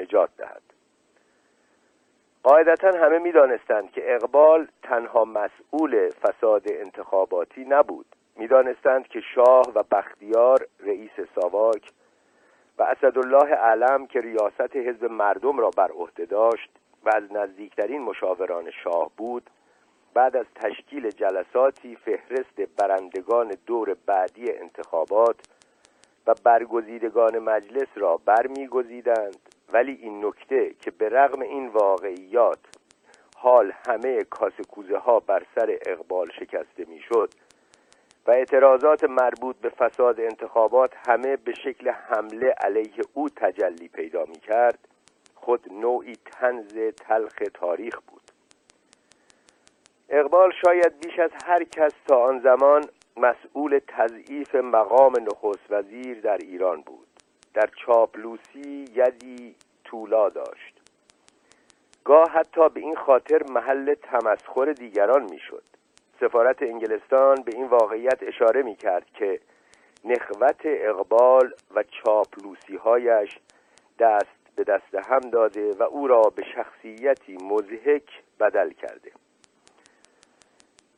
نجات دهد. قاعدتا همه می‌دانستند که اقبال تنها مسئول فساد انتخاباتی نبود. می‌دانستند که شاه و بختیار رئیس ساواک و اسدالله علم که ریاست حزب مردم را بر عهده داشت و از نزدیکترین مشاوران شاه بود بعد از تشکیل جلساتی فهرست برندگان دور بعدی انتخابات و برگزیدگان مجلس را برمیگزیدند. ولی این نکته که به رغم این واقعیات حال همه کاسکوزه ها بر سر اقبال شکسته می‌شد و اعتراضات مربوط به فساد انتخابات همه به شکل حمله علیه او تجلی پیدا می کرد خود نوعی تنز تلخ تاریخ بود. اقبال شاید بیش از هر کس تا آن زمان مسئول تضعیف مقام نخست وزیر در ایران بود. در چاپلوسی یدی طولا داشت. گاه حتی به این خاطر محل تمسخر دیگران می‌شد. سفارت انگلستان به این واقعیت اشاره می کرد که نخوت اقبال و چاپلوسی هایش دست به دست هم داده و او را به شخصیتی مزهک بدل کرده.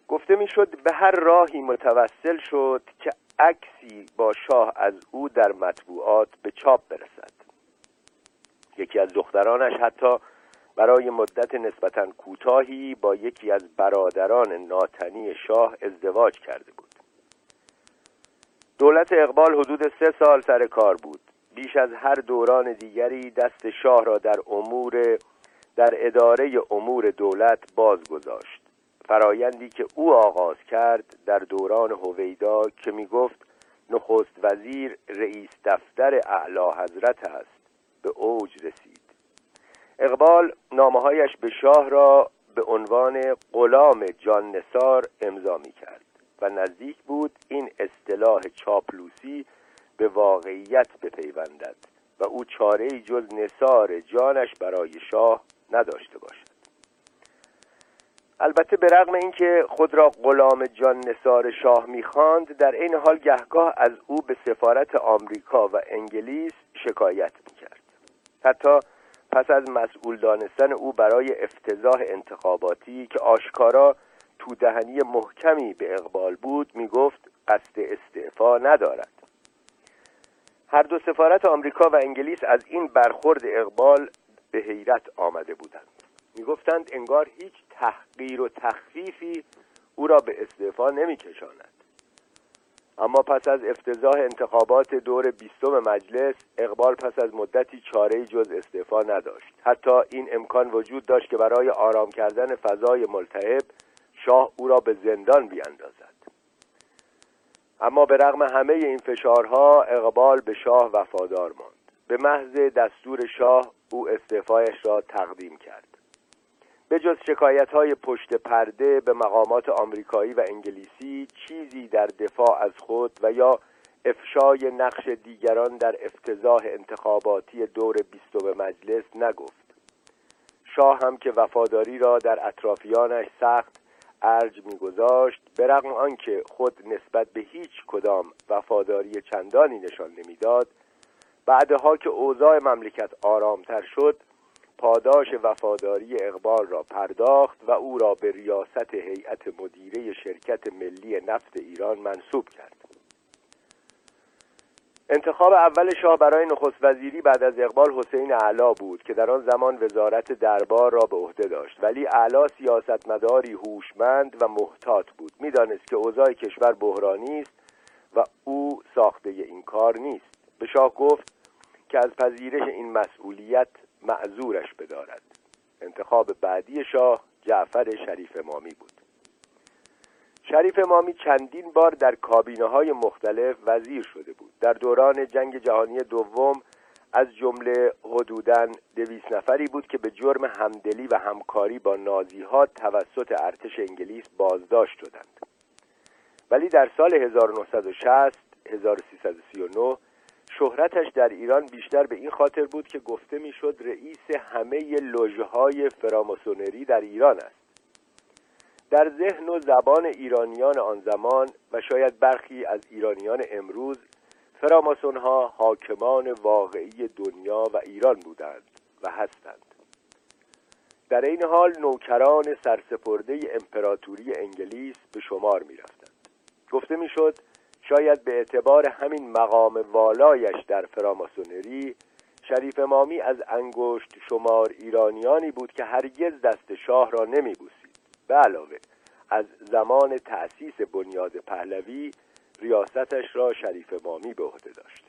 گفته می‌شد به هر راهی متوسل شد که عکسی با شاه از او در مطبوعات به چاپ برسد. یکی از دخترانش حتی برای مدت نسبتا کوتاهی با یکی از برادران ناتنی شاه ازدواج کرده بود. دولت اقبال حدود سه سال سر کار بود. بیش از هر دوران دیگری دست شاه را در امور در اداره امور دولت باز گذاشت فرایندی که او آغاز کرد در دوران هویدا که می گفت نخست وزیر رئیس دفتر اعلی حضرت است به اوج رسید. اقبال نامههایش به شاه را به عنوان غلام جان نصار امضا می کرد و نزدیک بود این اصطلاح چاپلوسی به واقعیت بپیوندد و او چاره جز نصار جانش برای شاه نداشته باشد. البته به رغم اینکه خود را غلام جان نصار شاه می‌خواند در این حال گهگاه از او به سفارت آمریکا و انگلیس شکایت می‌کرد. حتی پس از مسئول دانستن او برای افتضاح انتخاباتی که آشکارا تو دهنی محکمی به اقبال بود می‌گفت قصد استعفا ندارد. هر دو سفارت آمریکا و انگلیس از این برخورد اقبال به حیرت آمده بودند. می‌گفتند انگار هیچ تحقیر و تخفیفی او را به استعفا نمیکشاند. اما پس از افتضاح انتخابات دور بیستم مجلس اقبال پس از مدتی چاره جز استعفا نداشت. حتی این امکان وجود داشت که برای آرام کردن فضای ملتهب شاه او را به زندان بیاندازد. اما به رغم همه این فشارها اقبال به شاه وفادار ماند. به محض دستور شاه او استعفایش را تقدیم کرد. به جز شکایت های پشت پرده به مقامات آمریکایی و انگلیسی چیزی در دفاع از خود و یا افشای نقش دیگران در افتضاح انتخاباتی دور بیستم مجلس نگفت. شاه هم که وفاداری را در اطرافیانش سخت ارج میگذاشت به رغم آنکه خود نسبت به هیچ کدام وفاداری چندانی نشان نمی‌داد بعدها که اوضاع مملکت آرامتر شد پاداش وفاداری اقبال را پرداخت و او را به ریاست هیئت مدیره شرکت ملی نفت ایران منصوب کرد. انتخاب اول شاه برای نخست وزیری بعد از اقبال حسین علا بود که در آن زمان وزارت دربار را به عهده داشت. ولی علا سیاستمداری هوشمند و محتاط بود. می‌دانست که اوضاع کشور بحرانی است و او ساخته این کار نیست. به شاه گفت که از پذیرش این مسئولیت معذورش بدارد. انتخاب بعدی شاه جعفر شریف امامی بود. شریف امامی چندین بار در کابینه های مختلف وزیر شده بود. در دوران جنگ جهانی دوم از جمله حدوداً دویست نفری بود که به جرم همدلی و همکاری با نازی ها توسط ارتش انگلیس بازداشت شدند. ولی در سال 1960 1339 شهرتش در ایران بیشتر به این خاطر بود که گفته می‌شد رئیس همه لژهای فراماسونری در ایران است. در ذهن و زبان ایرانیان آن زمان و شاید برخی از ایرانیان امروز فراماسون ها حاکمان واقعی دنیا و ایران بودند و هستند. در این حال نوکران سرسپرده امپراتوری انگلیس به شمار می رفتند گفته می شد شاید به اعتبار همین مقام والایش در فراماسونری شریف مامی از انگشت شمار ایرانیانی بود که هرگز دست شاه را نمی بوسید به علاوه از زمان تأسیس بنیاد پهلوی ریاستش را شریف مامی به عهده داشت.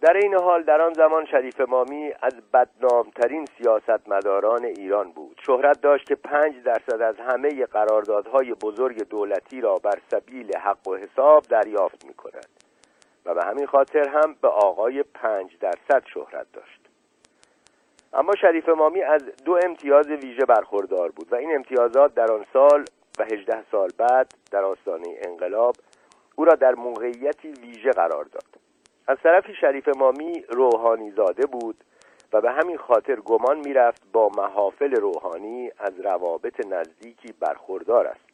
در این حال در آن زمان شریف مامی از بدنامترین سیاستمداران ایران بود. شهرت داشت که پنج درصد از همه قراردادهای بزرگ دولتی را بر سبیل حق و حساب دریافت می کند و به همین خاطر هم به آقای پنج درصد شهرت داشت. اما شریف مامی از دو امتیاز ویژه برخوردار بود و این امتیازات در آن سال و هجده سال بعد در آستانه انقلاب او را در موقعیتی ویژه قرار داد. از طرفی شریف مامی روحانی زاده بود و به همین خاطر گمان می‌رفت با محافل روحانی از روابط نزدیکی برخوردار است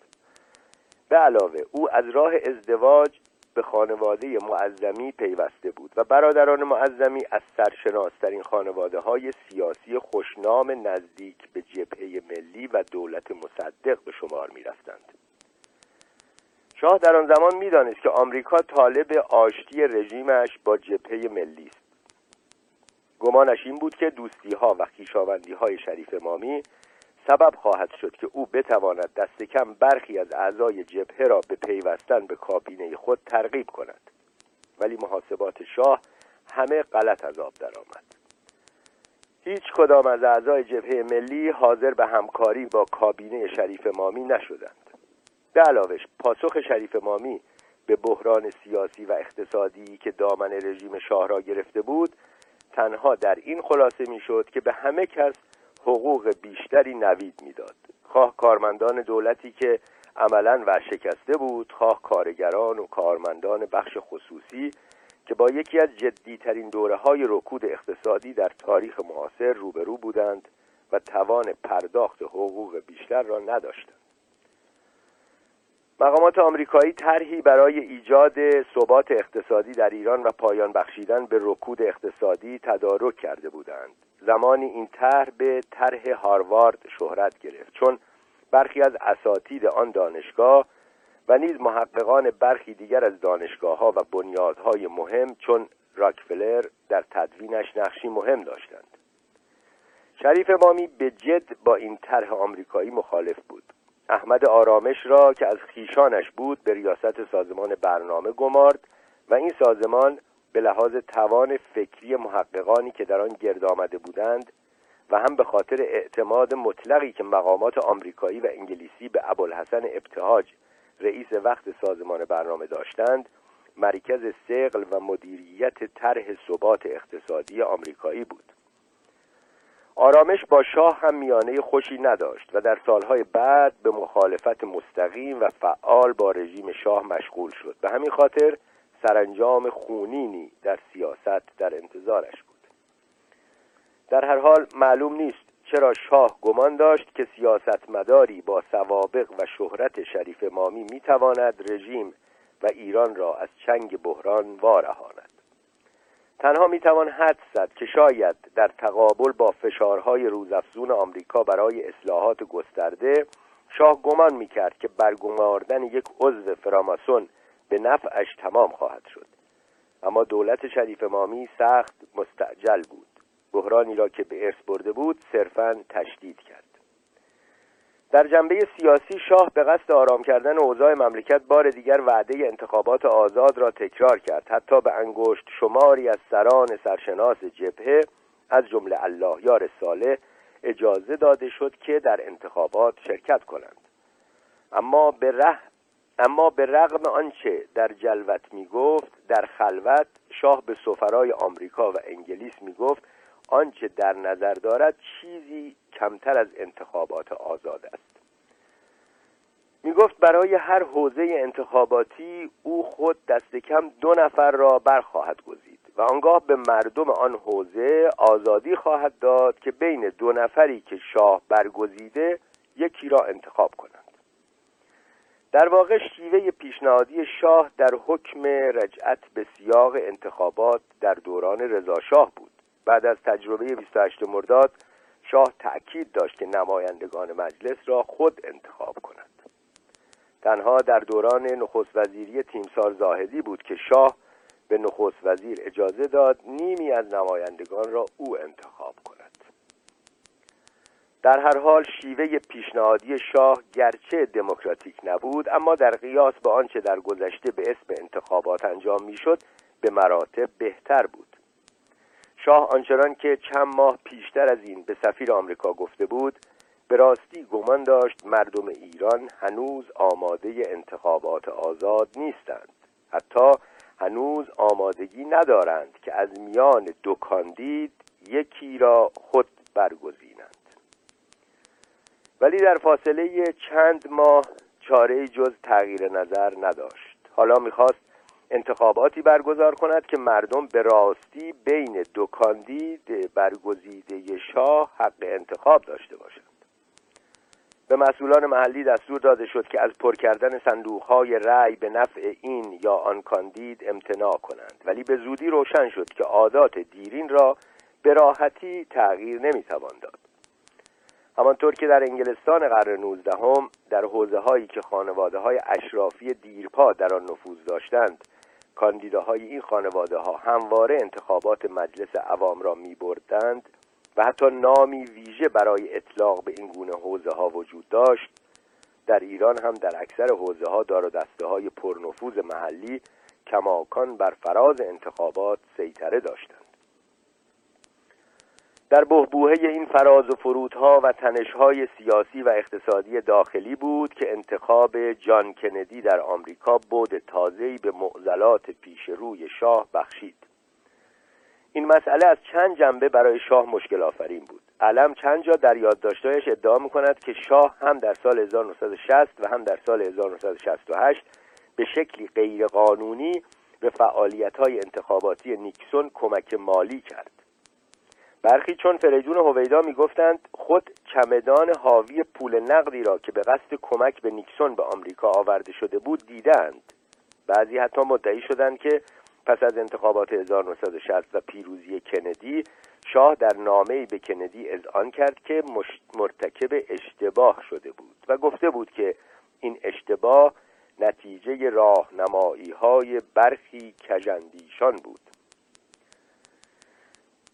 به علاوه او از راه ازدواج به خانواده معظمی پیوسته بود و برادران معظمی از سرشناسترین خانواده های سیاسی خوشنام نزدیک به جبهه ملی و دولت مصدق به شمار می رفتند. شاه در آن زمان می‌دانست که آمریکا طالب آشتی رژیمش با جبهه ملی است. گمانش این بود که دوستی ها و خیشاوندی های شریف مامی سبب خواهد شد که او بتواند دست کم برخی از اعضای جبهه را به پیوستن به کابینه خود ترغیب کند. ولی محاسبات شاه همه غلط از آب درآمد. هیچ کدام از اعضای جبهه ملی حاضر به همکاری با کابینه شریف مامی نشدند. به علاوه پاسخ شریف مامی به بحران سیاسی و اقتصادی که دامن رژیم شاه را گرفته بود تنها در این خلاصه می‌شد که به همه کس حقوق بیشتری نوید می‌داد. خواه کارمندان دولتی که عملا ورشکسته بود خواه کارگران و کارمندان بخش خصوصی که با یکی از جدیترین دوره های رکود اقتصادی در تاریخ معاصر روبرو بودند و توان پرداخت حقوق بیشتر را نداشتند. مقامات آمریکایی طرحی برای ایجاد ثبات اقتصادی در ایران و پایان بخشیدن به رکود اقتصادی تدارک کرده بودند. زمانی این طرح به طرح هاروارد شهرت گرفت چون برخی از اساتید آن دانشگاه و نیز محققان برخی دیگر از دانشگاه ها و بنیادهای مهم چون راکفلر در تدوینش نقشی مهم داشتند. شریف مامی به جد با این طرح آمریکایی مخالف بود. احمد آرامش را که از خیشانش بود به ریاست سازمان برنامه گمارد و این سازمان به لحاظ توان فکری محققانی که در آن گرد آمده بودند و هم به خاطر اعتماد مطلقی که مقامات آمریکایی و انگلیسی به ابوالحسن ابتهاج رئیس وقت سازمان برنامه داشتند مرکز سقل و مدیریت طرح ثبات اقتصادی آمریکایی بود. آرامش با شاه هم میانه خوشی نداشت و در سالهای بعد به مخالفت مستقیم و فعال با رژیم شاه مشغول شد. به همین خاطر سرانجام خونینی در سیاست در انتظارش بود. در هر حال معلوم نیست چرا شاه گمان داشت که سیاستمداری با سوابق و شهرت شریف مامی می‌تواند رژیم و ایران را از چنگ بحران وارهاند. تنها می‌توان حد زد که شاید در تقابل با فشارهای روزافزون آمریکا برای اصلاحات گسترده شاه گمان می‌کرد که برگماردن یک عضو فراماسون به نفعش تمام خواهد شد. اما دولت شریف مامی سخت مستعجل بود. بحرانی را که به ارث برده بود صرفا تشدید کرد. در جنبه سیاسی شاه به قصد آرام کردن اوضاع مملکت بار دیگر وعده انتخابات آزاد را تکرار کرد. حتی به انگشت شماری از سران سرشناس جبهه از جمله الله یار صالح اجازه داده شد که در انتخابات شرکت کنند. اما به ره اما به رغم آنچه در جلوت می گفت در خلوت شاه به سفرای آمریکا و انگلیس می گفت آنچه در نظر دارد چیزی کمتر از انتخابات آزاد است. می گفت برای هر حوزه انتخاباتی او خود دست کم دو نفر را برخواهد گزید و آنگاه به مردم آن حوزه آزادی خواهد داد که بین دو نفری که شاه برگزیده یکی را انتخاب کنند. در واقع شیوه پیشنهادی شاه در حکم رجعت به سیاق انتخابات در دوران رضاشاه بود. بعد از تجربه 28 مرداد شاه تأکید داشت که نمایندگان مجلس را خود انتخاب کند. تنها در دوران نخست وزیری تیمسار زاهدی بود که شاه به نخست وزیر اجازه داد نیمی از نمایندگان را او انتخاب کند. در هر حال شیوه پیشنهادی شاه گرچه دموکراتیک نبود اما در قیاس به آنچه در گذشته به اسم انتخابات انجام می‌شد به مراتب بهتر بود. شاه آنچنان که چند ماه پیشتر از این به سفیر آمریکا گفته بود به راستی گمان داشت مردم ایران هنوز آماده انتخابات آزاد نیستند. حتی هنوز آمادگی ندارند که از میان دو کاندید یکی را خود برگزینند. ولی در فاصله چند ماه چاره جز تغییر نظر نداشت. حالا می‌خواست انتخاباتی برگزار کند که مردم به راستی بین دو کاندید برگزیده شاه حق انتخاب داشته باشند. به مسئولان محلی دستور داده شد که از پر کردن صندوقهای رأی به نفع این یا آن کاندید امتناع کنند. ولی به زودی روشن شد که عادات دیرین را به راحتی تغییر نمی‌توان داد. همانطور که در انگلستان قرن نوزدهم در حوزه هایی که خانواده های اشرافی دیرپا در آن نفوذ داشتند کاندیداهای این خانواده ها همواره انتخابات مجلس عوام را می بردند و حتی نامی ویژه برای اطلاق به این گونه حوزه ها وجود داشت. در ایران هم در اکثر حوزه ها دار و دسته های پرنفوذ محلی کماکان بر فراز انتخابات سیطره داشتند. در بهبوهه این فراز و فرودها و تنشهای سیاسی و اقتصادی داخلی بود که انتخاب جان کندی در آمریکا بود تازه‌ای به معضلات پیش روی شاه بخشید. این مسئله از چند جنبه برای شاه مشکل آفرین بود. علم چند جا در یادداشتهایش ادعا می‌کند که شاه هم در سال 1960 و هم در سال 1968 به شکلی غیرقانونی به فعالیت های انتخاباتی نیکسون کمک مالی کرد. برخی چون فریدون هویدا می‌گفتند خود چمدان حاوی پول نقدی را که به قصد کمک به نیکسون به آمریکا آورده شده بود دیدند. بعضی حتی مدعی شدند که پس از انتخابات 1960 و پیروزی کندی شاه در نامه‌ای به کندی اذعان کرد که مرتکب اشتباه شده بود و گفته بود که این اشتباه نتیجه راهنمایی های برخی کجندیشان بود.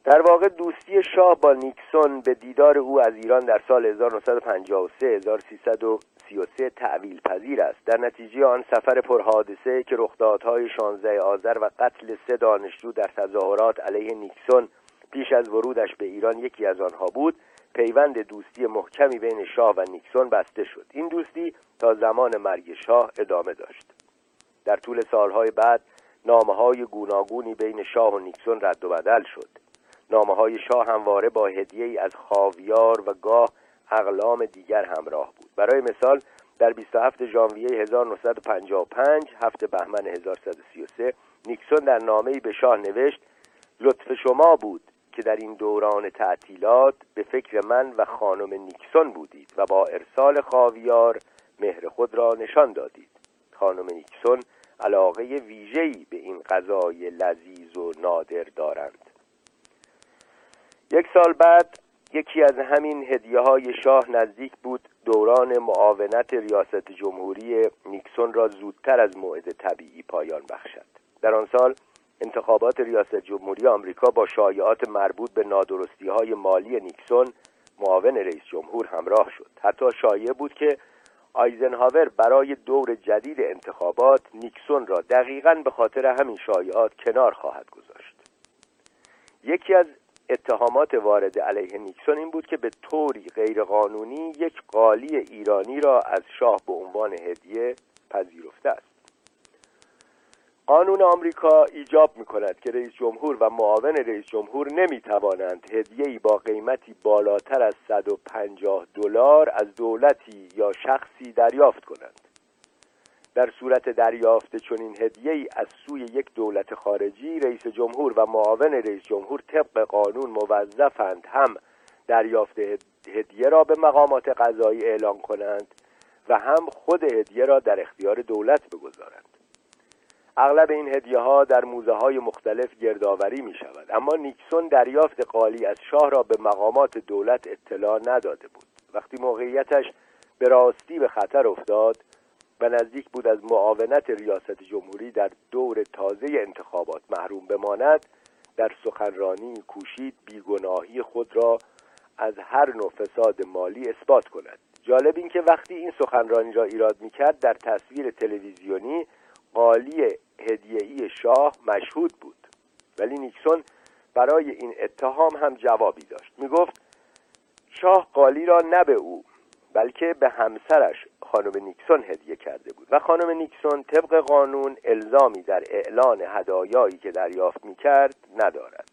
در واقع دوستی شاه با نیکسون به دیدار او از ایران در سال 1953 1333 تعویل پذیر است. در نتیجه آن سفر پرحادثه که رخدادهای 16 آذر و قتل سه دانشجو در تظاهرات علیه نیکسون پیش از ورودش به ایران یکی از آنها بود پیوند دوستی محکمی بین شاه و نیکسون بسته شد. این دوستی تا زمان مرگ شاه ادامه داشت. در طول سالهای بعد نامه های گوناگونی بین شاه و نیکسون رد و بدل شد. نامه های شاه همواره با هدیه ای از خاویار و گاه اقلام دیگر همراه بود. برای مثال در 27 ژانویه 1955 هفته بهمن 1133 نیکسون در نامه‌ای به شاه نوشت لطف شما بود که در این دوران تعطیلات به فکر من و خانم نیکسون بودید و با ارسال خاویار مهر خود را نشان دادید. خانم نیکسون علاقه ویژه‌ای به این غذای لذیذ و نادر دارند. یک سال بعد یکی از همین هدیه های شاه نزدیک بود دوران معاونت ریاست جمهوری نیکسون را زودتر از موعد طبیعی پایان بخشد. در آن سال انتخابات ریاست جمهوری آمریکا با شایعات مربوط به نادرستی های مالی نیکسون معاون رئیس جمهور همراه شد. حتی شایع بود که آیزنهاور برای دور جدید انتخابات نیکسون را دقیقا به خاطر همین شایعات کنار خواهد گذاشت. یکی از اتهامات وارد علیه نیکسون این بود که به طوری غیرقانونی یک قالی ایرانی را از شاه به عنوان هدیه پذیرفته است. قانون آمریکا ایجاب می کند که رئیس جمهور و معاون رئیس جمهور نمی توانند هدیه‌ای با قیمتی بالاتر از 150 دلار از دولتی یا شخصی دریافت کنند. در صورت دریافت چنین هدیه ای از سوی یک دولت خارجی رئیس جمهور و معاون رئیس جمهور طبق قانون موظفند هم دریافت هدیه را به مقامات قضایی اعلام کنند و هم خود هدیه را در اختیار دولت بگذارند. اغلب این هدیه ها در موزه های مختلف گردآوری می شود اما نیکسون دریافت قالی از شاه را به مقامات دولت اطلاع نداده بود. وقتی موقعیتش به راستی به خطر افتاد و نزدیک بود از معاونت ریاست جمهوری در دور تازه انتخابات محروم بماند در سخنرانی کوشید بیگناهی خود را از هر نوع فساد مالی اثبات کند. جالب این که وقتی این سخنرانی را ایراد می‌کرد در تصویر تلویزیونی قالی هدیه‌ای شاه مشهود بود. ولی نیکسون برای این اتهام هم جوابی داشت. می‌گفت شاه قالی را نه به او بلکه به همسرش خانم نیکسون هدیه کرده بود. و خانم نیکسون طبق قانون الزامی در اعلان هدایایی که دریافت می‌کرد ندارد.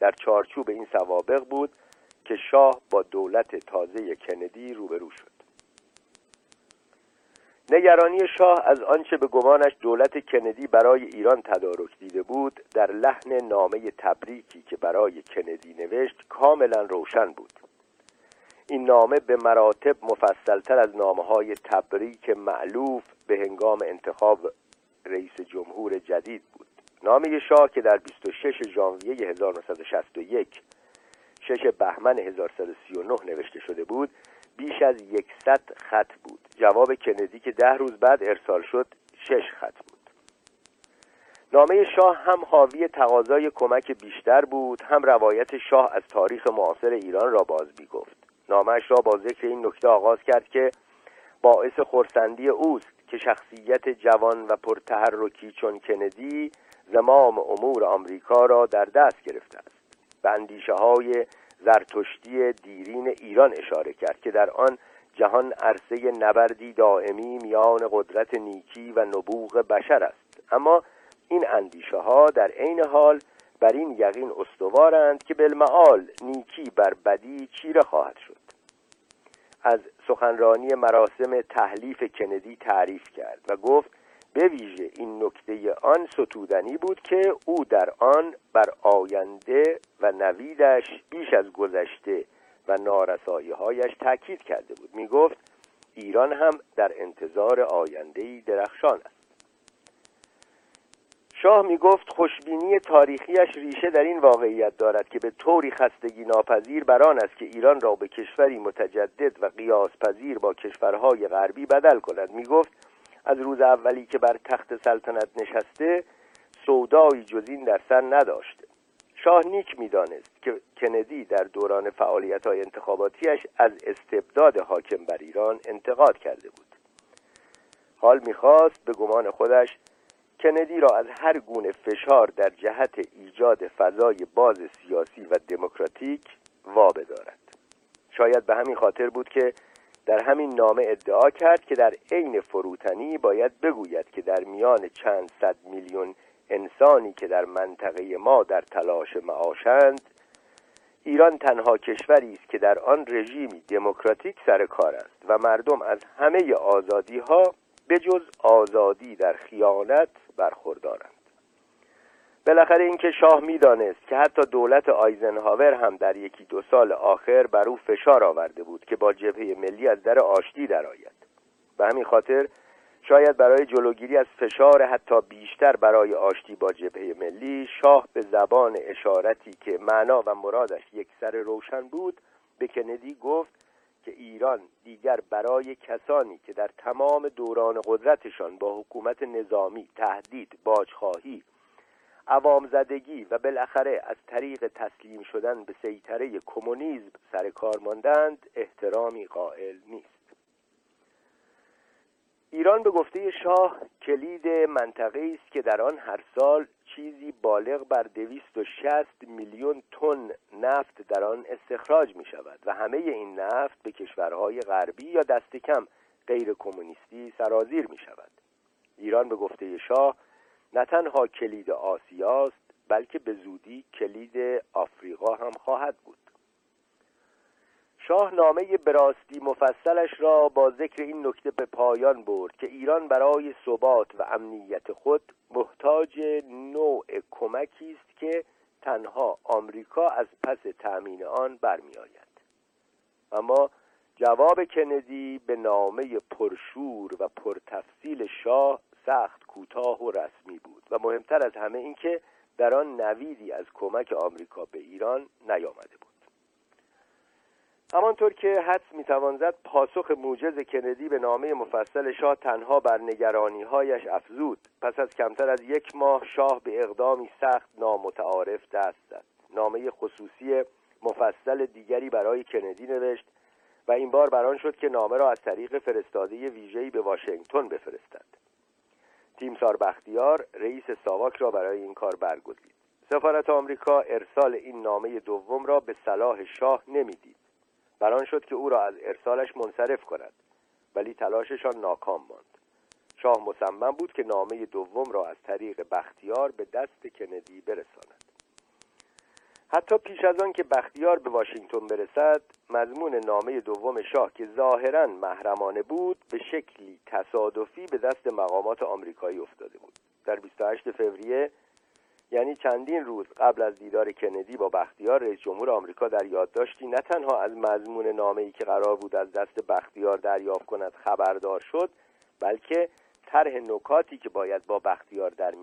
در چارچوب این سوابق بود که شاه با دولت تازه کندی روبرو شد. نگرانی شاه از آنچه به گمانش دولت کندی برای ایران تدارک دیده بود در لحن نامه تبریکی که برای کندی نوشت کاملا روشن بود. این نامه به مراتب مفصلتر از نامه های تبریک معلوف به هنگام انتخاب رئیس جمهور جدید بود. نامه شاه که در 26 ژانویه 1961 شش بهمن 1139 نوشته شده بود بیش از یکصد خط بود. جواب کندی که ده روز بعد ارسال شد شش خط بود. نامه شاه هم حاوی تقاضای کمک بیشتر بود هم روایت شاه از تاریخ معاصر ایران را باز می نامش را با ذکر این نکته آغاز کرد که باعث خورسندی اوست که شخصیت جوان و پرتحرکی چون کندی زمام امور آمریکا را در دست گرفته است به اندیشه های زرتشتی دیرین ایران اشاره کرد که در آن جهان عرصه نبردی دائمی میان قدرت نیکی و نبوغ بشر است. اما این اندیشه ها در عین حال بر این یقین استوارند که بالمعال نیکی بر بدی چیره خواهد شد. از سخنرانی مراسم تحلیف کندی تعریف کرد و گفت به ویژه این نکته آن ستودنی بود که او در آن بر آینده و نویدش بیش از گذشته و نارسایی هایش تاکید کرده بود. می گفت ایران هم در انتظار آینده درخشان است. شاه می گفت خوشبینی تاریخیش ریشه در این واقعیت دارد که به طوری خستگی ناپذیر بر است که ایران را به کشوری متجدد و قیاس پذیر با کشورهای غربی بدل کند. می گفت از روز اولی که بر تخت سلطنت نشسته سودایی جزین در سر نداشته. شاه نیک می‌دانست که کندی در دوران فعالیت های انتخاباتیش از استبداد حاکم بر ایران انتقاد کرده بود. حال می‌خواست به گمان خودش کندی را از هر گونه فشار در جهت ایجاد فضای باز سیاسی و دموکراتیک وابدارد شاید به همین خاطر بود که در همین نامه ادعا کرد که در عین فروتنی باید بگوید که در میان چند صد میلیون انسانی که در منطقه ما در تلاش معاشند ایران تنها کشوری است که در آن رژیمی دموکراتیک سر کار است و مردم از همه آزادی ها بجز آزادی در خیانت برخوردارند. بالاخره اینکه شاه می‌دانست که حتی دولت آیزنهاور هم در یکی دو سال آخر بر او فشار آورده بود که با جبهه ملی از در آشتی درآید. به همین خاطر شاید برای جلوگیری از فشار حتی بیشتر برای آشتی با جبهه ملی شاه به زبان اشارتی که معنا و مرادش یک سر روشن بود به کندی گفت که ایران دیگر برای کسانی که در تمام دوران قدرتشان با حکومت نظامی تهدید باجخواهی عوام زدگی و بالاخره از طریق تسلیم شدن به سیطره کمونیسم سر کار ماندند احترامی قائل نیست. ایران به گفته شاه کلید منطقه است که در آن هر سال چیزی بالغ بر دویست و شست میلیون تن نفت در آن استخراج می شود و همه این نفت به کشورهای غربی یا دست کم غیر کمونیستی سرازیر می شود ایران به گفته شاه نه تنها کلید آسیاست بلکه به زودی کلید آفریقا هم خواهد بود. شاه نامه براستی مفصلش را با ذکر این نکته به پایان برد که ایران برای ثبات و امنیت خود محتاج نوع کمکی است که تنها آمریکا از پس تأمین آن برمیآید. اما جواب کندی به نامه پرشور و پرتفصیل شاه سخت کوتاه و رسمی بود و مهمتر از همه اینکه در آن نویدی از کمک آمریکا به ایران نیامده بود. همانطور که حدس می‌توان زد پاسخ موجز کندی به نامه مفصل شاه تنها بر هایش افزود. پس از کمتر از یک ماه شاه به اقدامی سخت نامتعارف دست زد. نامه خصوصی مفصل دیگری برای کندی نوشت و این بار بران شد که نامه را از طریق فرستاده ویژه‌ای به واشنگتن بفرستد. تیمسار بختیار رئیس ساواک را برای این کار برگزید. سفارت آمریکا ارسال این نامه دوم را به صلاح شاه نمی‌دید. بران شد که او را از ارسالش منصرف کند ولی تلاششان ناکام ماند. شاه مصمم بود که نامه دوم را از طریق بختیار به دست کندی برساند. حتی پیش از آن که بختیار به واشنگتن برسد مضمون نامه دوم شاه که ظاهرا محرمانه بود به شکلی تصادفی به دست مقامات آمریکایی افتاده بود. در 28 فوریه یعنی چندین روز قبل از دیدار کندی با بختیار رئیس جمهور آمریکا در یادداشتی نه تنها از مضمون نامه ای که قرار بود از دست بختیار دریافت کند خبردار شد بلکه طرح نکاتی که باید با بختیار در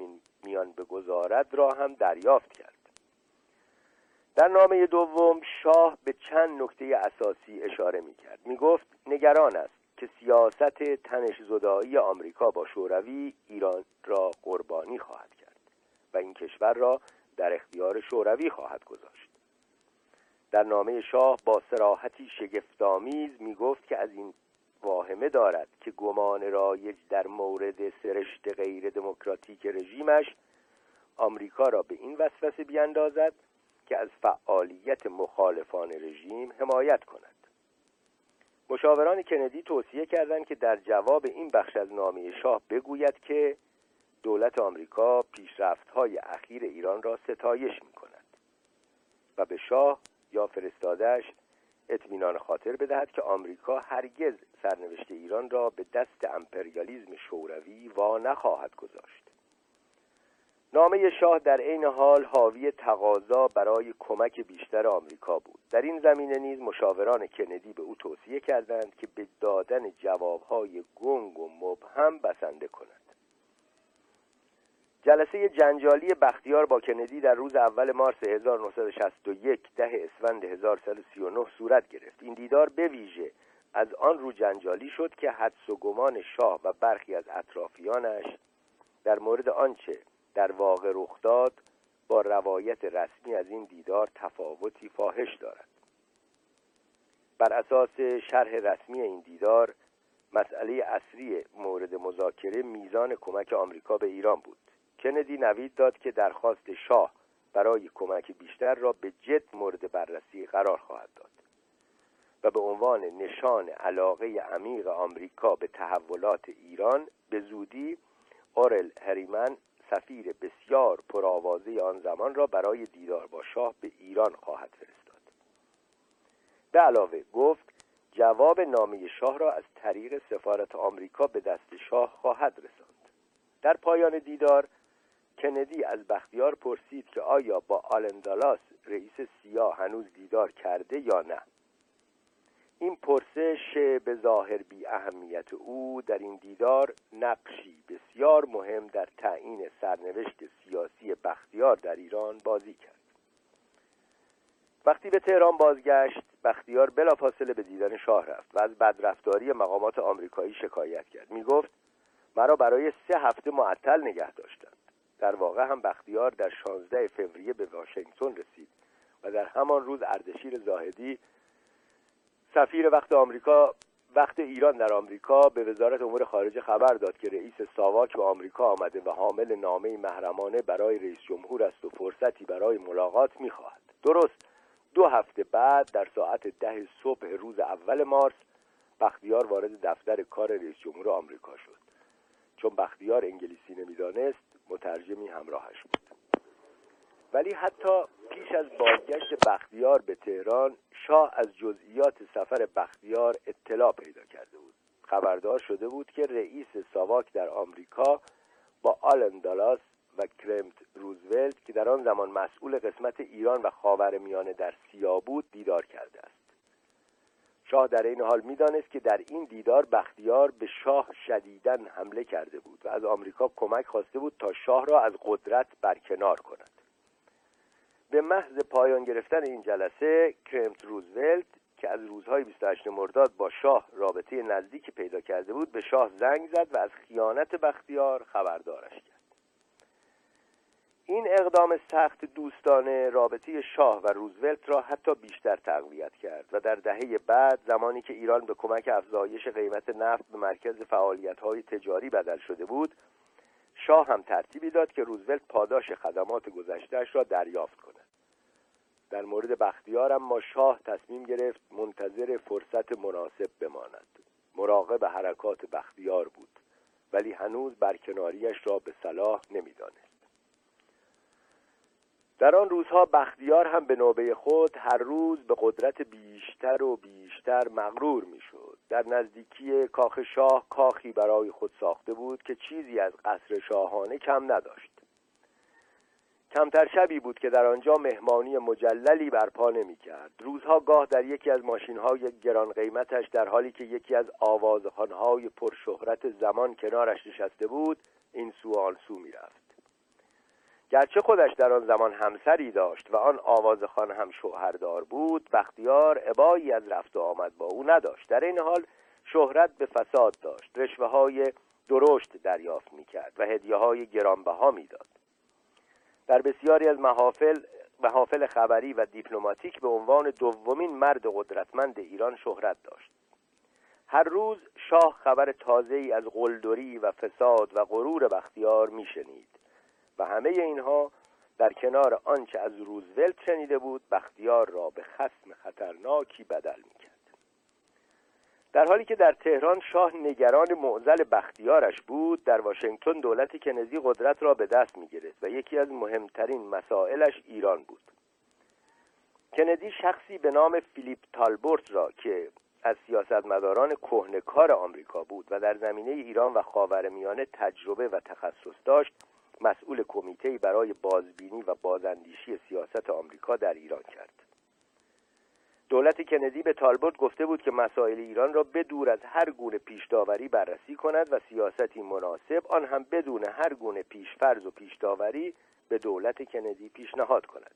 میان بگذارد را هم دریافت کرد. در نامه دوم شاه به چند نکته اساسی اشاره می کرد. می گفت نگران است که سیاست تنش زدایی آمریکا با شوروی ایران را قربانی خواهد کرد. و این کشور را در اختیار شوروی خواهد گذاشت. در نامه شاه با سراحتی شگفتآمیز می گفت که از این واهمه دارد که گمان رایج در مورد سرشت غیر دموکراتیک رژیمش آمریکا را به این وسوسه بیاندازد که از فعالیت مخالفان رژیم حمایت کند. مشاوران کندی توصیه کردند که در جواب این بخش از نامه شاه بگوید که دولت آمریکا پیشرفت‌های اخیر ایران را ستایش می کند و به شاه یا فرستادش اطمینان خاطر بدهد که آمریکا هرگز سرنوشت ایران را به دست امپریالیزم شوروی وا نخواهد گذاشت. نامه شاه در عین حال حاوی تقاضا برای کمک بیشتر آمریکا بود. در این زمینه نیز مشاوران کندی به او توصیه کردند که به دادن جوابهای گنگ و مبهم بسنده کند جلسه جنجالی بختیار با کندی در روز اول مارس 1961 ده اسفند 1139 صورت گرفت. این دیدار به ویژه از آن رو جنجالی شد که حدس و گمان شاه و برخی از اطرافیانش در مورد آنچه در واقع رخ داد با روایت رسمی از این دیدار تفاوتی فاحش دارد. بر اساس شرح رسمی این دیدار مسئله اصلی مورد مذاکره میزان کمک آمریکا به ایران بود. کندی نوید داد که درخواست شاه برای کمک بیشتر را به جد مورد بررسی قرار خواهد داد و به عنوان نشان علاقه عمیق آمریکا به تحولات ایران به زودی اورل هریمن سفیر بسیار پرآوازه آن زمان را برای دیدار با شاه به ایران خواهد فرستاد. به علاوه گفت جواب نامه شاه را از طریق سفارت آمریکا به دست شاه خواهد رساند. در پایان دیدار کندی از بختیار پرسید که آیا با آلندالاس رئیس سیاه هنوز دیدار کرده یا نه. این پرسش به ظاهر بی اهمیت او در این دیدار نقشی بسیار مهم در تعیین سرنوشت سیاسی بختیار در ایران بازی کرد. وقتی به تهران بازگشت بختیار بلافاصله به دیدن شاه رفت و از بدرفتاری مقامات آمریکایی شکایت کرد. می گفت مرا برای سه هفته معطل نگه داشتند در واقع هم بختیار در 16 فوریه به واشنگتن رسید و در همان روز اردشیر زاهدی سفیر وقت آمریکا وقت ایران در آمریکا به وزارت امور خارجه خبر داد که رئیس ساواک به آمریکا آمده و حامل نامه محرمانه برای رئیس جمهور است و فرصتی برای ملاقات می‌خواهد. درست دو هفته بعد در ساعت ده صبح روز اول مارس بختیار وارد دفتر کار رئیس جمهور آمریکا شد. چون بختیار انگلیسی نمی‌دانست مترجمی همراهش بود. ولی حتی پیش از بازگشت بختیار به تهران شاه از جزئیات سفر بختیار اطلاع پیدا کرده بود. خبردار شده بود که رئیس ساواک در آمریکا با آلن دالاس و کرمت روزولت که در آن زمان مسئول قسمت ایران و خاور میانه در سیا بود دیدار کرده است. شاه در این حال می‌دانست که در این دیدار بختیار به شاه شدیدن حمله کرده بود و از آمریکا کمک خواسته بود تا شاه را از قدرت برکنار کند. به محض پایان گرفتن این جلسه کرمت روزولت که از روزهای 28 مرداد با شاه رابطه نزدیکی پیدا کرده بود به شاه زنگ زد و از خیانت بختیار خبردارش کرد. این اقدام سخت دوستانه رابطه شاه و روزولت را حتی بیشتر تقویت کرد و در دهه بعد زمانی که ایران به کمک افزایش قیمت نفت به مرکز های تجاری بدل شده بود شاه هم ترتیبی داد که روزولت پاداش خدمات گذشتهش را دریافت کند. در مورد بختیار اما شاه تصمیم گرفت منتظر فرصت مناسب بماند. مراقب حرکات بختیار بود ولی هنوز برکناریش را به صلاح نمی‌دانست در آن روزها بختیار هم به نوبه خود هر روز به قدرت بیشتر و بیشتر مغرور می‌شد. در نزدیکی کاخ شاه کاخی برای خود ساخته بود که چیزی از قصر شاهانه کم نداشت. کمتر شبی بود که در آنجا مهمانی مجللی برپا نمی کرد روزها گاه در یکی از ماشین های گران قیمتش در حالی که یکی از آوازخانهای پرشهرت زمان کنارش نشسته بود این سو سو می رفت گرچه خودش در آن زمان همسری داشت و آن آوازخان هم شوهردار بود بختیار عبایی از رفت و آمد با او نداشت. در این حال شهرت به فساد داشت. رشوه های درشت دریافت می کرد و هدیه های گرانبها می‌داد. در بسیاری از محافل محافل خبری و دیپلماتیک به عنوان دومین مرد قدرتمند ایران شهرت داشت. هر روز شاه خبر تازه ای از قلدری و فساد و غرور بختیار میشنید. و همه اینها در کنار آنچه از روزولت شنیده بود بختیار را به خسم خطرناکی بدل می‌کرد. در حالی که در تهران شاه نگران معزل بختیارش بود در واشنگتن دولت کنزی قدرت را به دست می گرفت و یکی از مهمترین مسائلش ایران بود. کندی شخصی به نام فیلیپ تالبورت را که از سیاستمداران کهنکار آمریکا بود و در زمینه ایران و خاورمیانه تجربه و تخصص داشت مسئول کمیته برای بازبینی و بازاندیشی سیاست آمریکا در ایران کرد. دولت کندی به تالبورت گفته بود که مسائل ایران را بدور از هر گونه پیشداوری بررسی کند و سیاستی مناسب آن هم بدون هر گونه پیشفرض و پیشداوری به دولت کندی پیشنهاد کند.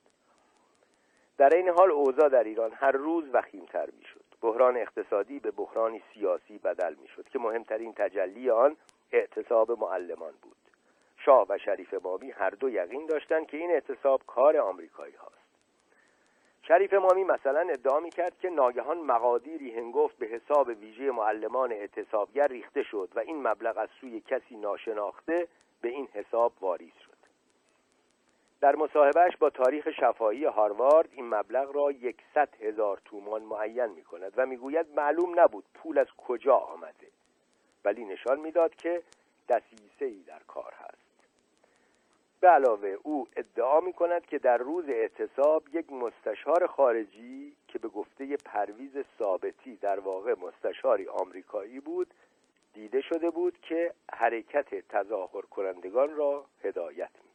در این حال اوضاع در ایران هر روز وخیمتر می‌شد. بحران اقتصادی به بحرانی سیاسی بدل می‌شد که مهمترین تجلی آن اعتصاب معلمان بود. شاه و شریف مامی هر دو یقین داشتند که این اعتصاب کار آمریکایی هاست. شریف مامی مثلا ادعا می کرد که ناگهان مقادیری هنگفت به حساب ویژه معلمان اعتصابگر ریخته شد و این مبلغ از سوی کسی ناشناخته به این حساب واریز شد. در مصاحبهش با تاریخ شفایی هاروارد این مبلغ را یکصد هزار تومان معین می کند و می‌گوید معلوم نبود پول از کجا آمده. ولی نشان می‌داد که دسیسه ای در کار هست. به علاوه او ادعا می کند که در روز اعتصاب یک مستشار خارجی که به گفته پرویز ثابتی در واقع مستشاری آمریکایی بود دیده شده بود که حرکت تظاهر کنندگان را هدایت می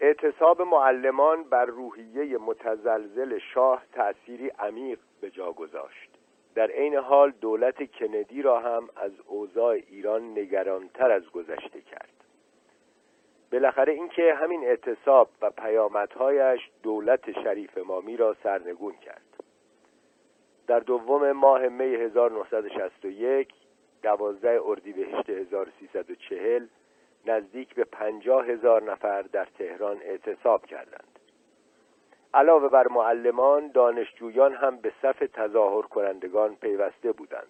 اعتصاب معلمان بر روحیه متزلزل شاه تأثیری عمیق به جا گذاشت. در عین حال دولت کندی را هم از اوضاع ایران نگرانتر از گذشته کرد. بالاخره اینکه همین اعتصاب و پیامدهایش دولت شریف مامی را سرنگون کرد. در دوم ماه می 1961 دوازده اردیبهشت 1340 نزدیک به پنجاه هزار نفر در تهران اعتصاب کردند. علاوه بر معلمان دانشجویان هم به صف تظاهر کنندگان پیوسته بودند.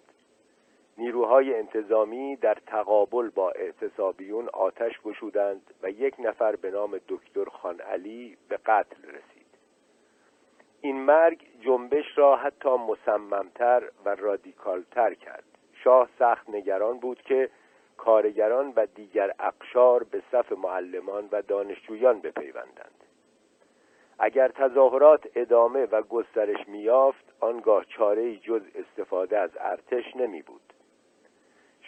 نیروهای انتظامی در تقابل با اعتصابیون آتش گشودند و یک نفر به نام دکتر خان علی به قتل رسید. این مرگ جنبش را حتی مصممتر و رادیکالتر کرد. شاه سخت نگران بود که کارگران و دیگر اقشار به صف معلمان و دانشجویان بپیوندند. اگر تظاهرات ادامه و گسترش میافت آنگاه چاره جز استفاده از ارتش نمی بود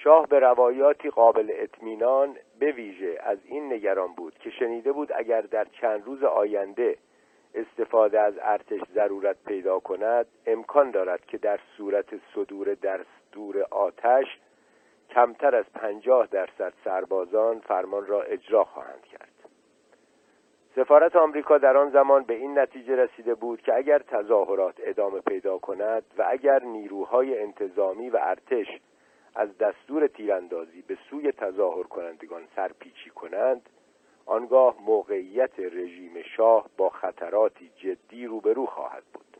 شاه به روایاتی قابل اطمینان به ویژه از این نگران بود که شنیده بود اگر در چند روز آینده استفاده از ارتش ضرورت پیدا کند امکان دارد که در صورت صدور دستور آتش کمتر از پنجاه درصد سربازان فرمان را اجرا خواهند کرد. سفارت آمریکا در آن زمان به این نتیجه رسیده بود که اگر تظاهرات ادامه پیدا کند و اگر نیروهای انتظامی و ارتش از دستور تیراندازی به سوی تظاهر کنندگان سرپیچی کنند آنگاه موقعیت رژیم شاه با خطراتی جدی روبرو خواهد بود.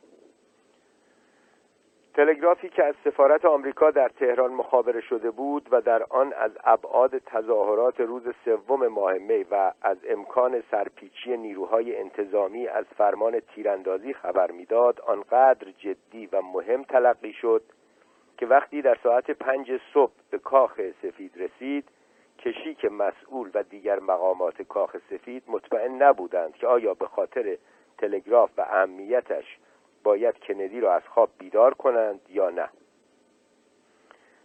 تلگرافی که از سفارت آمریکا در تهران مخابره شده بود و در آن از ابعاد تظاهرات روز سوم ماه می و از امکان سرپیچی نیروهای انتظامی از فرمان تیراندازی خبر می‌داد آنقدر جدی و مهم تلقی شد که وقتی در ساعت پنج صبح به کاخ سفید رسید کشیک مسئول و دیگر مقامات کاخ سفید مطمئن نبودند که آیا به خاطر تلگراف و اهمیتش باید کندی را از خواب بیدار کنند یا نه.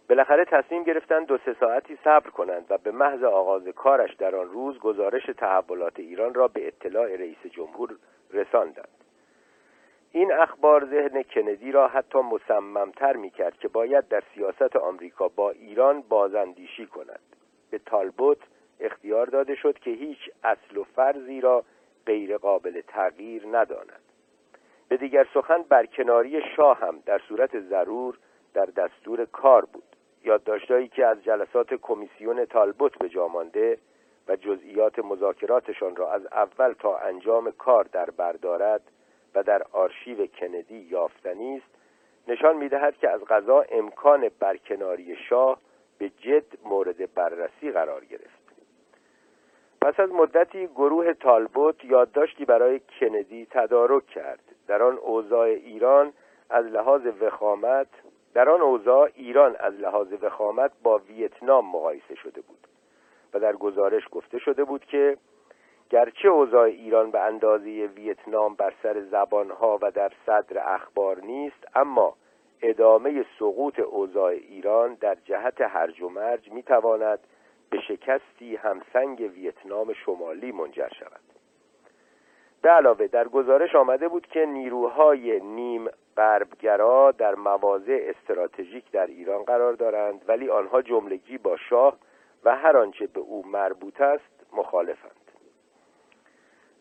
بالاخره تصمیم گرفتند دو سه ساعتی صبر کنند و به محض آغاز کارش در آن روز گزارش تحولات ایران را به اطلاع رئیس جمهور رساندند. این اخبار ذهن کندی را حتی مصممتر می کرد که باید در سیاست آمریکا با ایران بازاندیشی کند. به تالبوت اختیار داده شد که هیچ اصل و فرضی را غیر قابل تغییر نداند. به دیگر سخن برکناری شاه هم در صورت ضرور در دستور کار بود. یادداشتهایی که از جلسات کمیسیون تالبوت به جا مانده و جزئیات مذاکراتشان را از اول تا انجام کار در بردارد و در آرشیو کندی یافتنی است نشان می‌دهد که از غذا امکان برکناری شاه به جد مورد بررسی قرار گرفت. پس از مدتی گروه تالبوت یادداشتی برای کندی تدارک کرد. در آن اوضاع ایران از لحاظ وخامت در آن اوضاع ایران از لحاظ وخامت با ویتنام مقایسه شده بود و در گزارش گفته شده بود که گرچه اوضاع ایران به اندازه ویتنام بر سر زبانها و در صدر اخبار نیست اما ادامه سقوط اوضاع ایران در جهت هرج و مرج می‌تواند به شکستی همسنگ ویتنام شمالی منجر شود. به علاوه در گزارش آمده بود که نیروهای نیم غربگرا در مواضع استراتژیک در ایران قرار دارند ولی آنها جملگی با شاه و هر آنچه به او مربوط است مخالفند.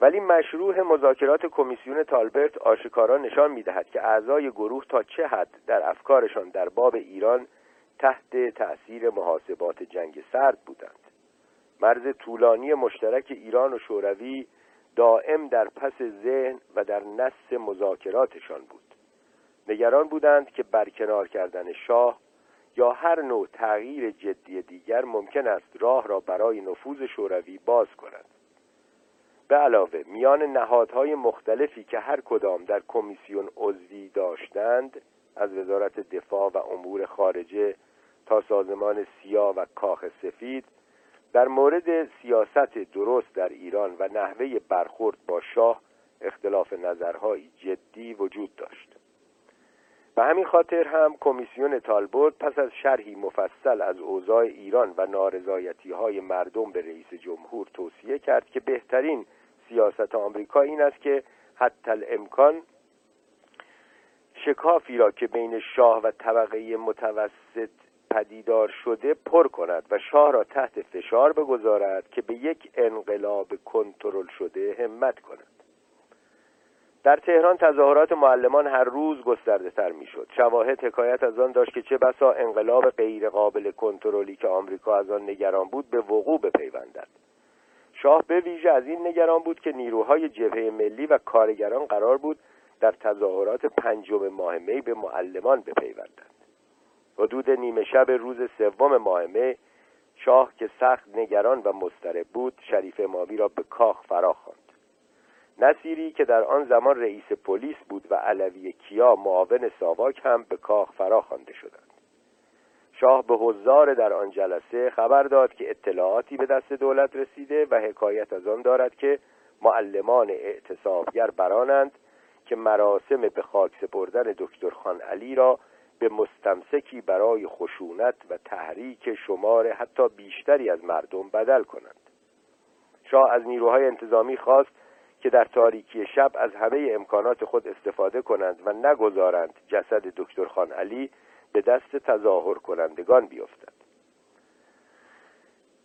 ولی مشروع مذاکرات کمیسیون تالبرت آشکارا نشان می‌دهد که اعضای گروه تا چه حد در افکارشان در باب ایران تحت تأثیر محاسبات جنگ سرد بودند. مرز طولانی مشترک ایران و شوروی دائم در پس ذهن و در نس مذاکراتشان بود. نگران بودند که برکنار کردن شاه یا هر نوع تغییر جدی دیگر ممکن است راه را برای نفوذ شوروی باز کند. به علاوه میان نهادهای مختلفی که هر کدام در کمیسیون عضوی داشتند از وزارت دفاع و امور خارجه تا سازمان سیا و کاخ سفید در مورد سیاست درست در ایران و نحوه برخورد با شاه اختلاف نظرهایی جدی وجود داشت. به همین خاطر هم کمیسیون تالبوت پس از شرحی مفصل از اوضاع ایران و نارضایتی های مردم به رئیس جمهور توصیه کرد که بهترین سیاست آمریکا این است که حتی الامکان شکافی را که بین شاه و طبقه متوسط پدیدار شده پر کند و شاه را تحت فشار بگذارد که به یک انقلاب کنترل شده همت کند. در تهران تظاهرات معلمان هر روز گسترده تر می شد شواهد حکایت از آن داشت که چه بسا انقلاب غیر قابل کنترلی که آمریکا از آن نگران بود به وقوع بپیوندد. شاه به ویژه از این نگران بود که نیروهای جبهه ملی و کارگران قرار بود در تظاهرات پنجم ماه می به معلمان بپیوندند. حدود نیمه شب روز سوم ماه می شاه که سخت نگران و مضطرب بود شریف امامی را به کاخ فرا خواند. نصیری که در آن زمان رئیس پلیس بود و علوی کیا معاون ساواک هم به کاخ فرا خوانده شدند. شاه به حضار در آن جلسه خبر داد که اطلاعاتی به دست دولت رسیده و حکایت از آن دارد که معلمان اعتصابگر برانند که مراسم به خاک سپردن دکتر خان علی را به مستمسکی برای خشونت و تحریک شمار حتی بیشتری از مردم بدل کنند. شاه از نیروهای انتظامی خواست که در تاریکی شب از همه امکانات خود استفاده کنند و نگذارند جسد دکتر خان علی به دست تظاهر کنندگان بیفتد.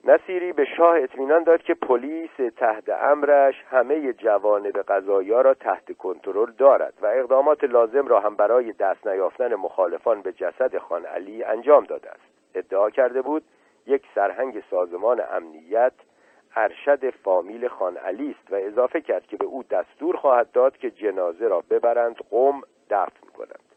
نصیری به شاه اطمینان داد که پلیس تحت امرش همه جوانب قضایا را تحت کنترل دارد و اقدامات لازم را هم برای دست نیافتن مخالفان به جسد خان علی انجام داده است. ادعا کرده بود یک سرهنگ سازمان امنیت ارشد فامیل خان علی است و اضافه کرد که به او دستور خواهد داد که جنازه را ببرند قوم دفن کنند.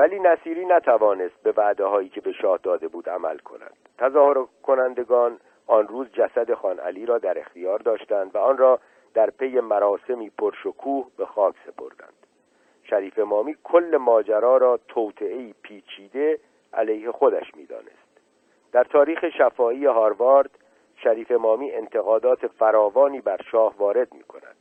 ولی نصیری نتوانست به وعده هایی که به شاه داده بود عمل کند. تظاهر کنندگان آن روز جسد خان علی را در اختیار داشتند و آن را در پی مراسمی پرشکوه به خاک سپردند. شریف مامی کل ماجرا را توطعه پیچیده علیه خودش می‌دانست. در تاریخ شفاهی هاروارد شریف مامی انتقادات فراوانی بر شاه وارد می کند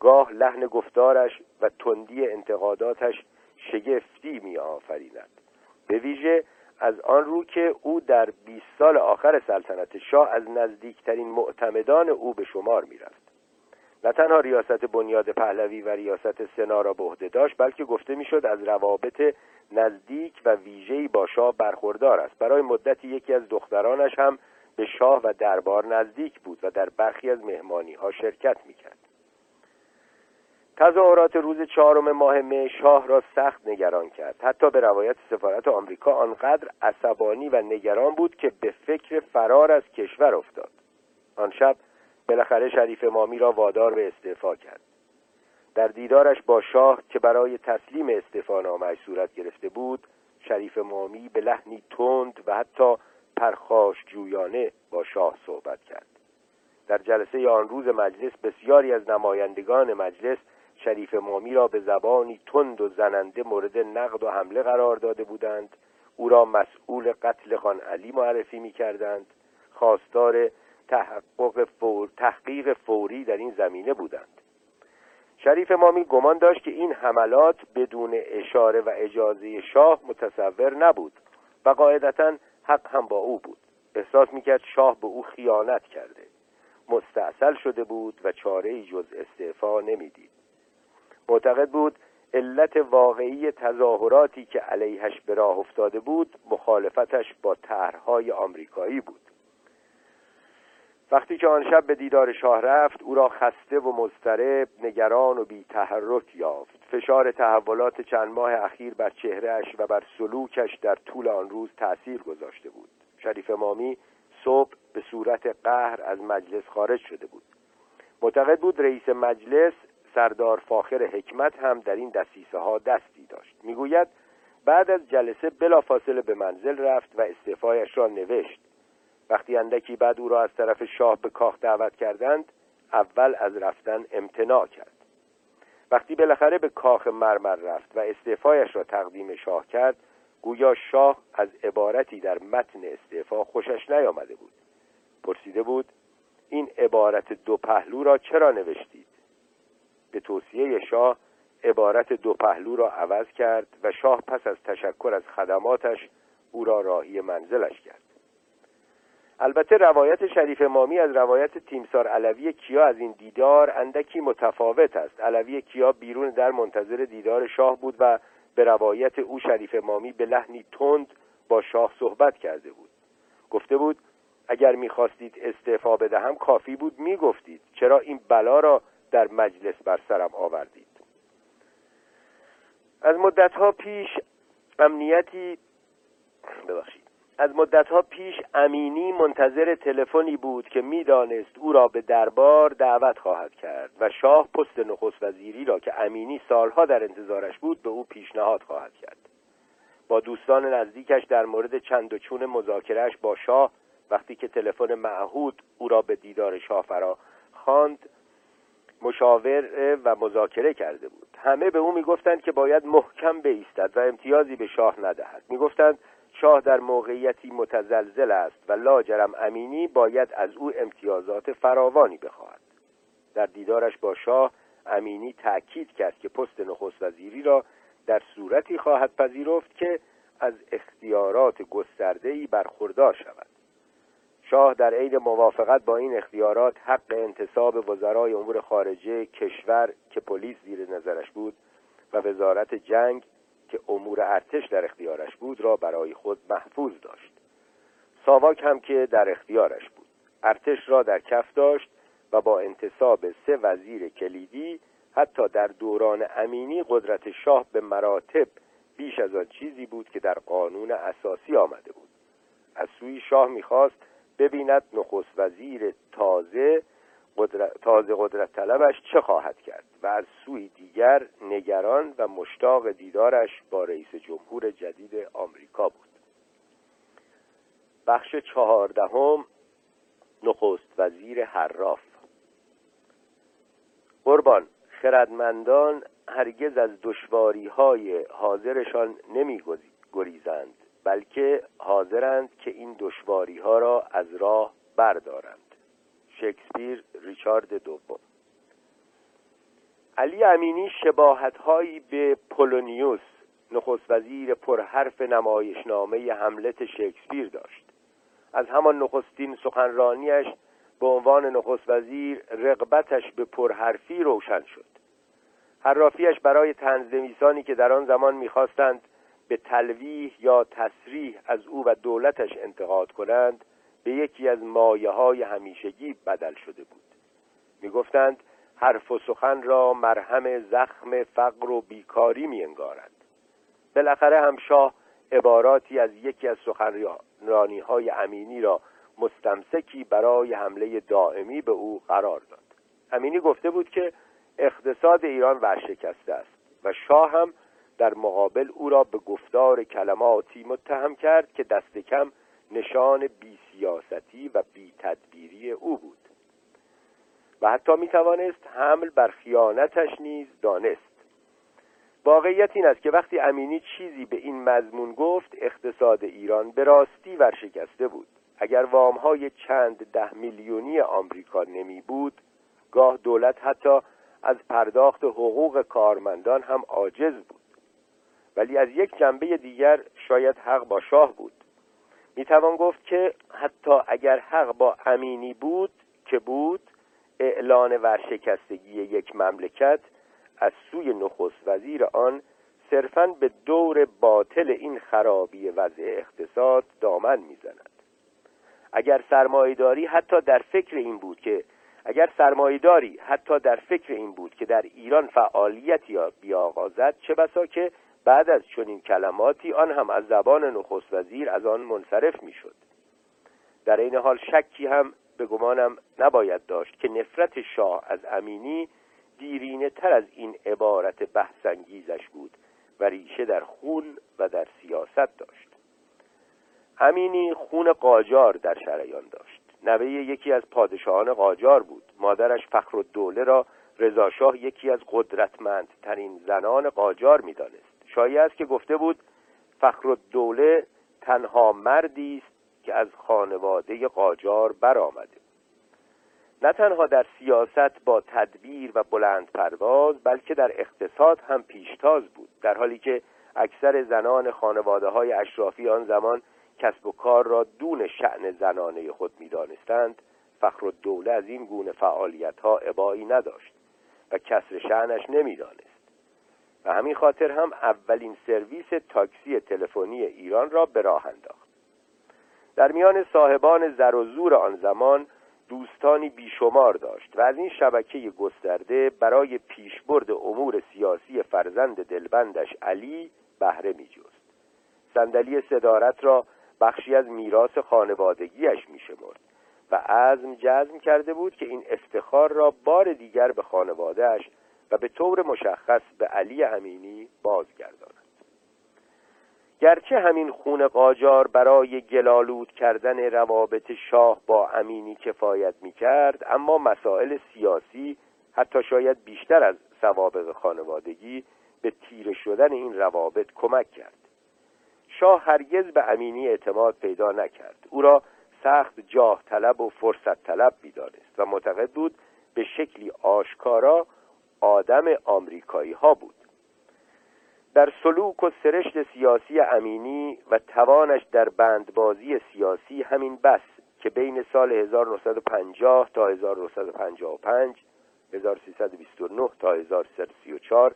گاه لحن گفتارش و تندی انتقاداتش شگفتی می آفریند به ویژه از آن رو که او در 20 سال آخر سلطنت شاه از نزدیکترین معتمدان او به شمار می رفت. نه تنها ریاست بنیاد پهلوی و ریاست سنا را به عهده داشت بلکه گفته می‌شد از روابط نزدیک و ویژه‌ای با شاه برخوردار است. برای مدتی یکی از دخترانش هم به شاه و دربار نزدیک بود و در برخی از مهمانی ها شرکت می‌کرد. تظاهرات روز چهارم ماه مه شاه را سخت نگران کرد. حتی به روایت سفارت آمریکا آنقدر عصبانی و نگران بود که به فکر فرار از کشور افتاد. آن شب بالاخره شریف مامی را وادار به استعفا کرد. در دیدارش با شاه که برای تسلیم استعفا نامش صورت گرفته بود شریف مامی به لحنی تند و حتی پرخاش جویانه با شاه صحبت کرد. در جلسه آن روز مجلس بسیاری از نمایندگان مجلس شریف مامی را به زبانی تند و زننده مورد نقد و حمله قرار داده بودند. او را مسئول قتل خان علی معرفی می کردند خواستار تحقق فور، تحقیق فوری در این زمینه بودند. شریف مامی گمان داشت که این حملات بدون اشاره و اجازه شاه متصور نبود و قاعدتا حق هم با او بود. احساس می‌کرد شاه به او خیانت کرده. مستاصل شده بود و چاره جز استعفا نمی‌دید. معتقد بود علت واقعی تظاهراتی که علیهش به راه افتاده بود مخالفتش با طرحهای آمریکایی بود. وقتی که آن شب به دیدار شاه رفت او را خسته و مضطرب نگران و بی تحرک یافت. فشار تحولات چند ماه اخیر بر چهرهش و بر سلوکش در طول آن روز تأثیر گذاشته بود. شریف مامی صبح به صورت قهر از مجلس خارج شده بود. معتقد بود رئیس مجلس سردار فاخر حکمت هم در این دستیسه ها دستی داشت. می‌گوید بعد از جلسه بلافاصله به منزل رفت و استعفایش را نوشت. وقتی اندکی بعد او را از طرف شاه به کاخ دعوت کردند اول از رفتن امتناع کرد. وقتی بالاخره به کاخ مرمر رفت و استعفایش را تقدیم شاه کرد گویا شاه از عبارتی در متن استعفا خوشش نیامده بود. پرسیده بود این عبارت دو پهلو را چرا نوشتید؟ به توصیه شاه عبارت دو پهلو را عوض کرد و شاه پس از تشکر از خدماتش او را راهی منزلش کرد. البته روایت شریف مامی از روایت تیمسار علوی کیا از این دیدار اندکی متفاوت است. علوی کیا بیرون در منتظر دیدار شاه بود و به روایت او شریف مامی به لحنی تند با شاه صحبت کرده بود. گفته بود اگر می‌خواستید استعفا بدهم کافی بود می‌گفتید. چرا این بلا را در مجلس بر سرم آوردید. از مدتها پیش امنیتی ببخشید. از مدتها پیش امینی منتظر تلفنی بود که می‌دانست او را به دربار دعوت خواهد کرد و شاه پست نخست وزیری را که امینی سالها در انتظارش بود به او پیشنهاد خواهد کرد. با دوستان نزدیکش در مورد چند و چون مذاکرهش با شاه وقتی که تلفن معهود او را به دیدار شاه فرا خواند مشاور و مذاکره کرده بود. همه به او می‌گفتند که باید محکم بایستد و امتیازی به شاه ندهد. می‌گفتند شاه در موقعیتی متزلزل است و لاجرم امینی باید از او امتیازات فراوانی بخواهد. در دیدارش با شاه امینی تأکید کرد که پست نخست وزیری را در صورتی خواهد پذیرفت که از اختیارات گسترده‌ای برخوردار شود. شاه در عین موافقت با این اختیارات حق انتصاب وزرای امور خارجه کشور که پلیس زیر نظرش بود و وزارت جنگ که امور ارتش در اختیارش بود را برای خود محفوظ داشت. ساواک هم که در اختیارش بود. ارتش را در کف داشت و با انتصاب سه وزیر کلیدی حتی در دوران امینی قدرت شاه به مراتب بیش از آن چیزی بود که در قانون اساسی آمده بود. از سوی شاه می‌خواست ببیند نخست وزیر تازه قدرت، تازه قدرت طلبش چه خواهد کرد و از سوی دیگر نگران و مشتاق دیدارش با رئیس جمهور جدید آمریکا بود. بخش چهاردهم نخست وزیر حراف. قربان خردمندان هرگز از دشواری های حاضرشان نمی گریزند بلکه حاضرند که این دشواری ها را از راه بردارند. شکسپیر ریچارد دوم. علی امینی شباهت هایی به پولونیوس نخست وزیر پرحرف نمایشنامه حملت شکسپیر داشت. از همان نخستین سخنرانیش به عنوان نخست وزیر رغبتش به پرحرفی روشن شد. حرافیش برای تنزدمیسانی که در آن زمان می‌خواستند به تلویح یا تصریح از او و دولتش انتقاد کنند به یکی از مایه های همیشگی بدل شده بود. می‌گفتند حرف و سخن را مرهم زخم فقر و بیکاری می انگارند بالاخره هم شاه عباراتی از یکی از سخنرانی های امینی را مستمسکی برای حمله دائمی به او قرار داد. امینی گفته بود که اقتصاد ایران ورشکسته است و شاه هم در مقابل او را به گفتار کلماتی متهم کرد که دست کم نشان بی سیاستی و بی تدبیری او بود. و حتی می توانست حمل بر خیانتش نیز دانست. واقعیت این است که وقتی امینی چیزی به این مضمون گفت اقتصاد ایران به راستی ورشکسته بود. اگر وامهای چند ده میلیونی آمریکا نمی بود گاه دولت حتی از پرداخت حقوق کارمندان هم عاجز بود. ولی از یک جنبه دیگر شاید حق با شاه بود. می توان گفت که حتی اگر حق با امینی بود که بود اعلان ورشکستگی یک مملکت از سوی نخست وزیر آن صرفا به دور باطل این خرابی وضع اقتصاد دامن می‌زند. اگر سرمایهداری حتی در فکر این بود که اگر سرمایهداری حتی در فکر این بود که در ایران فعالیتی بیاغازد چه بسا که بعد از چنین کلماتی آن هم از زبان نخست وزیر از آن منصرف می‌شد. در این حال شکی هم به گمانم نباید داشت که نفرت شاه از امینی دیرینه تر از این عبارت بحثانگیزش بود و ریشه در خون و در سیاست داشت. امینی خون قاجار در شریان داشت. نوه یکی از پادشاهان قاجار بود. مادرش فخر الدوله را رضاشاه یکی از قدرتمندترین زنان قاجار می‌دانست. شایع است که گفته بود فخر الدوله تنها مردی است که از خانواده قاجار برآمده. نه تنها در سیاست با تدبیر و بلند پرواز بلکه در اقتصاد هم پیشتاز بود در حالی که اکثر زنان خانواده های اشرافی آن زمان کسب و کار را دون شعن زنانه خود می‌دانستند. فخر و دوله از این گونه فعالیت ها عبایی نداشت و کسر شعنش نمی‌دانست. و همین خاطر هم اولین سرویس تاکسی تلفنی ایران را به راه انداخت. در میان صاحبان زر و زور آن زمان دوستانی بیشمار داشت و از این شبکه گسترده برای پیشبرد امور سیاسی فرزند دلبندش علی بهره می جست صندلی صدارت را بخشی از میراث خانوادگیش میشمرد و عزم جزم کرده بود که این افتخار را بار دیگر به خانوادهش و به طور مشخص به علی امینی بازگرداند. گرچه همین خون قاجار برای گلالود کردن روابط شاه با امینی کفایت می کرد اما مسائل سیاسی حتی شاید بیشتر از سوابق خانوادگی به تیره شدن این روابط کمک کرد. شاه هرگز به امینی اعتماد پیدا نکرد. او را سخت جاه طلب و فرصت طلب می‌دانست و معتقد بود به شکلی آشکارا آدم آمریکایی ها بود. در سلوک و سرشت سیاسی امینی و توانش در بندبازی سیاسی همین بس که بین سال 1950 تا 1955 1329 تا 1334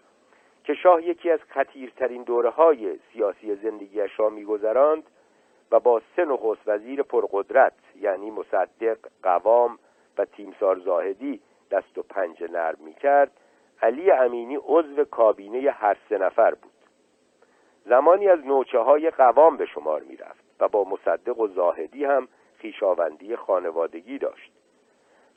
که شاه یکی از خطیرترین دوره های سیاسی زندگیش را میگذراند و با سه نخست وزیر پرقدرت یعنی مصدق قوام و تیمسار زاهدی دست و پنجه نرم می‌کرد علی امینی عضو کابینه هر سه نفر بود. زمانی از نوچه های قوام به شمار می‌رفت و با مصدق و زاهدی هم خیشاوندی خانوادگی داشت.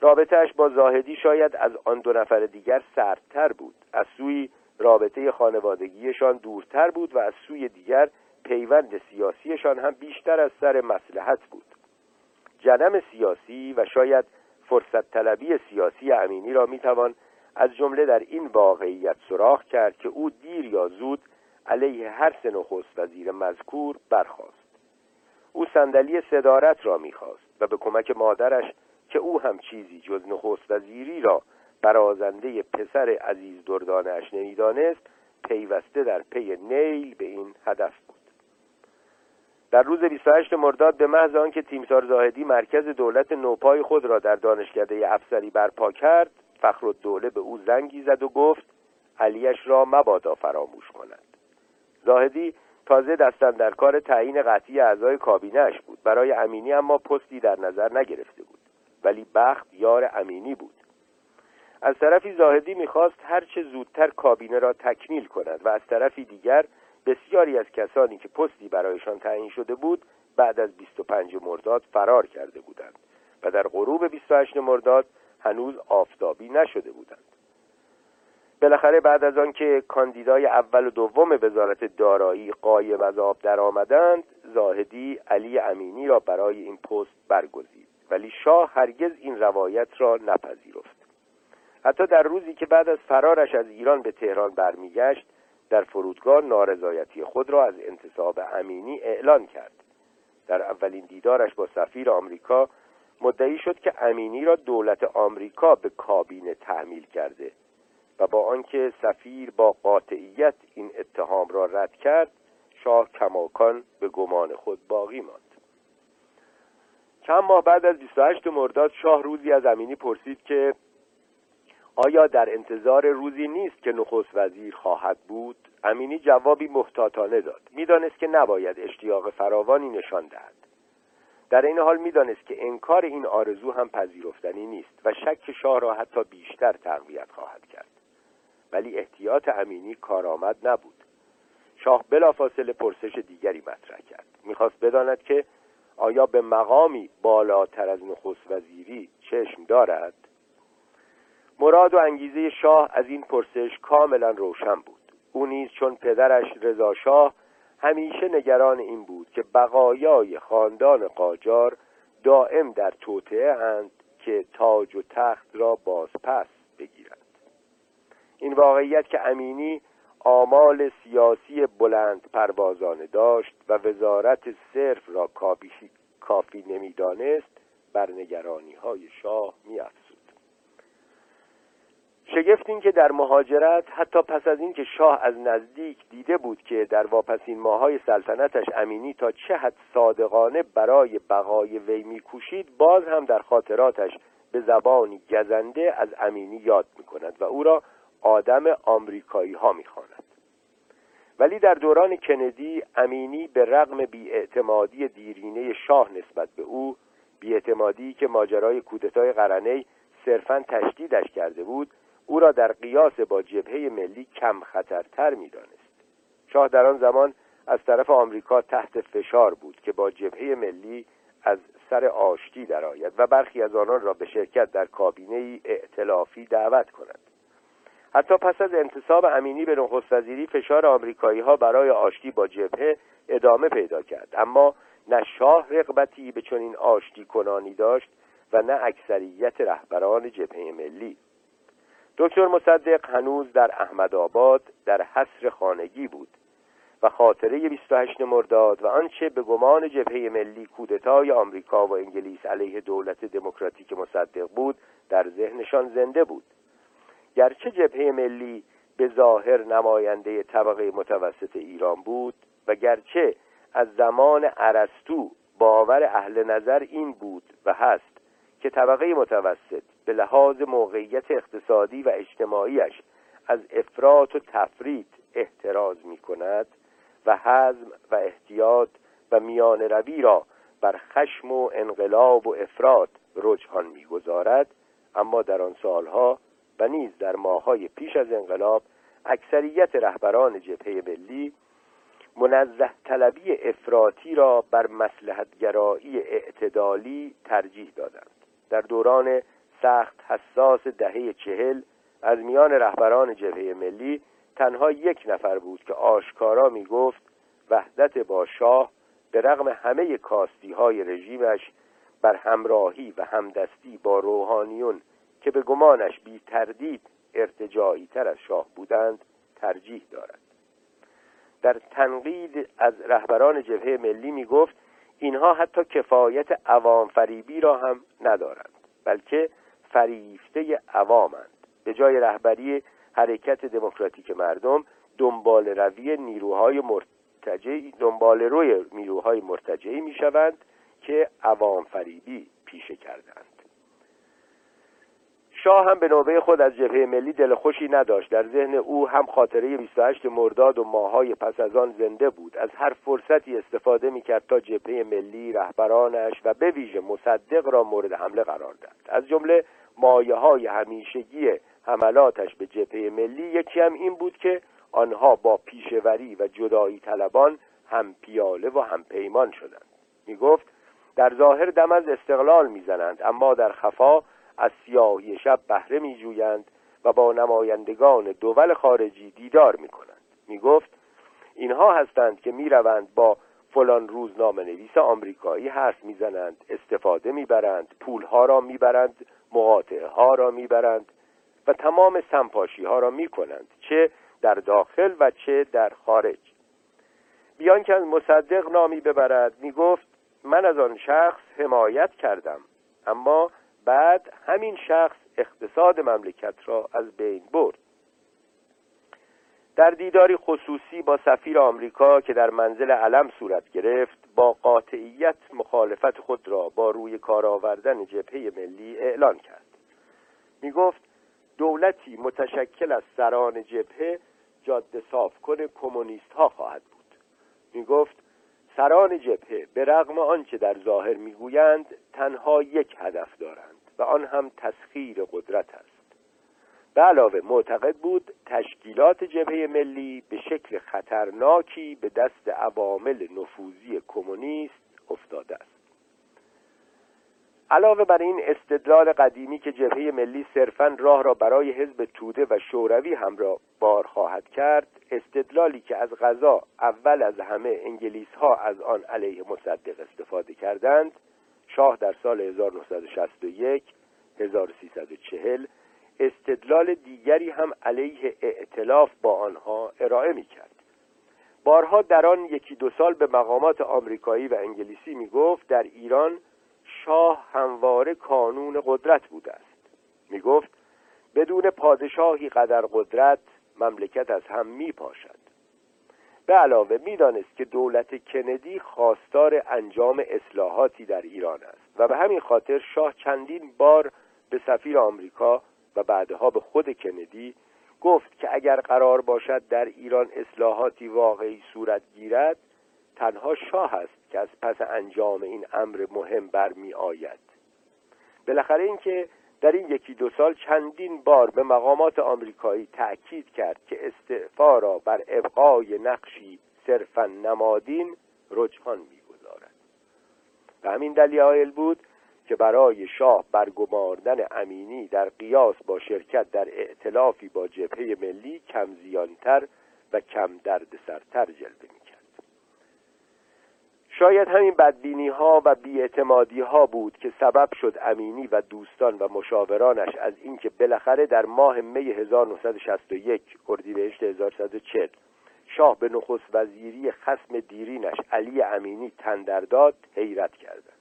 رابطهش با زاهدی شاید از آن دو نفر دیگر سردتر بود. از سوی رابطه خانوادگیشان دورتر بود و از سوی دیگر پیوند سیاسیشان هم بیشتر از سر مسلحت بود. جنم سیاسی و شاید فرصت طلبی سیاسی امینی را می‌توان از جمله در این واقعیت سراخ کرد که او دیر یا زود علیه هر سه وزیر مذکور برخاست. او صندلی صدارت را می‌خواست و به کمک مادرش که او هم چیزی جز نخست وزیری را برازنده پسر عزیز دردانش نمی‌دانست پیوسته در پی نیل به این هدف بود. در روز 28 مرداد به محض آنکه تیمسار زاهدی مرکز دولت نوپای خود را در دانشکده افسری برپا کرد فخر دوله به او زنگی زد و گفت علیش را مبادا فراموش کند. زاهدی تازه دستن در کار تعیین قطعی اعضای کابینهش بود. برای امینی اما پستی در نظر نگرفته بود. ولی بخت یار امینی بود. از طرفی زاهدی می‌خواست هرچه زودتر کابینه را تکمیل کند و از طرفی دیگر بسیاری از کسانی که پستی برایشان تعیین شده بود بعد از 25 مرداد فرار کرده بودند و در غروب 28 مرداد هنوز آفتابی نشده بودند. بالاخره بعد از آنکه کاندیدای اول و دوم وزارت دارایی قایب از آب درآمدند زاهدی علی امینی را برای این پست برگزید. ولی شاه هرگز این روایت را نپذیرفت. حتی در روزی که بعد از فرارش از ایران به تهران برمیگشت در فرودگاه نارضایتی خود را از انتصاب امینی اعلان کرد. در اولین دیدارش با سفیر آمریکا مدعی شد که امینی را دولت آمریکا به کابینه تحمیل کرده و با آنکه سفیر با قاطعیت این اتهام را رد کرد شاه کماکان به گمان خود باقی ماند. چند ماه بعد از 28 مرداد شاه روزی از امینی پرسید که آیا در انتظار روزی نیست که نخست وزیر خواهد بود؟ امینی جوابی محتاطانه داد. می‌دانست که نباید اشتیاق فراوانی نشان دهد. در این حال می‌دانست که انکار این آرزو هم پذیرفتنی نیست و شک شاه را حتی بیشتر تقویت خواهد کرد. ولی احتیاط امینی کارآمد نبود. شاه بلافاصله پرسش دیگری مطرح کرد. می‌خواست بداند که آیا به مقامی بالاتر از نخست وزیری چشم دارد؟ مراد و انگیزه شاه از این پرسش کاملا روشن بود. او نیز چون پدرش رضا شاه همیشه نگران این بود که بقایای خاندان قاجار دائم در توطعه اند که تاج و تخت را بازپس بگیرند. این واقعیت که امینی آمال سیاسی بلند پروازانه داشت و وزارت صرف را کافی, نمی‌دانست بر نگرانی های شاه میافزود. شگفت این که در مهاجرت حتی پس از اینکه شاه از نزدیک دیده بود که در واپسین ماهای سلطنتش امینی تا چه حد صادقانه برای بقای وی میکوشید باز هم در خاطراتش به زبانی گزنده از امینی یاد می‌کند و او را آدم آمریکایی ها می‌خواند. ولی در دوران کندی امینی به رغم بیاعتمادی دیرینه شاه نسبت به او بیاعتمادی که ماجرای کودتای قرنه صرفا تشدیدش کرده بود او را در قیاس با جبهه ملی کم خطرتر می‌دانست. شاه در آن زمان از طرف آمریکا تحت فشار بود که با جبهه ملی از سر آشتی درآید و برخی از آنان را به شرکت در کابینه ائتلافی دعوت کند. حتی پس از انتصاب امینی به نخست وزیری فشار آمریکایی ها برای آشتی با جبهه ادامه پیدا کرد. اما نه شاه رغبتی به چنین آشتی کنانی داشت و نه اکثریت رهبران جبهه ملی. دکتر مصدق هنوز در احمدآباد در حصر خانگی بود و خاطره 28 مرداد و آنچه به گمان جبهه ملی کودتای آمریکا و انگلیس علیه دولت دموکراتیک مصدق بود در ذهنشان زنده بود. گرچه جبهه ملی به ظاهر نماینده طبقه متوسط ایران بود و گرچه از زمان ارسطو باور اهل نظر این بود و هست که طبقه متوسط به لحاظ موقعیت اقتصادی و اجتماعیش از افراط و تفرید احتراز می کند و حزم و احتیاط و میان روی را بر خشم و انقلاب و افراد رجحان می‌گذارد. اما در آن سالها و نیز در ماههای پیش از انقلاب اکثریت رهبران جبهه ملی منزه طلبی افراطی را بر مسلحتگرایی اعتدالی ترجیح دادند. در دوران سخت حساس دهه چهل از میان رهبران جبهه ملی تنها یک نفر بود که آشکارا می گفت وحدت با شاه به رغم همه کاستی های رژیمش بر همراهی و همدستی با روحانیون که به گمانش بی تردید ارتجاعی تر از شاه بودند ترجیح دارد. در تنقید از رهبران جبهه ملی می گفت اینها حتی کفایت عوام فریبی را هم ندارند بلکه فریفته عوامند. به جای رهبری حرکت دموکراتیک مردم دنبال روی نیروهای مرتجعی دنبال روی نیروهای مرتجعی می شوند که عوام فریبی پیشه کردند. شاه هم به نوبه خود از جبهه ملی دل خوشی نداشت. در ذهن او هم خاطره 28 مرداد و ماهای پس از آن زنده بود. از هر فرصتی استفاده می‌کرد تا جبهه ملی رهبرانش و به ویژه مصدق را مورد حمله قرار داد از جمله مایه های همیشگی حملاتش به جبهه ملی یکی هم این بود که آنها با پیشوری و جدایی طلبان هم پیاله و هم پیمان شدند. می گفت در ظاهر دم از استقلال می‌زنند اما در خفا از سیاهی شب بهره میجویند و با نمایندگان دول خارجی دیدار می‌کنند. می‌گفت اینها هستند که می‌روند با فلان روزنامه نویس آمریکایی حرف می‌زنند استفاده می‌برند پولها را می‌برند مقاطعه ها را می‌برند و تمام سمپاشی ها را می‌کنند چه در داخل و چه در خارج. بیان که از مصدق نامی ببرد می‌گفت من از آن شخص حمایت کردم اما بعد همین شخص اقتصاد مملکت را از بین برد. در دیداری خصوصی با سفیر آمریکا که در منزل علم صورت گرفت با قاطعیت مخالفت خود را با روی کار آوردن جبهه ملی اعلان کرد. می گفت دولتی متشکل از سران جبهه جاده صاف کن کمونیست ها خواهد بود. می گفت سران جبهه به رغم آنچه در ظاهر می‌گویند تنها یک هدف دارند. و آن هم تسخیر قدرت است. به علاوه معتقد بود تشکیلات جبهه ملی به شکل خطرناکی به دست عوامل نفوذی کمونیست افتاده است. علاوه بر این استدلال قدیمی که جبهه ملی صرفا راه را برای حزب توده و شوروی همراه بار خواهد کرد استدلالی که از غذا اول از همه انگلیس ها از آن علیه مصدق استفاده کردند شاه در سال 1961 1340 استدلال دیگری هم علیه ائتلاف با آنها ارائه می کرد بارها در آن یکی دو سال به مقامات آمریکایی و انگلیسی می گفت در ایران شاه همواره کانون قدرت بوده است. می گفت بدون پادشاهی قدر قدرت مملکت از هم می پاشد به علاوه می‌دانست که دولت کندی خواستار انجام اصلاحاتی در ایران است و به همین خاطر شاه چندین بار به سفیر آمریکا و بعدها به خود کندی گفت که اگر قرار باشد در ایران اصلاحاتی واقعی صورت گیرد تنها شاه است که از پس انجام این امر مهم برمی آید بالاخره اینکه در این یکی دو سال چندین بار به مقامات آمریکایی تأکید کرد که استعفا را بر ابقای نقشی صرفا نمادین رجحان می‌گذارد. و همین دلیل بود که برای شاه برگماردن امینی در قیاس با شرکت در ائتلافی با جبهه ملی کم زیانتر و کم دردسرتر جلوه می شاید همین بدبینی ها و بیاعتمادی ها بود که سبب شد امینی و دوستان و مشاورانش از اینکه بالاخره در ماه می 1961 اردیبهشت 1140 شاه به نخست وزیری خسم دیرینش علی امینی تندر داد حیرت کردند.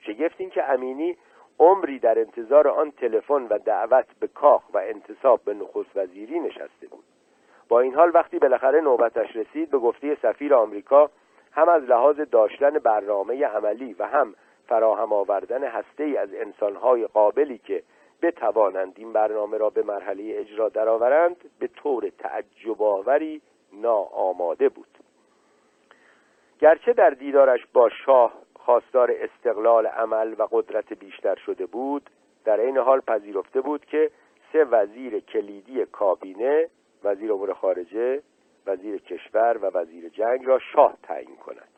شگفت این که امینی عمری در انتظار آن تلفن و دعوت به کاخ و انتصاب به نخست وزیری نشسته بود. با این حال وقتی بالاخره نوبتش رسید به گفته سفیر آمریکا هم از لحاظ داشتن برنامه عملی و هم فراهم آوردن هسته ای از انسانهای قابلی که بتوانند این برنامه را به مرحله اجرا درآورند به طور تعجب آوری ناآماده بود. گرچه در دیدارش با شاه خواستار استقلال عمل و قدرت بیشتر شده بود در این حال پذیرفته بود که سه وزیر کلیدی کابینه وزیر امور خارجه وزیر کشور و وزیر جنگ را شاه تعیین کند.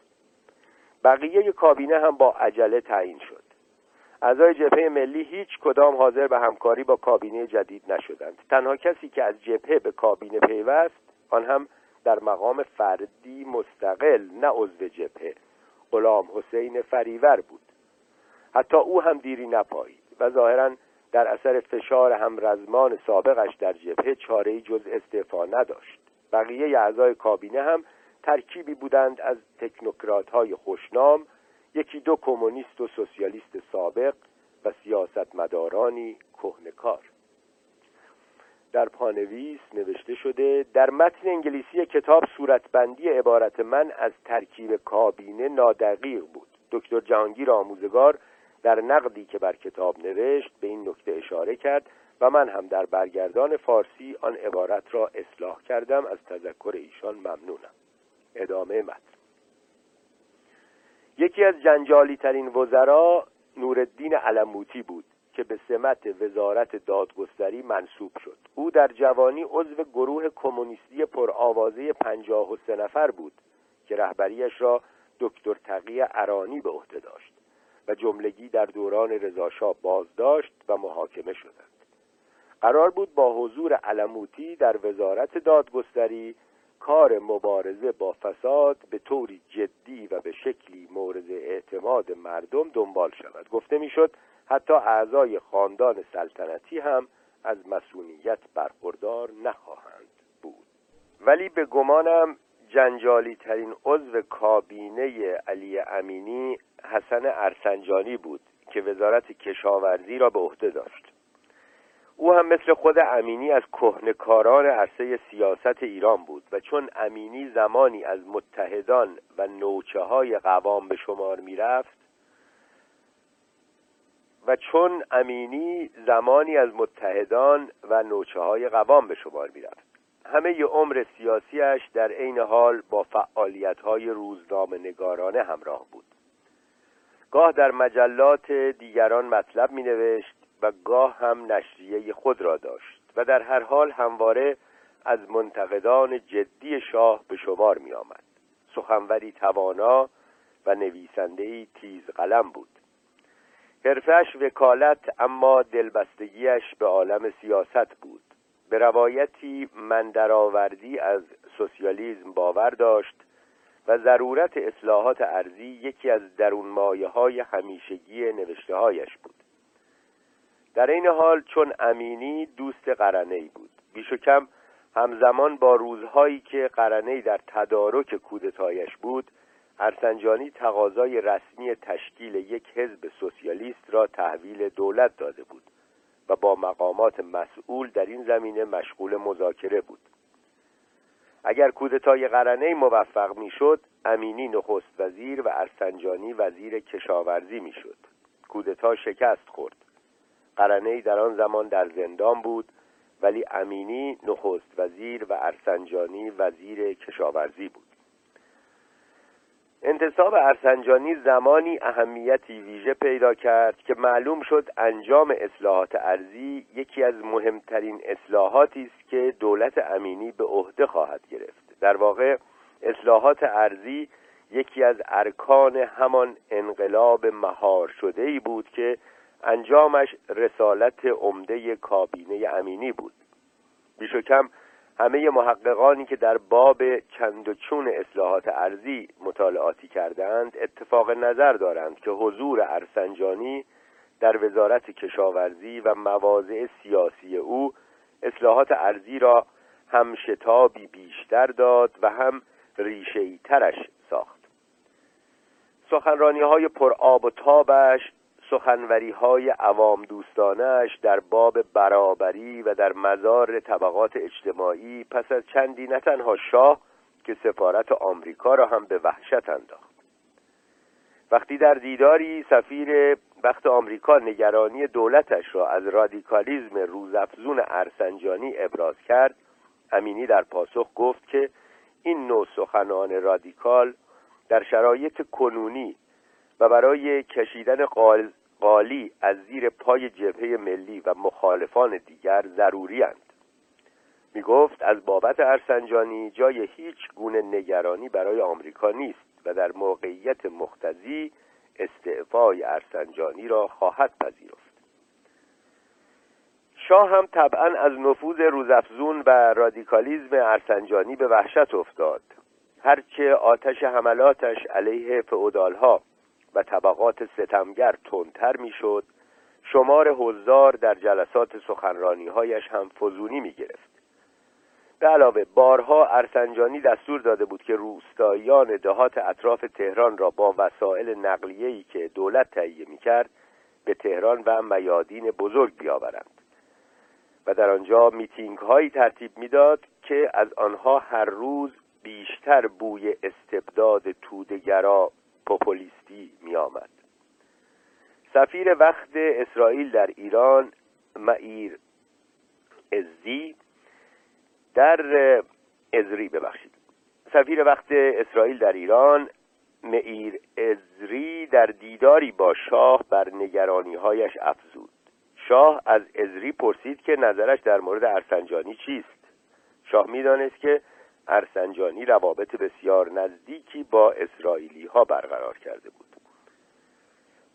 بقیه کابینه هم با عجله تعیین شد. اعضای جبهه ملی هیچ کدام حاضر به همکاری با کابینه جدید نشدند. تنها کسی که از جبهه به کابینه پیوست آن هم در مقام فردی مستقل نه عضو جبهه غلام حسین فریور بود. حتی او هم دیری نپایید و ظاهرا در اثر فشار همرزمان سابقش در جبهه چاره جز استعفا نداشت. بقیه اعضای کابینه هم ترکیبی بودند از تکنوکرات های خوشنام یکی دو کمونیست و سوسیالیست سابق و سیاستمدارانی کهنکار در پانویس نوشته شده در متن انگلیسی کتاب صورتبندی عبارت من از ترکیب کابینه نادقیق بود. دکتر جهانگیر آموزگار در نقدی که بر کتاب نوشت به این نکته اشاره کرد و من هم در برگردان فارسی آن عبارت را اصلاح کردم از تذکر ایشان ممنونم. ادامه متن. یکی از جنجالی ترین وزرا نوردین علموتی بود که به سمت وزارت دادگستری منصوب شد. او در جوانی عضو گروه کمونیستی پرآوازه پنجاه و سه نفر بود که رهبریش را دکتر تقی ارانی به عهده داشت و جملگی در دوران رضاشاه بازداشت و محاکمه شدند. قرار بود با حضور علموتی در وزارت دادگستری کار مبارزه با فساد به طوری جدی و به شکلی مورد اعتماد مردم دنبال شود. گفته می‌شد حتی اعضای خاندان سلطنتی هم از مسئولیت برخوردار نخواهند بود. ولی به گمانم جنجالی ترین عضو کابینه علی امینی حسن ارسنجانی بود که وزارت کشاورزی را به عهده داشت. او هم مثل خود امینی از کهنکاران عرصه سیاست ایران بود و چون امینی زمانی از متحدان و نوچه های قوام به شمار می‌رفت و چون امینی زمانی از متحدان و نوچه های قوام به شمار می‌رفت. همه ی عمر سیاسیش در عین حال با فعالیت های روزنامه نگارانه همراه بود. گاه در مجلات دیگران مطلب می نوشت و گاه هم نشریه خود را داشت و در هر حال همواره از منتقدان جدی شاه به شمار می آمد سخنوری توانا و نویسندهی تیز قلم بود. حرفش وکالت اما دلبستگیش به عالم سیاست بود. به روایتی من درآوردی از سوسیالیزم باور داشت و ضرورت اصلاحات ارزی یکی از درون مایه های همیشگی نوشته هایش بود. در این حال چون امینی دوست قرنه بود بیش و کم همزمان با روزهایی که قرنه در تدارک کودتایش بود ارسنجانی تقاضای رسمی تشکیل یک حزب سوسیالیست را تحویل دولت داده بود و با مقامات مسئول در این زمینه مشغول مذاکره بود. اگر کودتای قرنه موفق می‌شد امینی نخست وزیر و ارسنجانی وزیر کشاورزی می‌شد. کودتا شکست خورد. قرنه در آن زمان در زندان بود ولی امینی نخست وزیر و ارسنجانی وزیر کشاورزی بود. انتصاب ارسنجانی زمانی اهمیتی ویژه پیدا کرد که معلوم شد انجام اصلاحات ارزی یکی از مهمترین اصلاحاتی است که دولت امینی به عهده خواهد گرفت. در واقع اصلاحات ارزی یکی از ارکان همان انقلاب مهار شده ای بود که انجامش رسالت عمده کابینه امینی بود. بیش و کم همه محققانی که در باب چند و چون اصلاحات ارزی مطالعاتی کردند اتفاق نظر دارند که حضور ارسنجانی در وزارت کشاورزی و مواضع سیاسی او اصلاحات ارزی را هم شتابی بیشتر داد و هم ریشه ترش ساخت. سخنرانی های پر آب و تابش سخنوری های عوام دوستانش در باب برابری و در مزار طبقات اجتماعی پس از چندی نه تنها شاه که سفارت آمریکا را هم به وحشت انداخت. وقتی در دیداری سفیر وقت آمریکا نگرانی دولتش را از رادیکالیزم روزافزون ارسنجانی ابراز کرد امینی در پاسخ گفت که این نوع سخنان رادیکال در شرایط کنونی و برای کشیدن قالی از زیر پای جبهه ملی و مخالفان دیگر ضروری هند. می گفت از بابت ارسنجانی جای هیچ گونه نگرانی برای آمریکا نیست و در موقعیت مختزی استعفای ارسنجانی را خواهد پذیرفت شاه هم طبعا از نفوذ روزافزون و رادیکالیزم ارسنجانی به وحشت افتاد هرچه آتش حملاتش علیه فعودالها و طبقات ستمگر تندتر می‌شد شمار حضار در جلسات سخنرانی هایش هم فزونی می گرفت به علاوه بارها ارسنجانی دستور داده بود که روستاییان دهات اطراف تهران را با وسایل نقلیه‌ای که دولت تهیه می‌کرد به تهران و میادین بزرگ بیاورند. و در آنجا میتینگ هایی ترتیب می‌داد که از آنها هر روز بیشتر بوی استبداد تودگرا پوپولیستی می آمد سفیر وقت اسرائیل در ایران معیر ازی در ازری ببخشید. سفیر وقت اسرائیل در ایران معیر ازری در دیداری با شاه بر نگرانی هایش افزود. شاه از ازری پرسید که نظرش در مورد ارسنجانی چیست. شاه می‌دانست که ارسنجانی روابط بسیار نزدیکی با اسرائیلی ها برقرار کرده بود.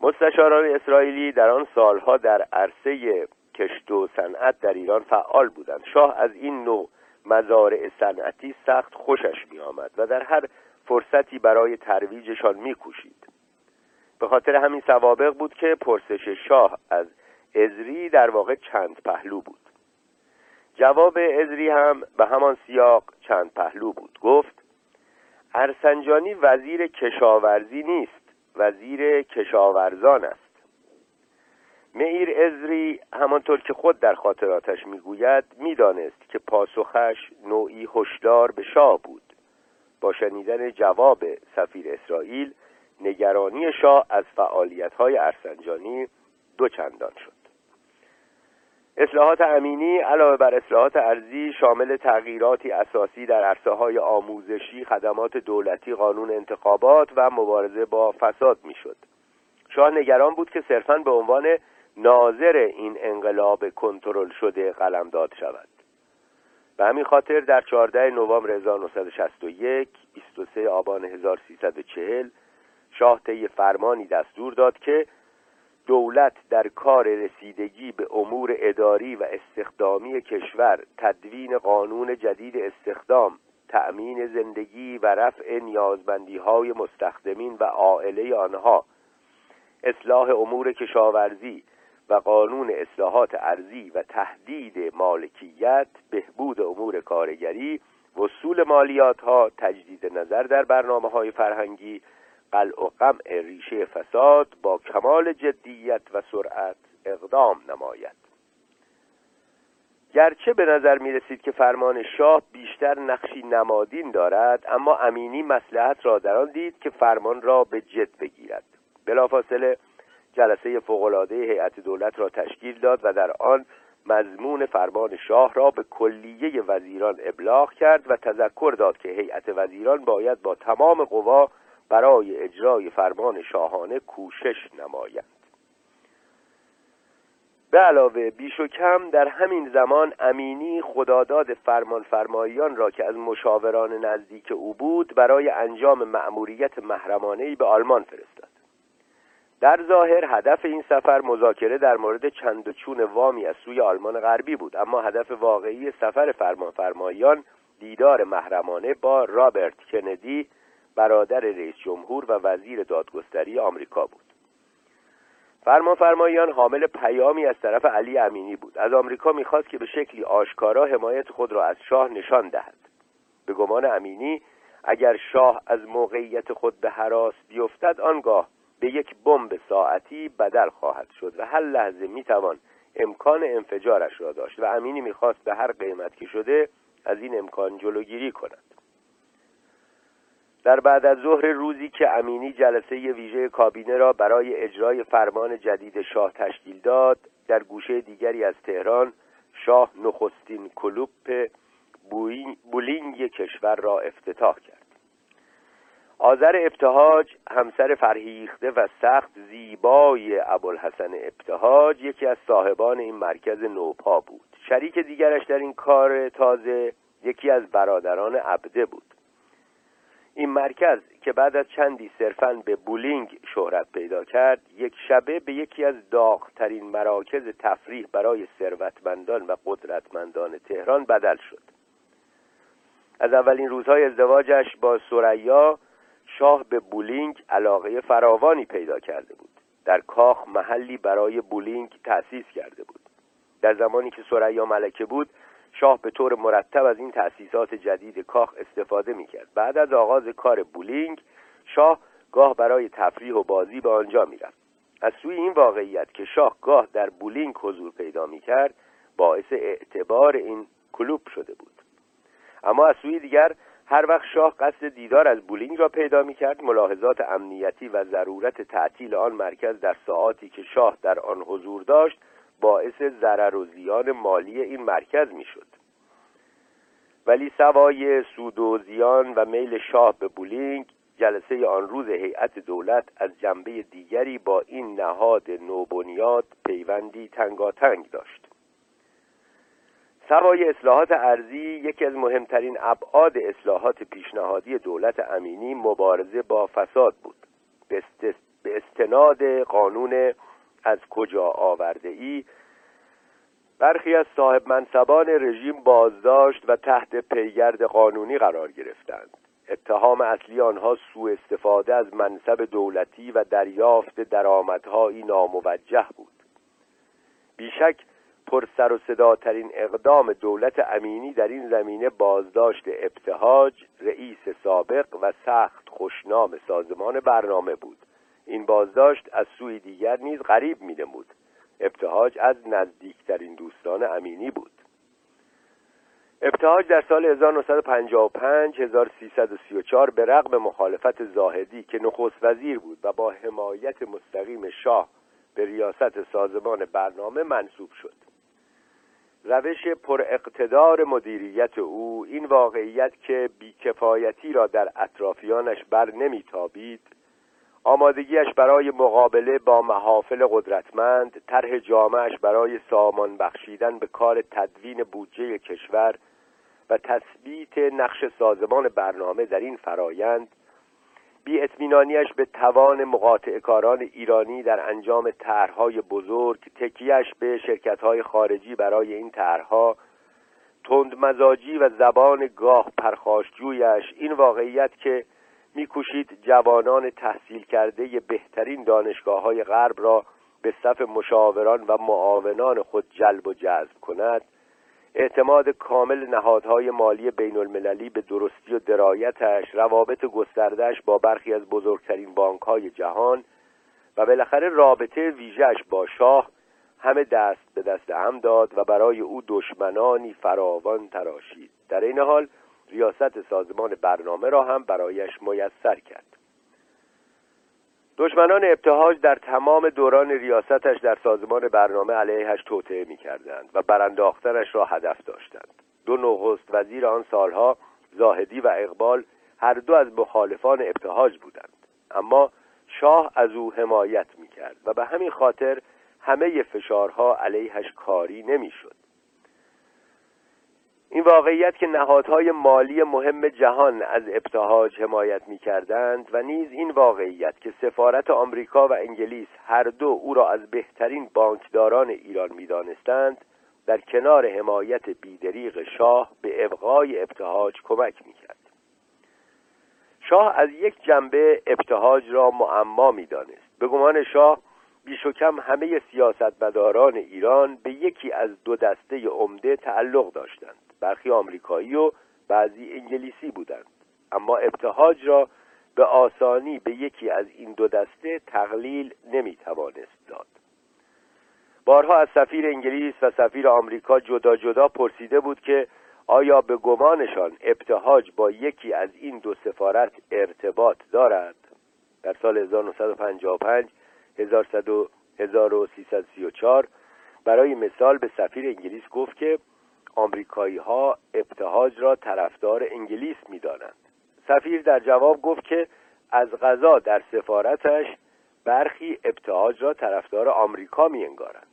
مستشاران اسرائیلی در آن سالها در عرصه کشت و صنعت در ایران فعال بودند. شاه از این نوع مزارع صنعتی سخت خوشش می آمد و در هر فرصتی برای ترویجشان می کوشید. به خاطر همین سوابق بود که پرسش شاه از ازری در واقع چند پهلو بود. جواب ازری هم به همان سیاق چند پهلو بود. گفت ارسنجانی وزیر کشاورزی نیست وزیر کشاورزان است. معیر ازری همانطور که خود در خاطراتش می‌گوید می‌دانست که پاسخش نوعی هشدار به شاه بود. با شنیدن جواب سفیر اسرائیل نگرانی شاه از فعالیت‌های ارسنجانی دو چندان شد. اصلاحات امینی علاوه بر اصلاحات ارزی شامل تغییراتی اساسی در عرصه های آموزشی، خدمات دولتی، قانون انتخابات و مبارزه با فساد می‌شد. شاه نگران بود که صرفا به عنوان ناظر این انقلاب کنترل شده قلمداد شود. به همین خاطر در 14 نوامبر 1961 23 آبان 1340 شاه طی فرمانی دستور داد که دولت در کار رسیدگی به امور اداری و استخدامی کشور تدوین قانون جدید استخدام تأمین زندگی و رفع نیازمندی های مستخدمین و عائله آنها اصلاح امور کشاورزی و قانون اصلاحات ارزی و تهدید مالکیت بهبود امور کارگری وصول مالیات ها تجدید نظر در برنامه های فرهنگی قلع و قمع ریشه فساد با کمال جدیت و سرعت اقدام نماید. گرچه به نظر می رسید که فرمان شاه بیشتر نقشی نمادین دارد اما امینی مسلحت را در آن دید که فرمان را به جد بگیرد. بلافاصله جلسه فوقالعاده هیئت دولت را تشکیل داد و در آن مضمون فرمان شاه را به کلیه وزیران ابلاغ کرد و تذکر داد که هیئت وزیران باید با تمام قوا برای اجرای فرمان شاهانه کوشش نمایند. به علاوه بیش و کم در همین زمان امینی خداداد فرمان فرماییان را که از مشاوران نزدیک او بود برای انجام مأموریت محرمانهی به آلمان فرستاد. در ظاهر هدف این سفر مذاکره در مورد چند و چون وامی از سوی آلمان غربی بود اما هدف واقعی سفر فرمان فرماییان دیدار محرمانه با رابرت کندی برادر رئیس جمهور و وزیر دادگستری آمریکا بود. فرمانفرماییان حامل پیامی از طرف علی امینی بود. از آمریکا می‌خواست که به شکلی آشکارا حمایت خود را از شاه نشان دهد. به گمان امینی اگر شاه از موقعیت خود به حراس بیفتد آنگاه به یک بمب ساعتی بدل خواهد شد و هر لحظه می‌توان امکان انفجارش را داشت و امینی می‌خواست به هر قیمت که شده از این امکان جلوگیری کند. در بعد از ظهر روزی که امینی جلسه ویژه کابینه را برای اجرای فرمان جدید شاه تشکیل داد در گوشه دیگری از تهران شاه نخستین کلوپ بولینگ کشور را افتتاح کرد. آذر ابتهاج همسر فرهیخته و سخت زیبای ابوالحسن ابتهاج یکی از صاحبان این مرکز نوپا بود. شریک دیگرش در این کار تازه یکی از برادران عبده بود. این مرکز که بعد از چندی صرفا به بولینگ شهرت پیدا کرد یک شبه به یکی از داغترین مراکز تفریح برای ثروتمندان و قدرتمندان تهران بدل شد. از اولین روزهای ازدواجش با ثریا شاه به بولینگ علاقه فراوانی پیدا کرده بود. در کاخ محلی برای بولینگ تأسیس کرده بود. در زمانی که ثریا ملکه بود شاه به طور مرتب از این تأسیسات جدید کاخ استفاده می‌کرد. بعد از آغاز کار بولینگ شاه گاه برای تفریح و بازی به آنجا می‌رفت. از سوی این واقعیت که شاه گاه در بولینگ حضور پیدا می‌کرد باعث اعتبار این کلوب شده بود. اما از سوی دیگر هر وقت شاه قصد دیدار از بولینگ را پیدا می‌کرد ملاحظات امنیتی و ضرورت تعطیل آن مرکز در ساعاتی که شاه در آن حضور داشت باعث ضرر و زیان مالی این مرکز می‌شد. ولی سوای سود و زیان و میل شاه به بولینگ جلسه آن روز هیئت دولت از جنبه دیگری با این نهاد نوبنیاد پیوندی تنگاتنگ داشت. سوای اصلاحات ارزی یکی از مهمترین ابعاد اصلاحات پیشنهادی دولت امینی مبارزه با فساد بود. به استناد قانون از کجا آورده ای برخی از صاحب منصبان رژیم بازداشت و تحت پیگرد قانونی قرار گرفتند. اتهام اصلی آنها سوء استفاده از منصب دولتی و دریافت درآمدهایی ناموجه بود. بیشک پر سر و صداترین اقدام دولت امینی در این زمینه بازداشت ابتهاج رئیس سابق و سخت خوشنام سازمان برنامه بود. این بازداشت از سوی دیگر نیز غریب نمود. ابتهاج از نزدیکترین دوستان امینی بود. ابتهاج در سال 1955 1334 به رغم مخالفت زاهدی که نخست وزیر بود و با حمایت مستقیم شاه به ریاست سازمان برنامه منصوب شد. روش پر اقتدار مدیریت او این واقعیت که بیکفایتی را در اطرافیانش بر نمیتابید آمادگیش برای مقابله با محافل قدرتمند طرح جامعش برای سامان بخشیدن به کار تدوین بودجه کشور و تثبیت نقش سازمان برنامه در این فرایند. بی اطمینانیش به توان مقاطع کاران ایرانی در انجام طرحهای بزرگ تکیهش به شرکتهای خارجی برای این طرحها تندمزاجی و زبان گاه پرخاشجویش این واقعیت که میکوشید جوانان تحصیل کرده بهترین دانشگاه های غرب را به صف مشاوران و معاونان خود جلب و جذب کند. اعتماد کامل نهادهای مالی بین المللی به درستی و درایتش روابط گستردهش با برخی از بزرگترین بانک های جهان و بالاخره رابطه ویژهش با شاه همه دست به دست هم داد و برای او دشمنانی فراوان تراشید. در این حال ریاست سازمان برنامه را هم برایش میسر کرد. دشمنان ابتهاج در تمام دوران ریاستش در سازمان برنامه علیهش توطعه می‌کردند و برانداختنش را هدف داشتند. دو نخست وزیر آن سالها زاهدی و اقبال هر دو از مخالفان ابتهاج بودند. اما شاه از او حمایت می‌کرد و به همین خاطر همه فشارها علیهش کاری نمی‌شد. این واقعیت که نهادهای مالی مهم جهان از ابتهاج حمایت می کردند و نیز این واقعیت که سفارت آمریکا و انگلیس هر دو او را از بهترین بانکداران ایران می دانستند در کنار حمایت بیدریق شاه به ابقای ابتهاج کمک می کرد. شاه از یک جنبه ابتهاج را معما می دانست. به گمان شاه بیش و کم همه سیاستمداران ایران به یکی از دو دسته عمده تعلق داشتند برخی آمریکایی و بعضی انگلیسی بودند. اما ابتهاج را به آسانی به یکی از این دو دسته تقلیل نمی‌توانست داد. بارها از سفیر انگلیس و سفیر آمریکا جدا جدا پرسیده بود که آیا به گمانشان ابتهاج با یکی از این دو سفارت ارتباط دارد؟ در سال 1955 1334 برای مثال به سفیر انگلیس گفت که آمریکایی ها ابتهاج را طرفدار انگلیس می دانند. سفیر در جواب گفت که از غذا در سفارتش برخی ابتهاج را طرفدار آمریکا می انگارند.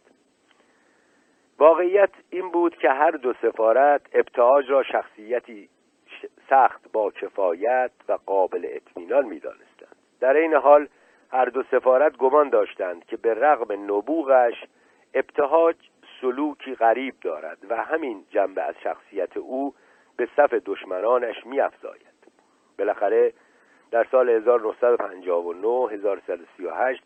واقعیت این بود که هر دو سفارت ابتهاج را شخصیتی سخت با کفایت و قابل اطمینان می دانستند. در این حال هر دو سفارت گمان داشتند که به رغم نبوغش ابتهاج سلوکی غریب دارد و همین جنبه از شخصیت او به صف دشمنانش میافزاید. بالاخره در سال 1959 1338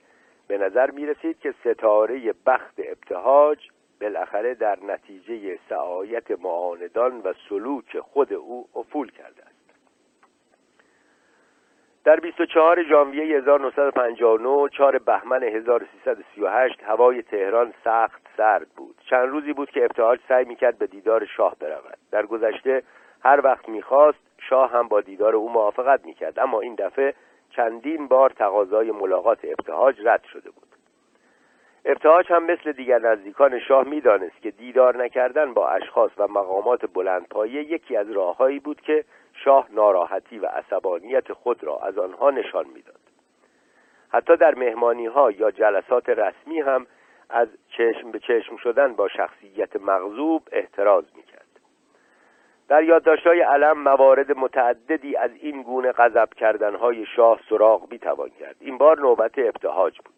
به نظر می رسید که ستاره بخت ابتهاج بالاخره در نتیجه سعایت معاندان و سلوک خود او افول کرده است. در 24 ژانویه 1959 4 بهمن 1338 هوای تهران سخت سرد بود. چند روزی بود که ابتهاج سعی می‌کرد به دیدار شاه برود. در گذشته هر وقت می‌خواست شاه هم با دیدار او موافقت می‌کرد. اما این دفعه چندین بار تقاضای ملاقات ابتهاج رد شده بود. ابتهاج هم مثل دیگر نزدیکان شاه می‌دانست که دیدار نکردن با اشخاص و مقامات بلندپایه یکی از راههایی بود که شاه ناراحتی و عصبانیت خود را از آنها نشان می‌داد. حتی در مهمانی ها یا جلسات رسمی هم از چشم به چشم شدن با شخصیت مغضوب احتراز می‌کرد. در یادداشتهای علم موارد متعددی از این گونه غضب کردنهای شاه سراغ می‌توان کرد. این بار نوبت ابتهاج بود.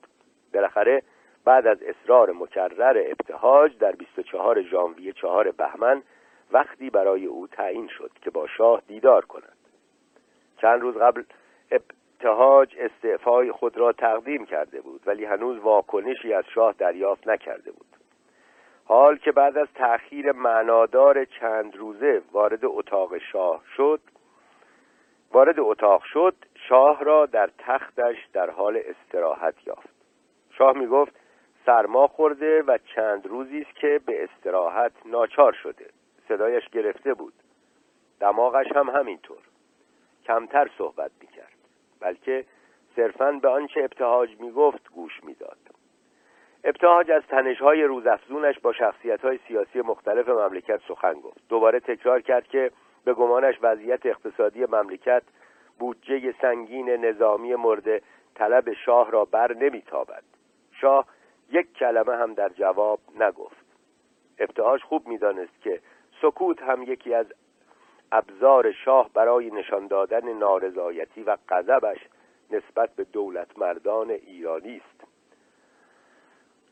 بالاخره بعد از اصرار مکرر ابتهاج در 24 ژانویه 4 بهمن وقتی برای او تعیین شد که با شاه دیدار کند. چند روز قبل ابتهاج استعفای خود را تقدیم کرده بود ولی هنوز واکنشی از شاه دریافت نکرده بود. حال که بعد از تأخیر معنادار چند روزه وارد اتاق شاه شد وارد اتاق شد شاه را در تختش در حال استراحت یافت. شاه می گفت سرما خورده و چند روزی است که به استراحت ناچار شده. صدایش گرفته بود. دماغش هم همینطور. کمتر صحبت می‌کرد. بلکه صرفا به آنچه ابتهاج می‌گفت گوش می‌داد. ابتهاج از تنشهای روزافزونش با شخصیت سیاسی مختلف مملکت سخن گفت. دوباره تکرار کرد که به گمانش وضعیت اقتصادی مملکت بودجه سنگین نظامی مورد طلب شاه را بر نمیتابد. شاه یک کلمه هم در جواب نگفت. ابتهاج خوب می‌دانست که سکوت هم یکی از ابزار شاه برای نشان دادن نارضایتی و غضبش نسبت به دولت مردان ایرانی است.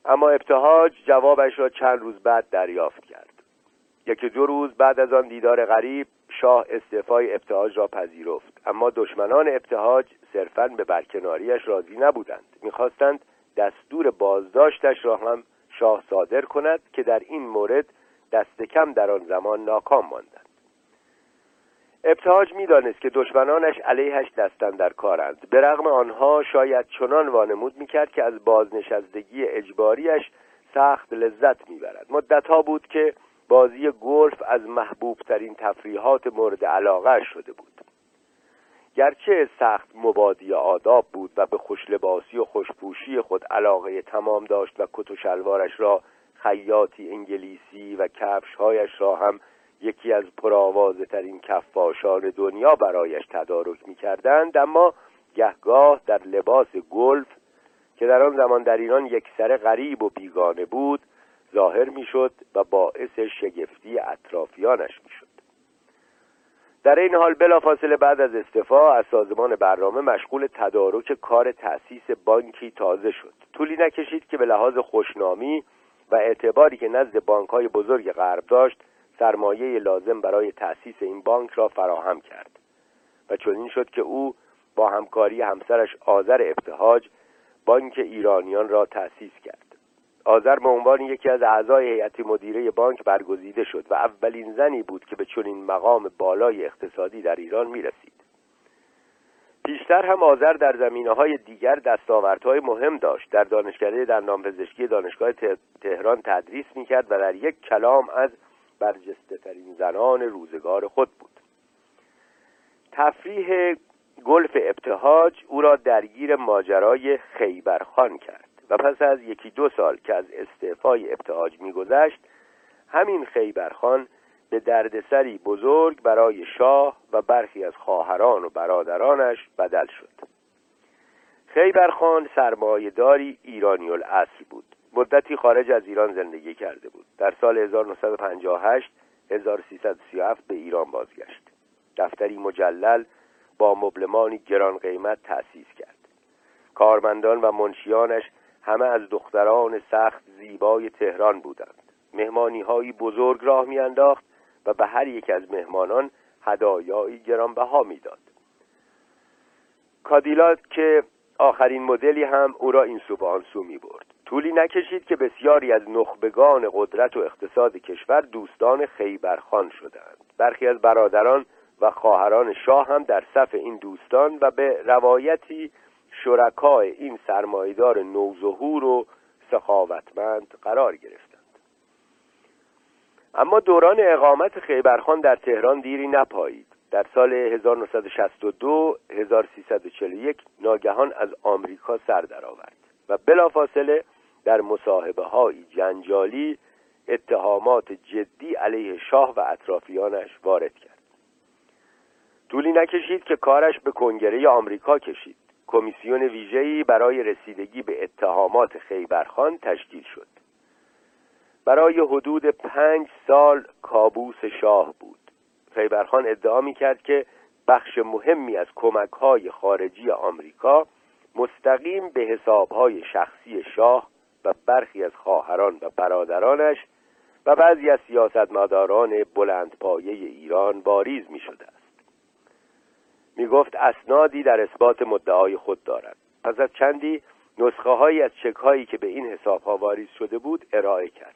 اما ابتهاج جوابش را چند روز بعد دریافت کرد. یکی دو روز بعد از آن دیدار غریب شاه استعفای ابتهاج را پذیرفت. اما دشمنان ابتهاج صرفا به برکناریش راضی نبودند. می‌خواستند دستور بازداشتش را هم شاه صادر کند که در این مورد دست کم در آن زمان ناکام ماندند. ابتهاج می‌دانست که دشمنانش علیهش دستن در کارند. به رغم آنها شاید چنان وانمود می‌کرد که از بازنشستگی اجباریش سخت لذت می‌برد. مدتها بود که بازی گلف از محبوب ترین تفریحات مورد علاقه شده بود. گرچه سخت مبادی آداب بود و به خوشلباسی و خوشپوشی خود علاقه تمام داشت و کت و شلوارش را خیاطی انگلیسی و کفشهایش را هم یکی از پرآوازه ترین کفاشان دنیا برایش تدارک می کردند اما گهگاه در لباس گلف که در آن زمان در ایران یک سر غریب و بیگانه بود ظاهر می‌شد و باعث شگفتی اطرافیانش می‌شد. در این حال بلافاصله بعد از استعفا از سازمان برنامه مشغول تدارک کار تأسیس بانکی تازه شد. طولی نکشید که به لحاظ خوشنامی و اعتباری که نزد بانک های بزرگ غرب داشت سرمایه لازم برای تأسیس این بانک را فراهم کرد. و چنین شد که او با همکاری همسرش آذر ابتهاج بانک ایرانیان را تأسیس کرد. آذر به عنوان یکی از اعضای هیئت مدیره بانک برگزیده شد و اولین زنی بود که به چنین مقام بالای اقتصادی در ایران می رسید. بیشتر هم آذر در زمینه های دیگر دستاوردهای مهم داشت. در دانشکده در نامپزشکی دانشگاه تهران تدریس می‌کرد و در یک کلام از برجسته ترین زنان روزگار خود بود. تفریح گلف ابتهاج او را درگیر ماجرای خیبرخان کرد. و پس از یکی دو سال که از استعفای ابتهاج میگذشت همین خیبرخان به دردسری بزرگ برای شاه و برخی از خواهران و برادرانش بدل شد. خیبرخان سرمایهداری ایرانی الاصل بود. مدتی خارج از ایران زندگی کرده بود. در سال 1958 1337 به ایران بازگشت. دفتری مجلل با مبلمانی گران قیمت تأسیس کرد. کارمندان و منشیانش همه از دختران سخت زیبای تهران بودند. مهمانی هایی بزرگ راه میانداخت و به هر یک از مهمانان هدایایی گرانبها می‌داد. کادیلات که آخرین مدلی هم او را این سو به آن می برد طولی نکشید که بسیاری از نخبگان قدرت و اقتصاد کشور دوستان خیبرخان شدند. برخی از برادران و خواهران شاه هم در صف این دوستان و به روایتی شرکای این سرمایدار نوظهور و سخاوتمند قرار گرفتند. اما دوران اقامت خیبرخان در تهران دیری نپایید. در سال 1962 1341 ناگهان از آمریکا سر درآورد و بلافاصله در مصاحبه های جنجالی اتهامات جدی علیه شاه و اطرافیانش وارد کرد. طولی نکشید که کارش به کنگره آمریکا کشید. کمیسیون ویژه‌ای برای رسیدگی به اتهامات خیبرخان تشکیل شد. برای حدود پنج سال کابوس شاه بود. خیبرخان ادعا می کرد که بخش مهمی از کمک های خارجی آمریکا مستقیم به حساب های شخصی شاه و برخی از خواهران و برادرانش و بعضی از سیاستمداران بلندپایه ایران واریز می شده می گفت اسنادی در اثبات مدعای خود دارد. پس از چندی نسخه هایی از چک هایی که به این حساب ها واریز شده بود ارائه کرد.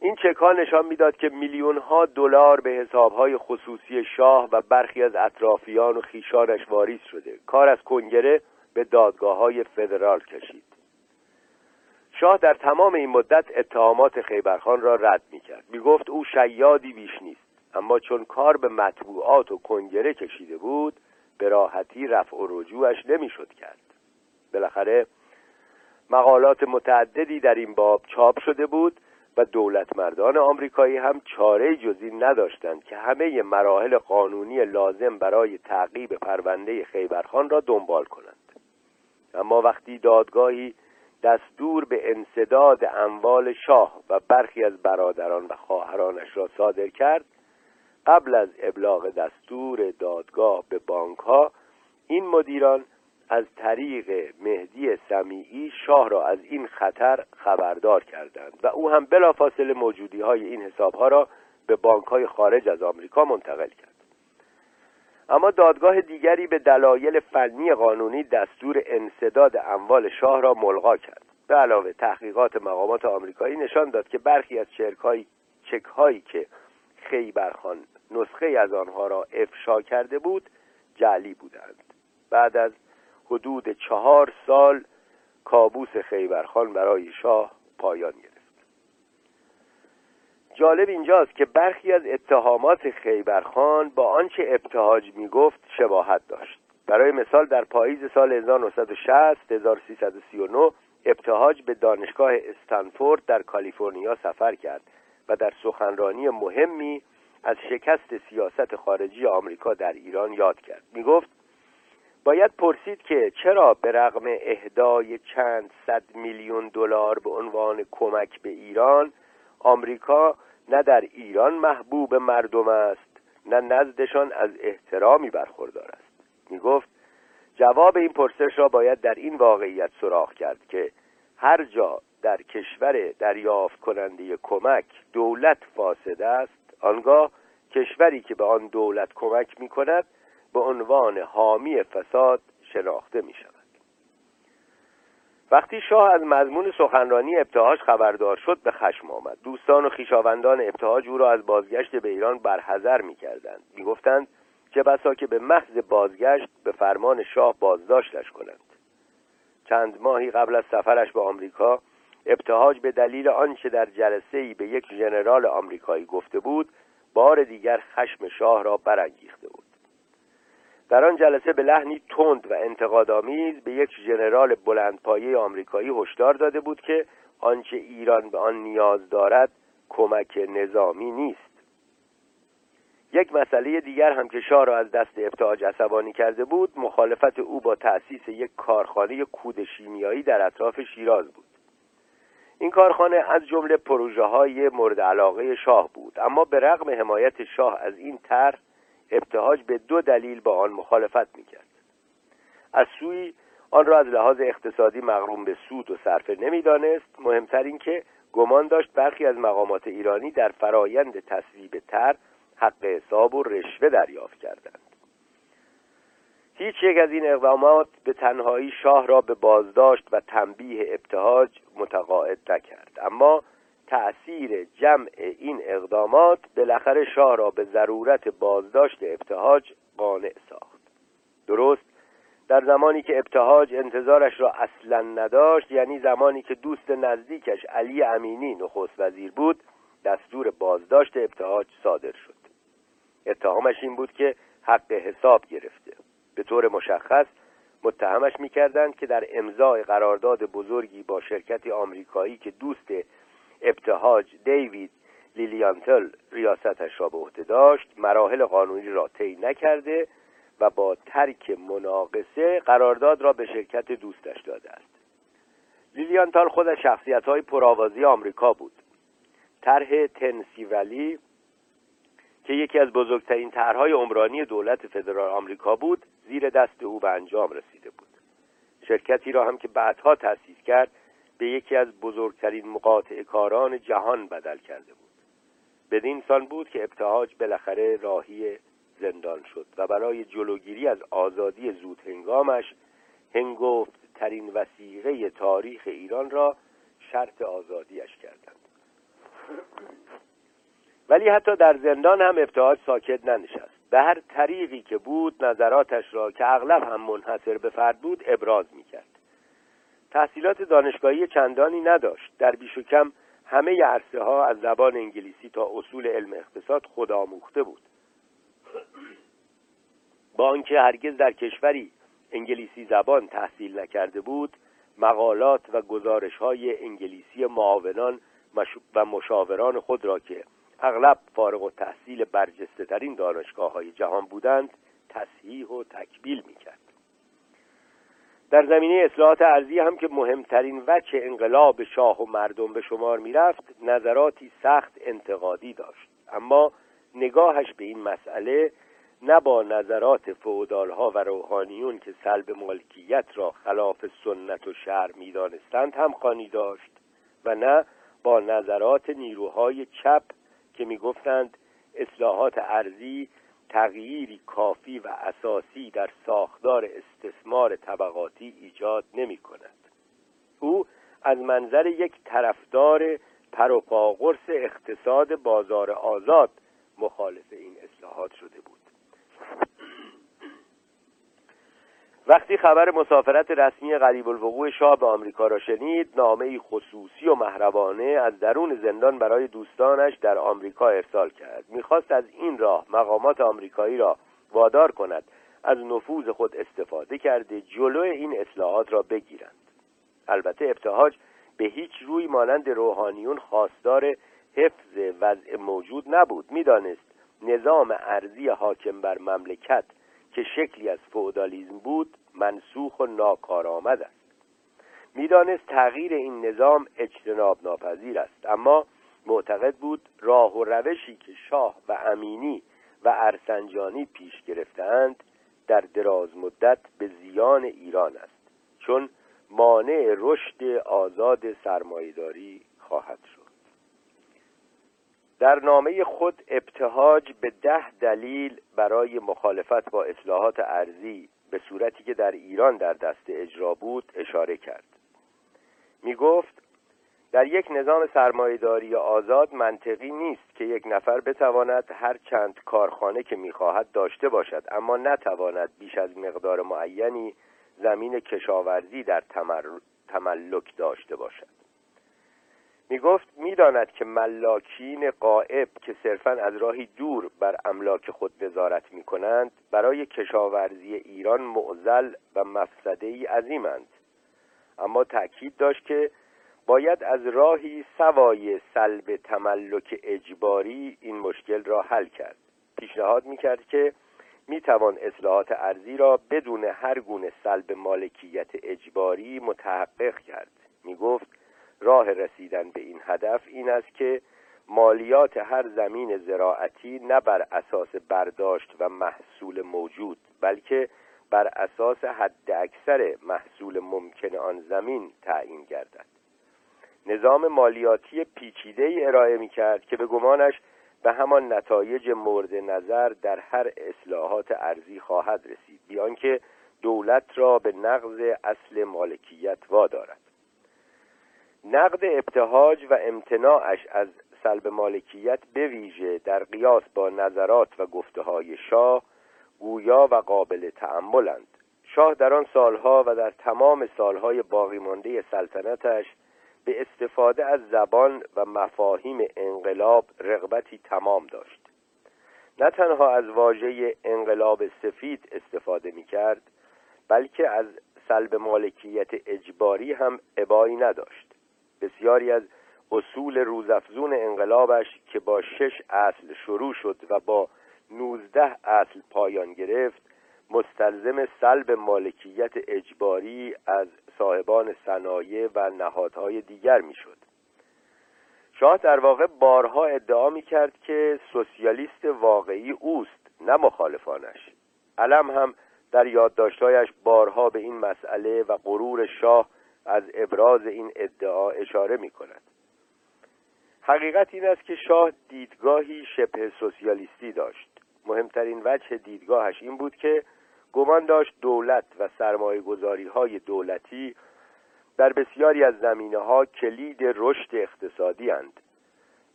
این چک ها نشان می‌داد که میلیون ها دلار به حساب های خصوصی شاه و برخی از اطرافیان و خیشانش واریز شده. کار از کنگره به دادگاه های فدرال کشید. شاه در تمام این مدت اتهامات خیبرخان را رد می کرد می گفت او شیادی بیش نیست. اما چون کار به مطبوعات و کنگره کشیده بود به راحتی رفع و رجوعش نمی‌شد کرد. بالاخره مقالات متعددی در این باب چاپ شده بود و دولتمردان آمریکایی هم چاره جزی نداشتند که همه مراحل قانونی لازم برای تعقیب پرونده خیبرخان را دنبال کنند. اما وقتی دادگاهی دستور به انصداد اموال شاه و برخی از برادران و خواهرانش را صادر کرد قبل از ابلاغ دستور دادگاه به بانک ها این مدیران از طریق مهدی سمیعی شاه را از این خطر خبردار کردند و او هم بلافاصله موجودی های این حساب ها را به بانک های خارج از آمریکا منتقل کرد. اما دادگاه دیگری به دلایل فنی قانونی دستور انصداد اموال شاه را ملغا کرد. به علاوه تحقیقات مقامات آمریکایی نشان داد که برخی از چک هایی که خیبرخان نسخه از آنها را افشا کرده بود جعلی بودند. بعد از حدود چهار سال کابوس خیبرخان برای شاه پایان گرفت. جالب اینجاست که برخی از اتهامات خیبرخان با آنچه ابتهاج می‌گفت شباهت داشت. برای مثال در پاییز سال 1960 1339 ابتهاج به دانشگاه استنفورد در کالیفرنیا سفر کرد. در سخنرانی مهمی از شکست سیاست خارجی آمریکا در ایران یاد کرد. می گفت باید پرسید که چرا به رغم اهدای چند صد میلیون دلار به عنوان کمک به ایران آمریکا نه در ایران محبوب مردم است نه نزدشان از احترامی برخوردار است. می گفت جواب این پرسش را باید در این واقعیت سراغ کرد که هر جا در کشور دریافت کننده کمک دولت فاسد است آنگاه کشوری که به آن دولت کمک می کند به عنوان حامی فساد شناخته می شود وقتی شاه از مضمون سخنرانی ابتهاج خبردار شد به خشم آمد. دوستان و خیشاوندان ابتهاج او را از بازگشت به ایران برحذر می کردند می گفتند چه بسا که به محض بازگشت به فرمان شاه بازداشتش کنند. چند ماهی قبل از سفرش به آمریکا ابتهاج به دلیل آنچه در جلسه ای به یک ژنرال آمریکایی گفته بود بار دیگر خشم شاه را برانگیخته بود. در آن جلسه به لحنی تند و انتقادآمیز به یک ژنرال بلندپایه آمریکایی هشدار داده بود که آنچه ایران به آن نیاز دارد کمک نظامی نیست. یک مسئله دیگر هم که شاه را از دست ابتهاج عصبانی کرده بود مخالفت او با تأسیس یک کارخانه کود شیمیایی در اطراف شیراز بود. این کارخانه از جمله پروژه های مورد علاقه شاه بود. اما به رغم حمایت شاه از این طرح ابتهاج به دو دلیل با آن مخالفت می‌کرد. از سوی آن را از لحاظ اقتصادی مغروم به سود و صرفه نمی‌دانست. مهمتر اینکه گمان داشت برخی از مقامات ایرانی در فرایند تصویب تر حق حساب و رشوه دریافت کردند. هیچ یک از این اقدامات به تنهایی شاه را به بازداشت و تنبیه ابتهاج متقاعد نکرد. اما تأثیر جمع این اقدامات بالاخره شاه را به ضرورت بازداشت ابتهاج قانع ساخت. درست در زمانی که ابتهاج انتظارش را اصلا نداشت یعنی زمانی که دوست نزدیکش علی امینی نخست وزیر بود دستور بازداشت ابتهاج صادر شد. اتهامش این بود که حق حساب گرفته. به طور مشخص متهمش می‌کردند که در امضای قرارداد بزرگی با شرکتی آمریکایی که دوست ابتهاج دیوید لیلیانتل ریاستش را به عهده داشت مراحل قانونی را طی نکرده و با ترک مناقصه قرارداد را به شرکت دوستش داده است. لیلیانتال خود شخصیت های پرآوازی آمریکا بود. طرح تنسیولی که یکی از بزرگترین طرحهای عمرانی دولت فدرال آمریکا بود زیر دست او به انجام رسیده بود. شرکتی را هم که بعدها تأسیس کرد به یکی از بزرگترین مقاطع کاران جهان بدل کرده بود. بدین سان بود که ابتهاج بالاخره راهی زندان شد و برای جلوگیری از آزادی زود هنگامش هنگفت ترین وسیقه تاریخ ایران را شرط آزادیش کردند. ولی حتی در زندان هم ابتهاج ساکت ننشست. به هر طریقی که بود نظراتش را که اغلب هم منحصر به فرد بود ابراز می‌کرد. تحصیلات دانشگاهی چندانی نداشت. در بیش و کم همه عرصه ها از زبان انگلیسی تا اصول علم اقتصاد خودآموخته بود. با آنکه هرگز در کشوری انگلیسی زبان تحصیل نکرده بود مقالات و گزارش های انگلیسی معاونان و مشاوران خود را که اغلب فارغ و تحصیل برجسته ترین دانشگاه های جهان بودند تصحیح و تکمیل می کرد در زمینه اصلاحات ارزی هم که مهمترین وجه انقلاب شاه و مردم به شمار می‌رفت نظراتی سخت انتقادی داشت. اما نگاهش به این مسئله نه با نظرات ها و روحانیون که سلب مالکیت را خلاف سنت و شهر می‌دانستند هم خانی داشت و نه با نظرات نیروهای چپ که می‌گفتند اصلاحات ارزی تغییری کافی و اساسی در ساختار استثمار طبقاتی ایجاد نمی کند او از منظر یک طرفدار پروپاگرس اقتصاد بازار آزاد مخالف این اصلاحات شده بود. وقتی خبر مسافرت رسمی قریب الوقوع شاه به آمریکا را شنید نامه خصوصی و محربانه از درون زندان برای دوستانش در آمریکا ارسال کرد. می‌خواست از این راه مقامات آمریکایی را وادار کند. از نفوذ خود استفاده کرده جلو این اصلاحات را بگیرند. البته ابتهاج به هیچ روی مانند روحانیون خواستار حفظ وضع موجود نبود. می‌دانست نظام ارزی حاکم بر مملکت که شکلی از فودالیزم بود منسوخ و ناکارآمد است. می‌دانست تغییر این نظام اجتناب ناپذیر است اما معتقد بود راه و روشی که شاه و امینی و ارسنجانی پیش گرفتند در دراز مدت به زیان ایران است چون مانع رشد آزاد سرمایهداری خواهد شد. در نامه خود ابتهاج به ده دلیل برای مخالفت با اصلاحات ارزی به صورتی که در ایران در دست اجرا بود اشاره کرد. می گفت در یک نظام سرمایهداری آزاد منطقی نیست که یک نفر بتواند هر چند کارخانه که می‌خواهد داشته باشد اما نتواند بیش از مقدار معینی زمین کشاورزی در تملک داشته باشد. می گفت می‌داند که ملاکین قائب که صرفا از راهی دور بر املاک خود نظارت می کنند برای کشاورزی ایران معزل و مفسده ای عظیمند. اما تأکید داشت که باید از راهی سوای سلب تملک اجباری این مشکل را حل کرد. پیشنهاد می‌کرد که می‌توان اصلاحات ارزی را بدون هر گونه سلب مالکیت اجباری متحقق کرد. می‌گفت راه رسیدن به این هدف این است که مالیات هر زمین زراعتی نه بر اساس برداشت و محصول موجود بلکه بر اساس حد اکثر محصول ممکن آن زمین تعیین گردد. نظام مالیاتی پیچیده ای ارائه می کرد که به گمانش به همان نتایج مورد نظر در هر اصلاحات ارزی خواهد رسید بیان که دولت را به نقض اصل مالکیت وادارد. نقد ابتهاج و امتناعش از سلب مالکیت به ویژه در قیاس با نظرات و گفته های شاه گویا و قابل تعملند شاه در آن سالها و در تمام سالهای باقی مانده سلطنتش به استفاده از زبان و مفاهیم انقلاب رغبتی تمام داشت. نه تنها از واژه انقلاب سفید استفاده می کرد بلکه از سلب مالکیت اجباری هم عبایی نداشت. بسیاری از اصول روزافزون انقلابش که با شش اصل شروع شد و با نوزده اصل پایان گرفت مستلزم سلب مالکیت اجباری از صاحبان صنایع و نهادهای دیگر می‌شد. شاه در واقع بارها ادعا می کرد که سوسیالیست واقعی اوست نه مخالفانش علم هم در یادداشتهایش بارها به این مسئله و غرور شاه از ابراز این ادعا اشاره می کند حقیقت این است که شاه دیدگاهی شبه سوسیالیستی داشت. مهمترین وجه دیدگاهش این بود که گمان داشت دولت و سرمایه گذاری های دولتی در بسیاری از زمینه ها کلید رشد اقتصادی هند.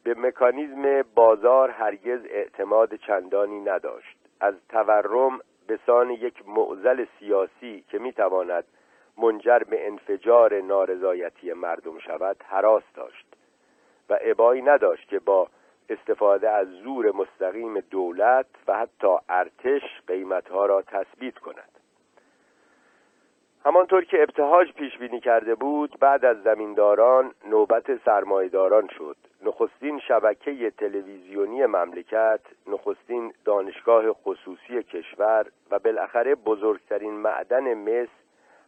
به مکانیزم بازار هرگز اعتماد چندانی نداشت. از تورم به سان یک معزل سیاسی که می‌تواند منجر به انفجار نارضایتی مردم شود حراس داشت و عبایی نداشت که با استفاده از زور مستقیم دولت و حتی ارتش قیمتها را تثبیت کند. همانطور که ابتهاج پیش بینی کرده بود بعد از زمینداران نوبت سرمایداران شد. نخستین شبکه تلویزیونی مملکت نخستین دانشگاه خصوصی کشور و بالاخره بزرگترین معدن مس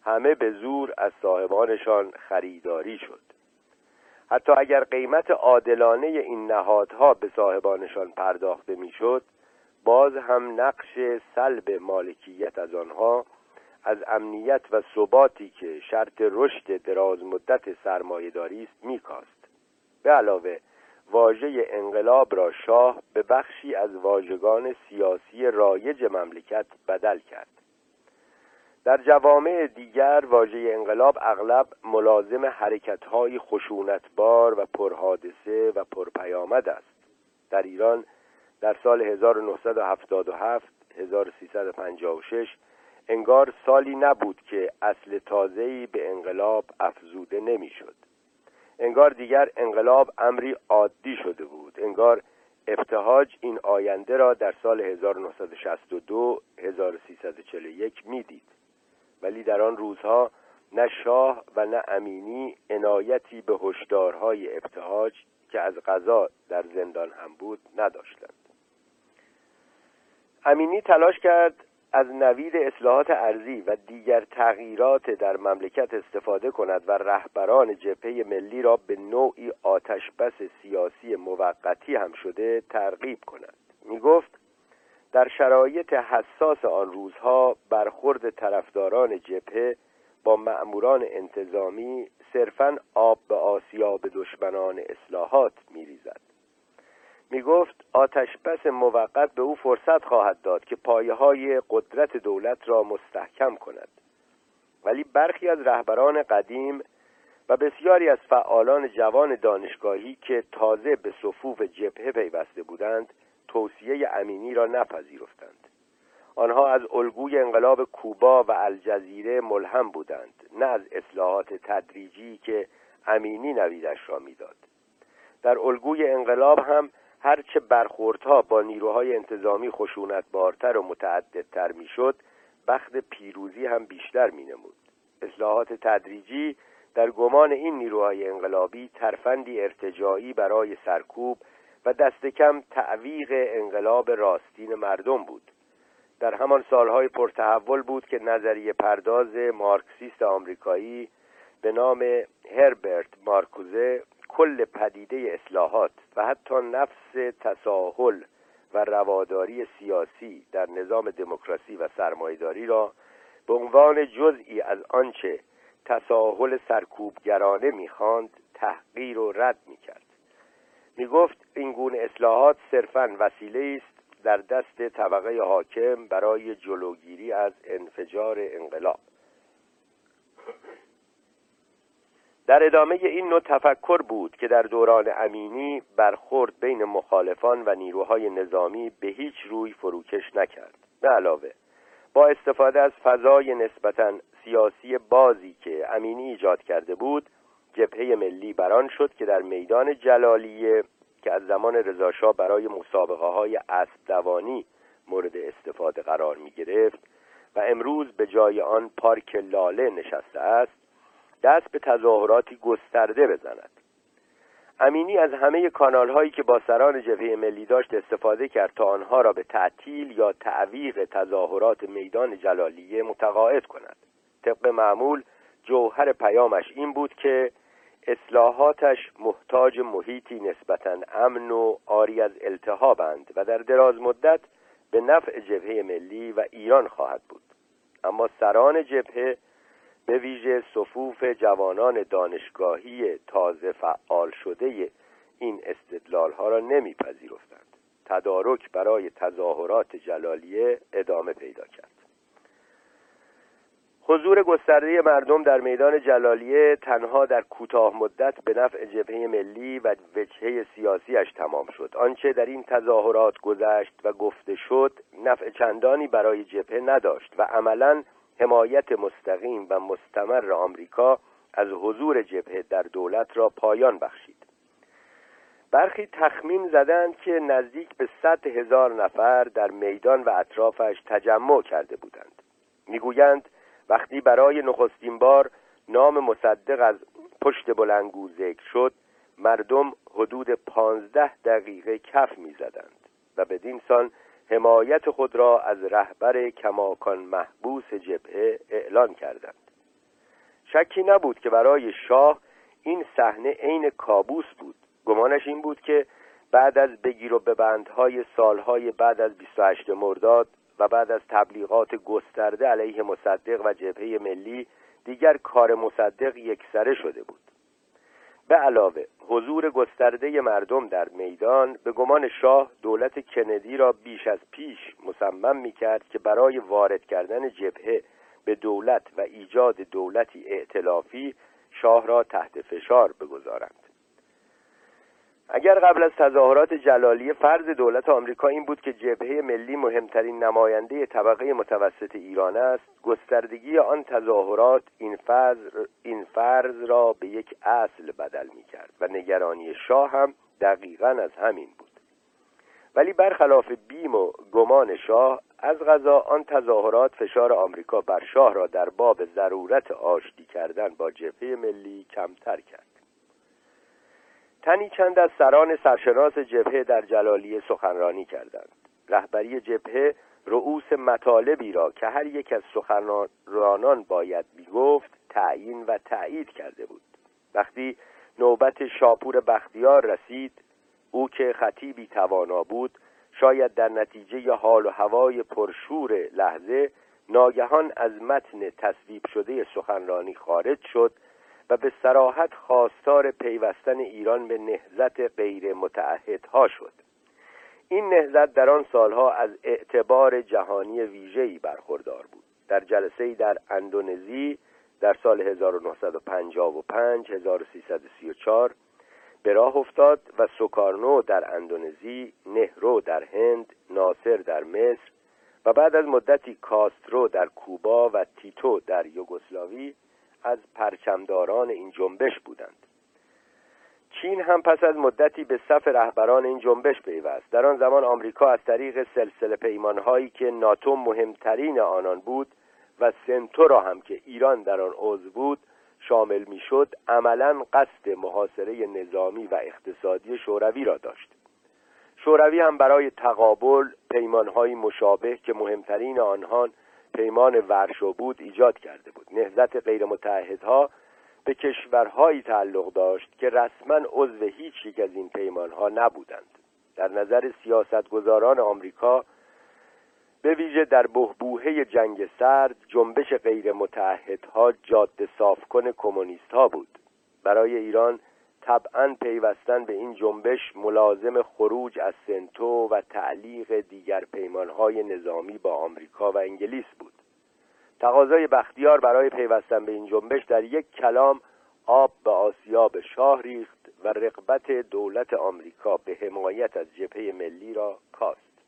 همه به زور از صاحبانشان خریداری شد. حتی اگر قیمت عادلانه این نهادها به صاحبانشان پرداخته می‌شد باز هم نقش سلب مالکیت از آنها از امنیت و ثباتی که شرط رشد دراز مدت سرمایهداری است میکاست. به علاوه واژه انقلاب را شاه به بخشی از واژگان سیاسی رایج مملکت بدل کرد. در جوامع دیگر واژه انقلاب اغلب ملازم حرکتهای خشونتبار و پرحادثه و پرپیامد است. در ایران در سال 1977 1356 انگار سالی نبود که اصل تازه‌ای به انقلاب افزوده نمی‌شد. انگار دیگر انقلاب امری عادی شده بود. انگار ابتهاج این آینده را در سال 1962 1341 می‌دید. ولی در آن روزها نه شاه و نه امینی عنایتی به هشدارهای ابتهاج که از غذا در زندان هم بود نداشتند. امینی تلاش کرد از نوید اصلاحات ارزی و دیگر تغییرات در مملکت استفاده کند و رهبران جبهه ملی را به نوعی آتشبس سیاسی موقتی هم شده ترغیب کند. می گفت در شرایط حساس آن روزها برخورد طرفداران جبهه با مأموران انتظامی صرفا آب به آسیاب دشمنان اصلاحات میریزد. می گفت آتش بس موقت به او فرصت خواهد داد که پایه های قدرت دولت را مستحکم کند. ولی برخی از رهبران قدیم و بسیاری از فعالان جوان دانشگاهی که تازه به صفوف جبهه پیوسته بودند توصیه امینی را نپذیرفتند. آنها از الگوی انقلاب کوبا و الجزیره ملهم بودند نه از اصلاحات تدریجی که امینی نویدش را می‌داد. در الگوی انقلاب هم هرچه برخوردها با نیروهای انتظامی خشونت بارتر و متعددتر می‌شد بخت پیروزی هم بیشتر مینمود. اصلاحات تدریجی در گمان این نیروهای انقلابی ترفندی ارتجاعی برای سرکوب و دست کم تعویق انقلاب راستین مردم بود. در همان سالهای پرتحول بود که نظریه پرداز مارکسیست آمریکایی به نام هربرت مارکوزه کل پدیده اصلاحات و حتی نفس تساهل و رواداری سیاسی در نظام دموکراسی و سرمایداری را به عنوان جزئی از آنچه تساهل سرکوبگرانه می‌خواند تحقیر و رد می‌کرد. می‌گفت این گونه اصلاحات صرفا وسیله است در دست طبقه حاکم برای جلوگیری از انفجار انقلاب. در ادامه این نوع تفکر بود که در دوران امینی برخورد بین مخالفان و نیروهای نظامی به هیچ روی فروکش نکرد. به علاوه با استفاده از فضای نسبتا سیاسی بازی که امینی ایجاد کرده بود جبهه ملی بران شد که در میدان جلالیه که از زمان رضاشاه برای مسابقه های اسب دوانی مورد استفاده قرار می گرفت و امروز به جای آن پارک لاله نشسته است دست به تظاهراتی گسترده بزند. امینی از همه کانال هایی که با سران جبهه ملی داشت استفاده کرد تا آنها را به تعطیل یا تعویق تظاهرات میدان جلالیه متقاعد کند. طبق معمول جوهر پیامش این بود که اصلاحاتش محتاج محیطی نسبتا امن و آری از التهابند و در دراز مدت به نفع جبهه ملی و ایران خواهد بود. اما سران جبهه به ویژه صفوف جوانان دانشگاهی تازه فعال شده این استدلال ها را نمیپذیرفتند. تدارک برای تظاهرات جلالیه ادامه پیدا کرد. حضور گسترده مردم در میدان جلالیه تنها در کوتاه مدت به نفع جبهه ملی و وجهه سیاسیش تمام شد. آنچه در این تظاهرات گذشت و گفته شد نفع چندانی برای جبهه نداشت و عملا حمایت مستقیم و مستمر آمریکا از حضور جبهه در دولت را پایان بخشید. برخی تخمین زدند که نزدیک به صد هزار نفر در میدان و اطرافش تجمع کرده بودند. می‌گویند وقتی برای نخستین بار نام مصدق از پشت بلنگو ذکر شد مردم حدود پانزده دقیقه کف می‌زدند و بدین سان حمایت خود را از رهبر کماکان محبوس جبهه اعلان کردند. شکی نبود که برای شاه این صحنه عین کابوس بود. گمانش این بود که بعد از بگیر و ببندهای سالهای بعد از 28 مرداد و بعد از تبلیغات گسترده علیه مصدق و جبهه ملی دیگر کار مصدق یکسره شده بود. به علاوه حضور گسترده مردم در میدان به گمان شاه دولت کندی را بیش از پیش مصمم می کرد که برای وارد کردن جبهه به دولت و ایجاد دولتی ائتلافی شاه را تحت فشار بگذارند. اگر قبل از تظاهرات جلالی فرض دولت آمریکا این بود که جبهه ملی مهمترین نماینده طبقه متوسط ایران است گستردگی آن تظاهرات این فرض, این فرض را به یک اصل بدل می کرد و نگرانی شاه هم دقیقا از همین بود. ولی برخلاف بیم و گمان شاه از غذا آن تظاهرات فشار آمریکا بر شاه را در باب ضرورت آشتی کردن با جبهه ملی کمتر کرد. تنی چند از سران سرشناس جبهه در جلالیه سخنرانی کردند. رهبری جبهه رؤوس مطالبی را که هر یک از سخنرانان باید می‌گفت تعیین و تایید کرده بود. وقتی نوبت شاپور بختیار رسید او که خطیبی توانا بود شاید در نتیجه حال و هوای پرشور لحظه ناگهان از متن تصویب شده سخنرانی خارج شد و به سراحت خواستار پیوستن ایران به نهزت غیر متعهدها شد. این نهزت در آن سالها از اعتبار جهانی ویژه‌ای برخوردار بود. در جلسه در اندونزی در سال 1955 1334 به راه افتاد و سوکارنو در اندونزی نهرو در هند ناصر در مصر و بعد از مدتی کاسترو در کوبا و تیتو در یوگسلاوی از پرچمداران این جنبش بودند. چین هم پس از مدتی به صف رهبران این جنبش پیوست. در آن زمان آمریکا از طریق سلسله پیمانهایی که ناتو مهمترین آنان بود و سنتو را هم که ایران در آن عضو بود شامل می‌شد عملا قصد محاصره نظامی و اقتصادی شوروی را داشت. شوروی هم برای تقابل پیمانهایی مشابه که مهمترین آنها پیمان ورشو بود ایجاد کرده بود. نهضت غیر متحدها به کشورهایی تعلق داشت که رسما عضو هیچ یک از این پیمانها نبودند. در نظر سیاستگزاران آمریکا به ویژه در بهبوهه جنگ سرد جنبش غیر متحدها جاده صافکن کمونیست ها بود. برای ایران طبعا پیوستن به این جنبش ملازم خروج از سنتو و تعلیق دیگر پیمانهای نظامی با آمریکا و انگلیس بود. تقاضای بختیار برای پیوستن به این جنبش در یک کلام آب به آسیاب شاه ریخت و رقبت دولت آمریکا به حمایت از جبهه ملی را کاست.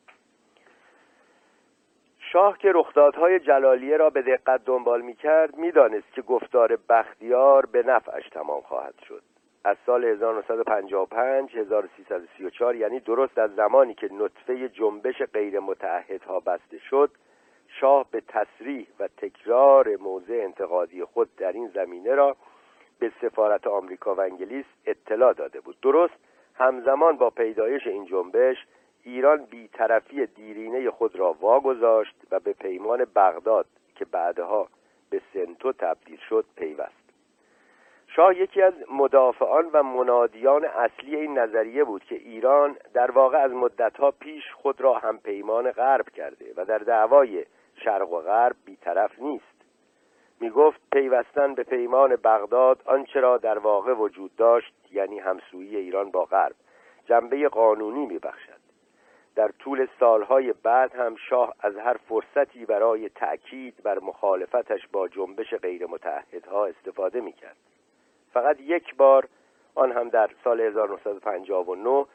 شاه که رخدادهای جلالیه را به دقت دنبال می کرد می دانست که گفتار بختیار به نفعش تمام خواهد شد. از سال 1955 1334 یعنی درست از زمانی که نطفه جنبش غیر متحدها بسته شد شاه به تصریح و تکرار موضع انتقادی خود در این زمینه را به سفارت آمریکا و انگلیس اطلاع داده بود. درست همزمان با پیدایش این جنبش ایران بیطرفی دیرینه خود را واگذاشت و به پیمان بغداد که بعدها به سنتو تبدیل شد پیوست. شاه یکی از مدافعان و منادیان اصلی این نظریه بود که ایران در واقع از مدتها پیش خود را هم پیمان غرب کرده و در دعوای شرق و غرب بیطرف نیست. می گفت پیوستن به پیمان بغداد آنچه را در واقع وجود داشت یعنی همسویی ایران با غرب جنبه قانونی می بخشد در طول سالهای بعد هم شاه از هر فرصتی برای تأکید بر مخالفتش با جنبش غیر متحدها استفاده می کرد فقط یک بار آن هم در سال 1959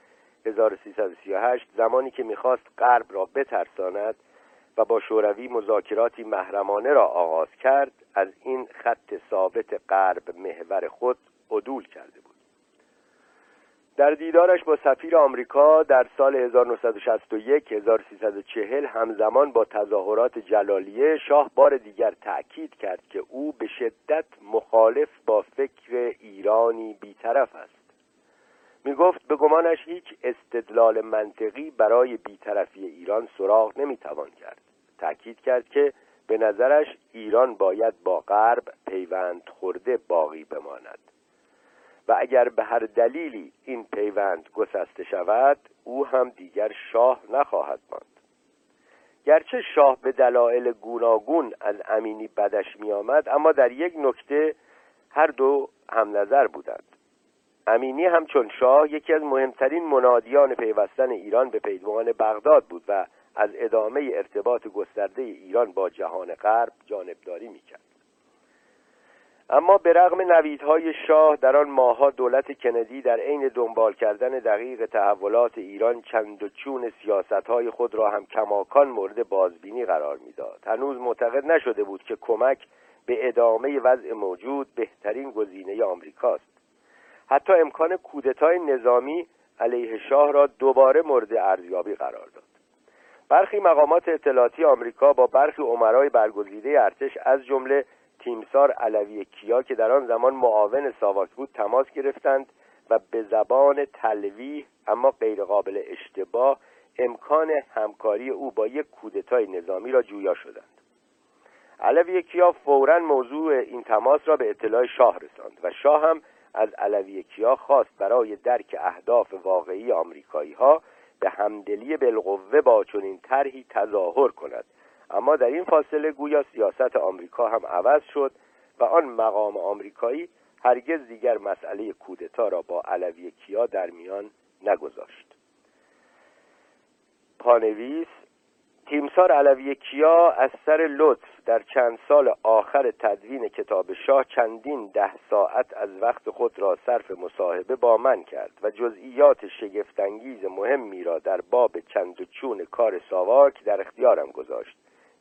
1338 زمانی که می‌خواست غرب را بترساند و با شوروی مذاکراتی محرمانه را آغاز کرد از این خط ثابت غرب محور خود عدول کرده در دیدارش با سفیر آمریکا در سال 1961 1340 همزمان با تظاهرات جلالیه شاه بار دیگر تأکید کرد که او به شدت مخالف با فکر ایرانی بیطرف است. می گفت به گمانش هیچ استدلال منطقی برای بیطرفی ایران سراغ نمی‌توان کرد. تأکید کرد که به نظرش ایران باید با غرب پیوند خورده باقی بماند. و اگر به هر دلیلی این پیوند گسسته شود او هم دیگر شاه نخواهد ماند. گرچه شاه به دلایل گوناگون از امینی بدش می آمد اما در یک نکته هر دو هم نظر بودند. امینی همچون شاه یکی از مهمترین منادیان پیوستن ایران به پیدوان بغداد بود و از ادامه ارتباط گسترده ایران با جهان غرب جانبداری می‌کرد. اما به رغم نویدهای شاه در آن ماهها دولت کندی در عین دنبال کردن دقیق تحولات ایران چند و چون سیاستهای خود را هم کماکان مورد بازبینی قرار می‌داد. هنوز معتقد نشده بود که کمک به ادامه وضع موجود بهترین گزینه آمریکاست. حتی امکان کودتای نظامی علیه شاه را دوباره مورد ارزیابی قرار داد. برخی مقامات اطلاعاتی آمریکا با برخی عمرای برگزیده ارتش از جمله تیمسار علوی کیا که در آن زمان معاون ساواک بود تماس گرفتند و به زبان تلویح اما غیرقابل اشتباه امکان همکاری او با یک کودتای نظامی را جویا شدند. علوی کیا فورا موضوع این تماس را به اطلاع شاه رساند و شاه هم از علوی کیا خواست برای درک اهداف واقعی آمریکایی ها به همدلی بالقوه با چنین طرحی تظاهر کند اما در این فاصله گویا سیاست آمریکا هم عوض شد و آن مقام آمریکایی هرگز دیگر مسئله کودتا را با علوی کیا در میان نگذاشت. پانویس تیمسار علوی کیا از سر لطف در چند سال آخر تدوین کتاب شاه چندین ده ساعت از وقت خود را صرف مصاحبه با من کرد و جزئیات شگفتانگیز مهمی را در باب چند و چون کار ساواک در اختیارم گذاشت.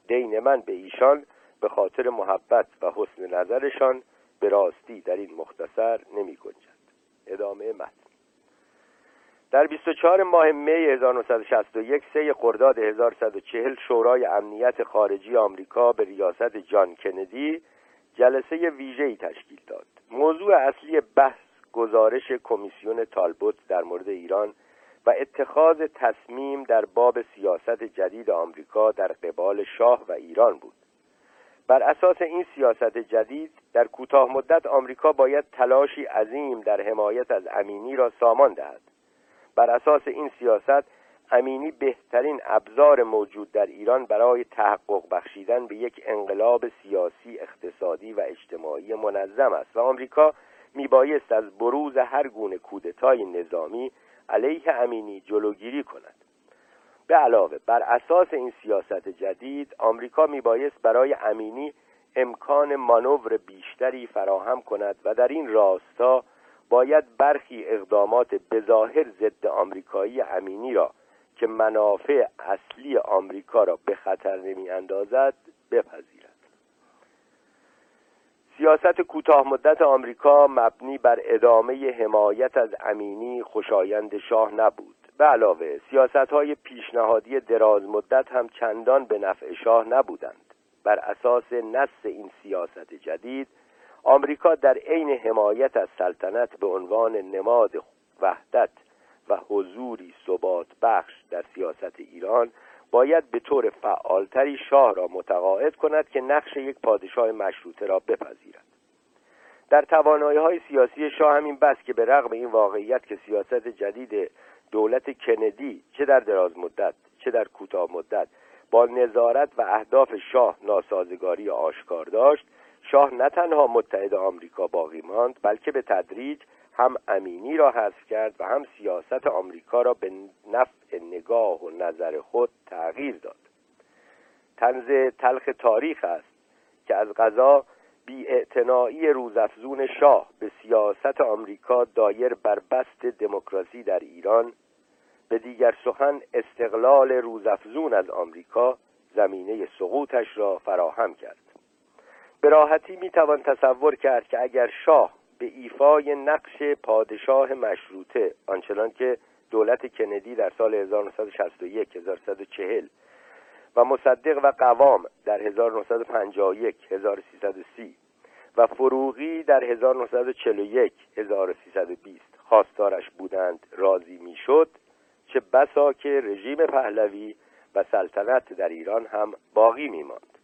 دین من به ایشان به خاطر محبت و حسن نظرشان به راستی در این مختصر نمی گنجد ادامه متن در 24 ماه می 1961 سه خرداد 1140 شورای امنیت خارجی آمریکا به ریاست جان کندی جلسه ویژه‌ای تشکیل داد. موضوع اصلی بحث گزارش کمیسیون تالبوت در مورد ایران و اتخاذ تصمیم در باب سیاست جدید آمریکا در قبال شاه و ایران بود. بر اساس این سیاست جدید در کوتاه مدت آمریکا باید تلاشی عظیم در حمایت از امینی را سامان دهد. بر اساس این سیاست امینی بهترین ابزار موجود در ایران برای تحقق بخشیدن به یک انقلاب سیاسی اقتصادی و اجتماعی منظم است و آمریکا میبایست از بروز هر گونه کودتای نظامی علیه امینی جلوگیری کند. به علاوه بر اساس این سیاست جدید آمریکا میبایست برای امینی امکان مانور بیشتری فراهم کند و در این راستا باید برخی اقدامات بظاهر ضد آمریکایی امینی را که منافع اصلی آمریکا را به خطر نمی اندازد بپذیرد. سیاست کوتاه مدت آمریکا مبنی بر ادامه حمایت از امینی خوشایند شاه نبود. به علاوه سیاست های پیشنهادی دراز مدت هم چندان به نفع شاه نبودند. بر اساس نص این سیاست جدید آمریکا در عین حمایت از سلطنت به عنوان نماد وحدت و حضوری ثبات بخش در سیاست ایران باید به طور فعالتری شاه را متقاعد کند که نقش یک پادشاه مشروطه را بپذیرد. در توانایی های سیاسی شاه همین بس که به رغم این واقعیت که سیاست جدید دولت کندی چه در دراز مدت چه در کوتاه مدت با نظارت و اهداف شاه ناسازگاری آشکار داشت شاه نه تنها متحد آمریکا باقی ماند بلکه به تدریج هم امینی را حذف کرد و هم سیاست آمریکا را به نفع نگاه و نظر خود تغییر داد. تنز تلخ تاریخ است که از غذا بی روزافزون شاه به سیاست آمریکا دایر بر بست دموکراسی در ایران به دیگر سخن استقلال روزافزون از آمریکا زمینه سقوطش را فراهم کرد. به راحتی می‌توان تصور کرد که اگر شاه به ایفای نقش پادشاه مشروطه آنچنان که دولت کندی در سال 1961 1140 و مصدق و قوام در 1951 1330 و فروغی در 1941 1320 خواستارش بودند راضی می‌شد چه بسا که رژیم پهلوی و سلطنت در ایران هم باقی میماند.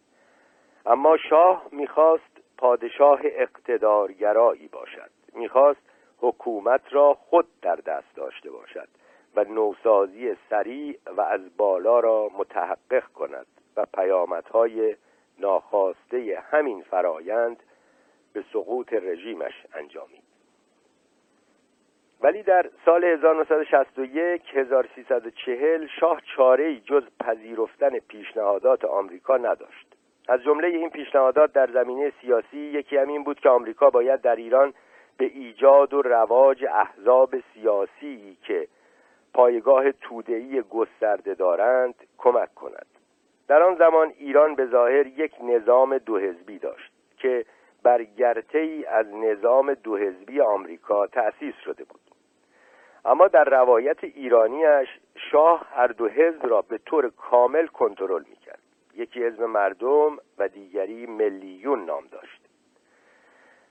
اما شاه می‌خواست پادشاه اقتدارگرایی باشد. می‌خواست حکومت را خود در دست داشته باشد و نوسازی سریع و از بالا را متحقق کند و پیامدهای ناخواسته همین فرایند به سقوط رژیمش انجامید ولی در سال 1961 1340 شاه چاره جز پذیرفتن پیشنهادات آمریکا نداشت. از جمله این پیشنهادات در زمینه سیاسی یکی همین بود که آمریکا باید در ایران به ایجاد و رواج احزاب سیاسی که پایگاه توده‌ای گسترده دارند کمک کند. در آن زمان ایران به ظاهر یک نظام دو حزبی داشت که بر ای از نظام دو حزبی آمریکا تأسیس شده بود. اما در روایت ایرانیش شاه هر دو حزب را به طور کامل کنترل می‌کرد. یکی حزب مردم و دیگری ملیون نام داشت.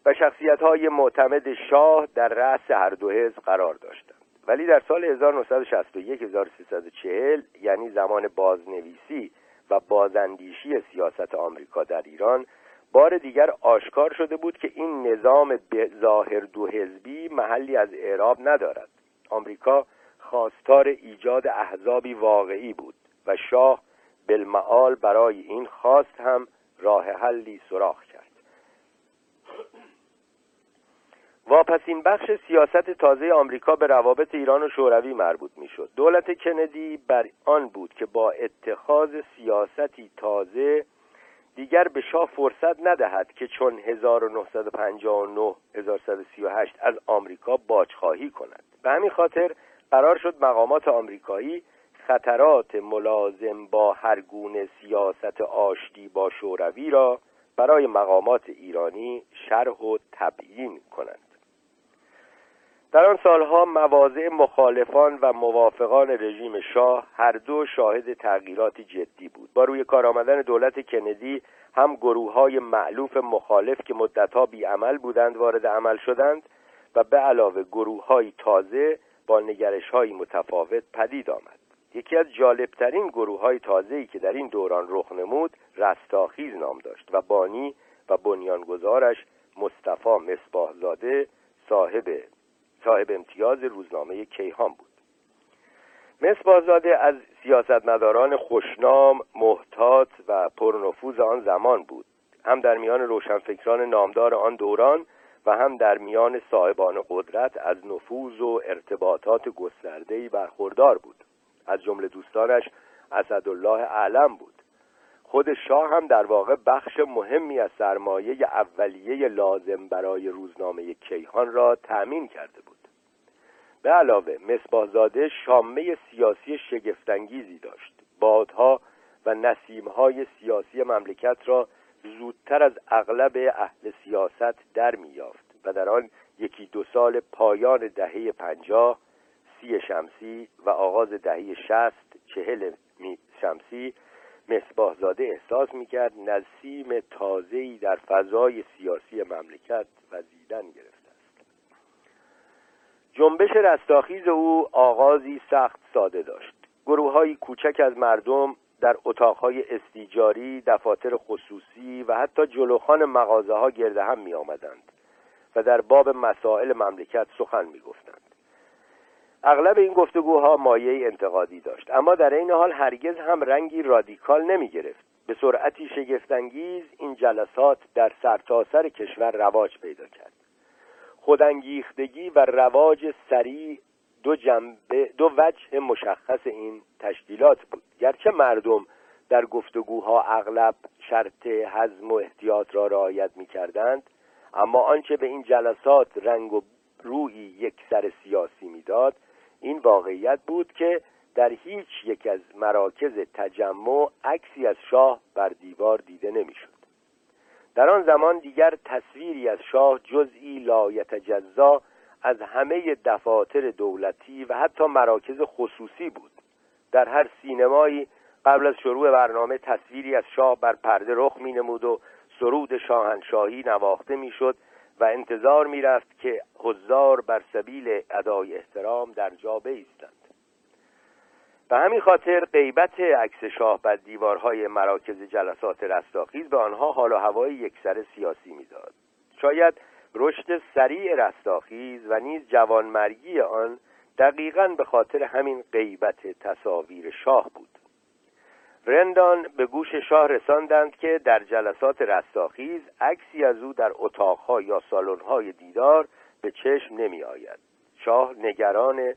و شخصیت های معتمد شاه در رأس هر دو حزب قرار داشتند. ولی در سال 1961 1340 یعنی زمان بازنویسی و بازاندیشی سیاست آمریکا در ایران بار دیگر آشکار شده بود که این نظام ظاهر دو حزبی محلی از اعراب ندارد. آمریکا خواستار ایجاد احزابی واقعی بود و شاه بالمعال برای این خواست هم راه حلی سراخ کرد واپسین بخش سیاست تازه آمریکا به روابط ایران و شوروی مربوط می‌شد. دولت کندی بر آن بود که با اتخاذ سیاستی تازه دیگر به شاه فرصت ندهد که چون 1959 1138 از آمریکا باجخواهی کند به همین خاطر قرار شد مقامات آمریکایی خطرات ملازم با هر گونه سیاست آشتی با شوروی را برای مقامات ایرانی شرح و تبیین کنند. در آن سالها مواضع مخالفان و موافقان رژیم شاه هر دو شاهد تغییراتی جدی بود. با روی کار آمدن دولت کندی هم گروه های معلوف مخالف که مدتها بیعمل بودند وارد عمل شدند و به علاوه گروه های تازه با نگرش های متفاوت پدید آمد. یکی از جالبترین گروه های تازه‌ای که در این دوران رخ نمود رستاخیز نام داشت و بانی و بنیانگذارش مصطفی مصباحزاده صاحب صاحب امتیاز روزنامه کیهان بود. مصباحزاده از سیاستمداران خوشنام محتاط و پرنفوذ آن زمان بود. هم در میان روشنفکران نامدار آن دوران و هم در میان صاحبان قدرت از نفوذ و ارتباطات گسترده‌ای برخوردار بود. از جمله دوستانش اسدالله اعلم بود. خود شاه هم در واقع بخش مهمی از سرمایه اولیه لازم برای روزنامه کیهان را تأمین کرده بود. به علاوه مصباحزاده شامه سیاسی شگفتانگیزی داشت. بادها و نسیمهای سیاسی مملکت را زودتر از اغلب اهل سیاست در میافت و در آن یکی دو سال پایان دهه پنجاه سی شمسی و آغاز دهه شست چهل شمسی مصباحزاده احساس می‌کرد نسیم تازه‌ای در فضای سیاسی مملکت وزیدن گرفته است جنبش رستاخیز او آغازی سخت ساده داشت گروه کوچک از مردم در اتاقهای استیجاری، دفاتر خصوصی و حتی جلوخان مغازه ها گرد هم می آمدند و در باب مسائل مملکت سخن می گفتند. اغلب این گفتگوها مایه انتقادی داشت. اما در این حال هرگز هم رنگی رادیکال نمی گرفت به سرعتی شگفتانگیز این جلسات در سرتاسر سر کشور رواج پیدا کرد. خودانگیختگی و رواج سریع دو جنبه دو وجه مشخص این تشکیلات بود. گرچه مردم در گفتگوها اغلب شرط حزم و احتیاط را رعایت می کردند اما آنچه به این جلسات رنگ و روی یک سر سیاسی می‌داد این واقعیت بود که در هیچ یک از مراکز تجمع عکسی از شاه بر دیوار دیده نمی‌شد. در آن زمان دیگر تصویری از شاه جزئی لایتجزا از همه دفاتر دولتی و حتی مراکز خصوصی بود در هر سینمایی قبل از شروع برنامه تصویری از شاه بر پرده رخ می نمود و سرود شاهنشاهی نواخته می‌شد و انتظار می‌رفت که حضار بر سبیل ادای احترام در جا بیستند به همین خاطر غیبت عکس شاه بر دیوارهای مراکز جلسات رستاخیز به آنها حال و هوای یکسر سیاسی می‌داد. شاید رشد سریع رستاخیز و نیز جوانمرگی آن دقیقا به خاطر همین غیبت تصاویر شاه بود. رندان به گوش شاه رساندند که در جلسات رستاخیز عکسی از او در اتاقها یا سالن‌های دیدار به چشم نمی آید شاه نگران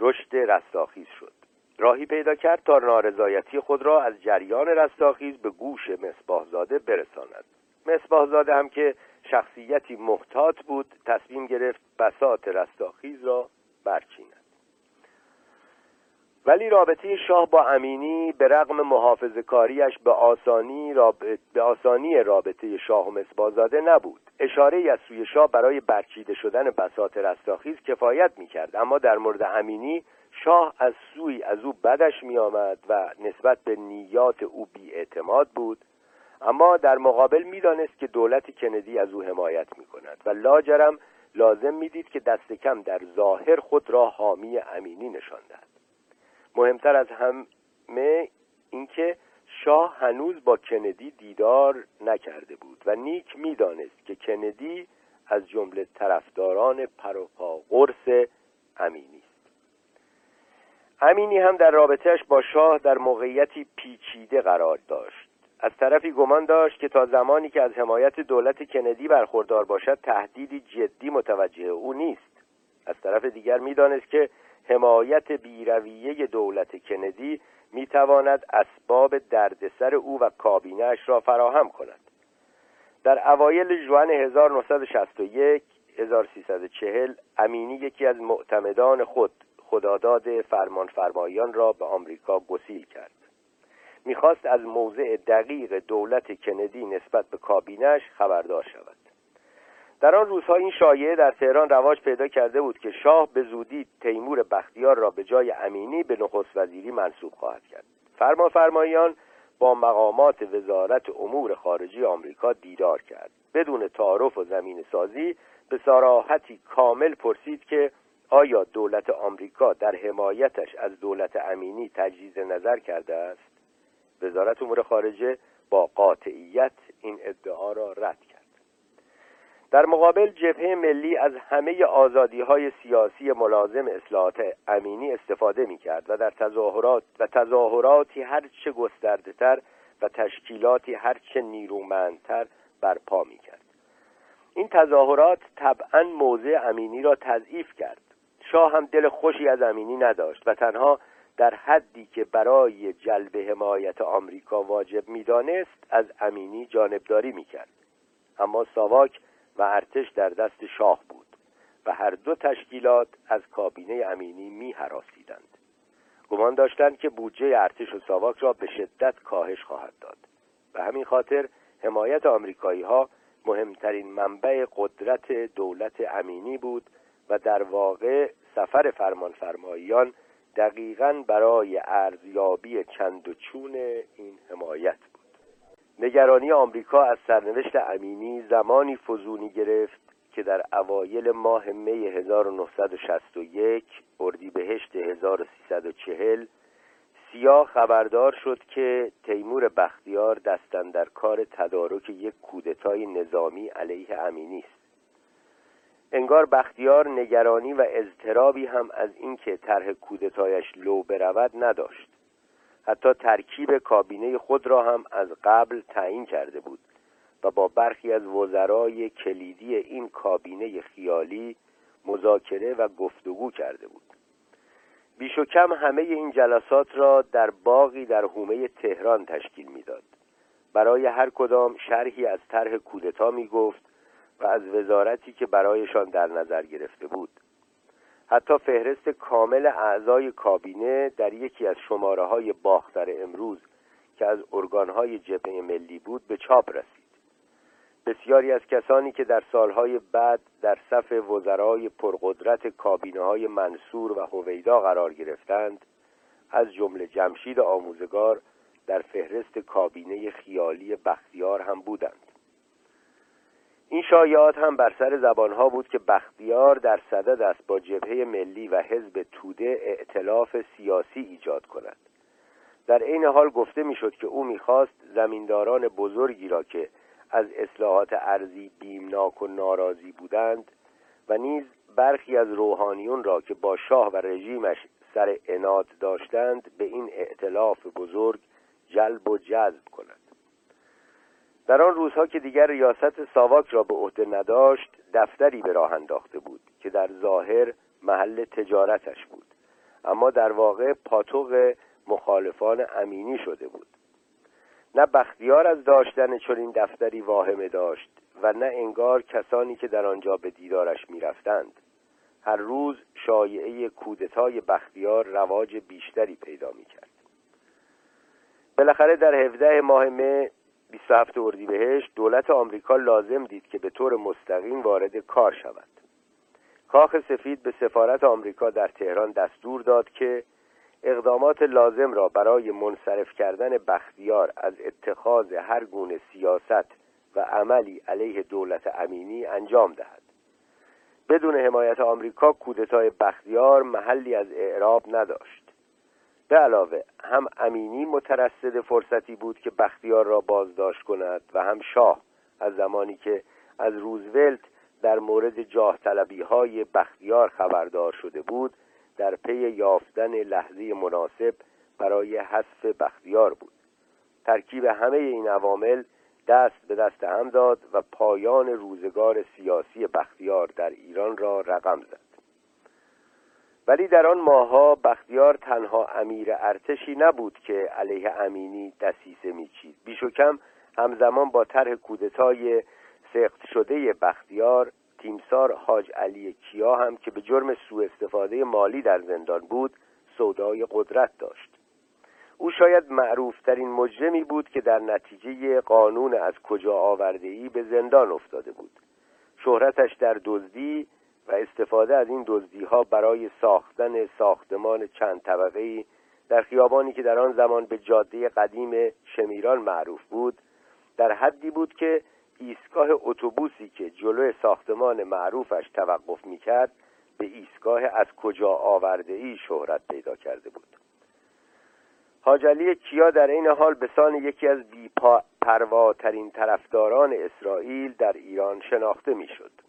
رشد رستاخیز شد. راهی پیدا کرد تا نارضایتی خود را از جریان رستاخیز به گوش مصباحزاده برساند. مصباحزاده هم که شخصیتی محتاط بود تصمیم گرفت بسات رستاخیز را برچیند. ولی رابطه شاه با امینی به رغم محافظ کاریش به آسانی, به آسانی رابطه شاه و مصبازاده نبود. اشاره از سوی شاه برای برچیده شدن بساط رستاخیز کفایت می کرد اما در مورد امینی شاه از سوی از او بدش می آمد و نسبت به نیات او اعتماد بود. اما در مقابل می‌دانست که دولت کندی از او حمایت می کند و لاجرم لازم می‌دید که دست کم در ظاهر خود را حامی امینی نشان دهد مهمتر از همه اینکه شاه هنوز با کندی دیدار نکرده بود و نیک می‌دانست که کندی از جمله طرفداران پروپا قرص امینی است. امینی هم در رابطهش با شاه در موقعیتی پیچیده قرار داشت. از طرفی گمان داشت که تا زمانی که از حمایت دولت کندی برخوردار باشد تهدیدی جدی متوجه او نیست. از طرف دیگر می‌دانست که حمایت بیرویه دولت کندی می‌تواند اسباب دردسر او و کابینهاش را فراهم کند. در اوایل جوان 1961 1340 امینی یکی از معتمدان خود خداداد فرمانفرمایان را به آمریکا گسیل کرد. می‌خواست از موضع دقیق دولت کندی نسبت به کابینش خبردار شود. در آن روزها این شایعه در تهران رواج پیدا کرده بود که شاه به زودی تیمور بختیار را به جای امینی به نخست وزیری منصوب خواهد کرد. فرما فرمایان با مقامات وزارت امور خارجی آمریکا دیدار کرد. بدون تعارف و زمین سازی به سراحتی کامل پرسید که آیا دولت آمریکا در حمایتش از دولت امینی تجدید نظر کرده است؟ وزارت امور خارجه با قاطعیت این ادعا را رد کرد. در مقابل جبهه ملی از همه آزادی های سیاسی ملازم اصلاحات امینی استفاده می کرد و در تظاهرات و تظاهراتی هرچه گسترده تر و تشکیلاتی هرچه نیرومندتر برپا می کرد این تظاهرات طبعا موضع امینی را تضعیف کرد. شاه هم دل خوشی از امینی نداشت و تنها در حدی که برای جلب حمایت آمریکا واجب می‌دانست از امینی جانبداری می‌کرد. اما ساواک و ارتش در دست شاه بود و هر دو تشکیلات از کابینه امینی می حراسیدند گمان داشتند که بودجه ارتش و ساواک را به شدت کاهش خواهد داد. به همین خاطر حمایت آمریکایی ها مهمترین منبع قدرت دولت امینی بود و در واقع سفر فرمانفرماییان دقیقا برای ارزیابی چند و چون این حمایت نگرانی آمریکا از سرنوشت امینی زمانی فزونی گرفت که در اوایل ماه می 1961 اردیبهشت 1340 سیاه خبردار شد که تیمور بختیار دستن در کار تدارک یک کودتای نظامی علیه امینی است. انگار بختیار نگرانی و اضطرابی هم از اینکه طرح کودتایش لو برود نداشت. حتی ترکیب کابینه خود را هم از قبل تعیین کرده بود و با برخی از وزرای کلیدی این کابینه خیالی مذاکره و گفتگو کرده بود. بیش و کم همه این جلسات را در باقی در حومه تهران تشکیل می‌داد. برای هر کدام شرحی از طرح کودتا می گفت و از وزارتی که برایشان در نظر گرفته بود. حتی فهرست کامل اعضای کابینه در یکی از شماره های باختر امروز که از ارگانهای جبهه ملی بود به چاپ رسید. بسیاری از کسانی که در سالهای بعد در صف وزرای پرقدرت کابینه های منصور و هویدا قرار گرفتند از جمله جمشید آموزگار در فهرست کابینه خیالی بختیار هم بودند. این شایعات هم بر سر زبانها بود که بختیار در صدد است با جبهه ملی و حزب توده ائتلاف سیاسی ایجاد کند. در عین حال گفته می‌شد که او می‌خواست زمینداران بزرگی را که از اصلاحات ارزی بیمناک و ناراضی بودند و نیز برخی از روحانیون را که با شاه و رژیمش سر اناد داشتند به این ائتلاف بزرگ جلب و جذب کند در آن روزها که دیگر ریاست ساواک را به عهده نداشت دفتری به راه انداخته بود که در ظاهر محل تجارتش بود. اما در واقع پاتوق مخالفان امینی شده بود. نه بختیار از داشتن چنین دفتری واهمه داشت و نه انگار کسانی که در آنجا به دیدارش می‌رفتند. هر روز شایعه کودتای بختیار رواج بیشتری پیدا می‌کرد. بالاخره در 17 ماه مه 27 اردیبهشت دولت آمریکا لازم دید که به طور مستقیم وارد کار شود. کاخ سفید به سفارت آمریکا در تهران دستور داد که اقدامات لازم را برای منصرف کردن بختیار از اتخاذ هر گونه سیاست و عملی علیه دولت امینی انجام دهد. بدون حمایت آمریکا کودتای بختیار محلی از اعراب نداشت. به علاوه هم امینی مترصد فرصتی بود که بختیار را بازداشت کند و هم شاه از زمانی که از روزولت در مورد جاه طلبی های بختیار خبردار شده بود در پی یافتن لحظه مناسب برای حذف بختیار بود. ترکیب همه این عوامل دست به دست هم داد و پایان روزگار سیاسی بختیار در ایران را رقم زد. ولی در آن ماهها بختیار تنها امیر ارتشی نبود که علیه امینی دسیسه میچید. بیش و کم همزمان با طرح کودتای سخت شده بختیار تیمسار حاج علی کیا هم که به جرم سوء استفاده مالی در زندان بود سودای قدرت داشت. او شاید معروفترین مجرمی بود که در نتیجه قانون از کجا آورده ای به زندان افتاده بود. شهرتش در دزدی و استفاده از این دزدی ها برای ساختن ساختمان چند طبقه در خیابانی که در آن زمان به جاده قدیم شمیران معروف بود در حدی بود که ایستگاه اتوبوسی که جلو ساختمان معروفش توقف می‌کرد به ایستگاه از کجا آورده ای شهرت پیدا کرده بود حاجلی کیا در این حال به سان یکی از بیپرواترین طرفداران اسرائیل در ایران شناخته می‌شد.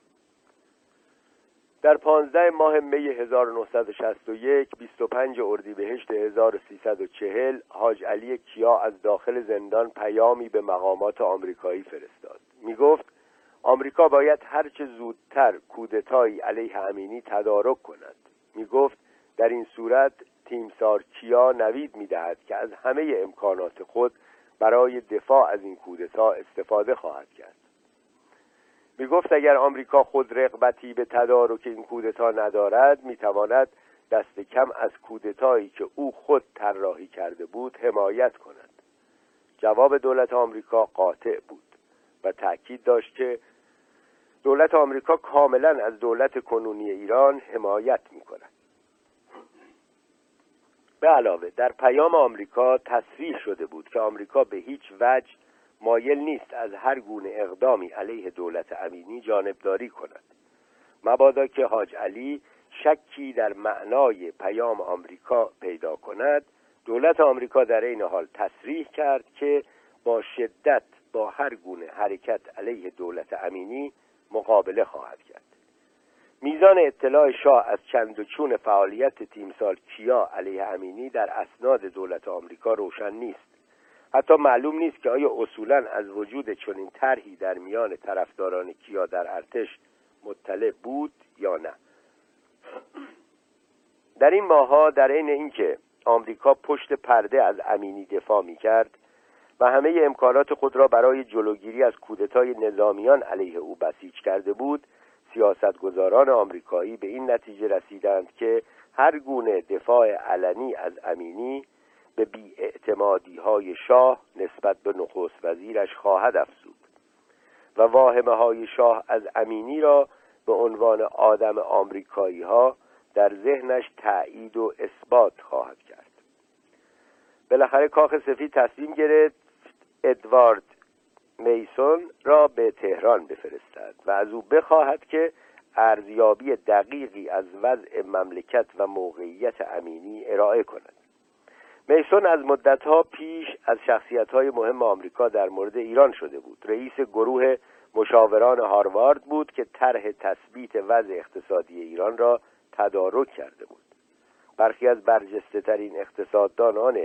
در پانزده ماه می 1961 25 اردیبهشت 1340 حاج علی کیا از داخل زندان پیامی به مقامات آمریکایی فرستاد. می گفت آمریکا باید هرچه زودتر کودتایی علیه امینی تدارک کند. می گفت در این صورت تیمسار کیا نوید می دهد که از همه امکانات خود برای دفاع از این کودتا استفاده خواهد کرد. می گفت اگر آمریکا خود رغبتی به تدارک این کودتا ندارد می تواند دست کم از کودتایی که او خود طراحی کرده بود حمایت کند. جواب دولت آمریکا قاطع بود و تأکید داشت که دولت آمریکا کاملا از دولت کنونی ایران حمایت می کند به علاوه در پیام آمریکا تصریح شده بود که آمریکا به هیچ وجه مایل نیست از هر گونه اقدامی علیه دولت امینی جانبداری کند. مبادا که حاج علی شکی در معنای پیام آمریکا پیدا کند دولت آمریکا در این حال تصریح کرد که با شدت با هر گونه حرکت علیه دولت امینی مقابله خواهد کرد. میزان اطلاع شاه از چند و چون فعالیت تیمسال کیا علیه امینی در اسناد دولت آمریکا روشن نیست. حتی معلوم نیست که آیا اصولا از وجود چنین طرحی در میان طرفداران کیا در ارتش مطلع بود یا نه. در این ماها در عین اینکه آمریکا پشت پرده از امینی دفاع می کرد و همه امکانات خود را برای جلوگیری از کودتای نظامیان علیه او بسیج کرده بود سیاستگزاران آمریکایی به این نتیجه رسیدند که هر گونه دفاع علنی از امینی به بیاعتمادی های شاه نسبت به نخست وزیرش خواهد افزود و واهمه های شاه از امینی را به عنوان آدم آمریکایی ها در ذهنش تأیید و اثبات خواهد کرد. بالاخره کاخ سفید تصمیم گرفت ادوارد میسون را به تهران بفرستد و از او بخواهد که ارزیابی دقیقی از وضع مملکت و موقعیت امینی ارائه کند. میسون از مدتها پیش از شخصیتهای مهم آمریکا در مورد ایران شده بود. رئیس گروه مشاوران هاروارد بود که طرح تثبیت وضع اقتصادی ایران را تدارک کرده بود. برخی از برجسته ترین اقتصاددانان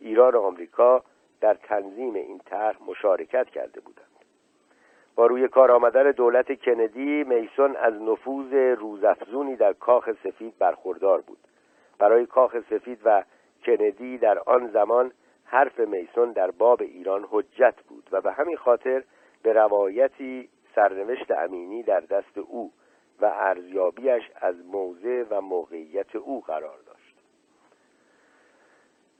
ایران و آمریکا در تنظیم این طرح مشارکت کرده بودند. با روی کار آمدن دولت کندی میسون از نفوذ روزافزونی در کاخ سفید برخوردار بود. برای کاخ سفید و کندی در آن زمان حرف میسون در باب ایران حجت بود و به همین خاطر به روایتی سرنوشت امینی در دست او و ارزیابیش از موضع و موقعیت او قرار داشت.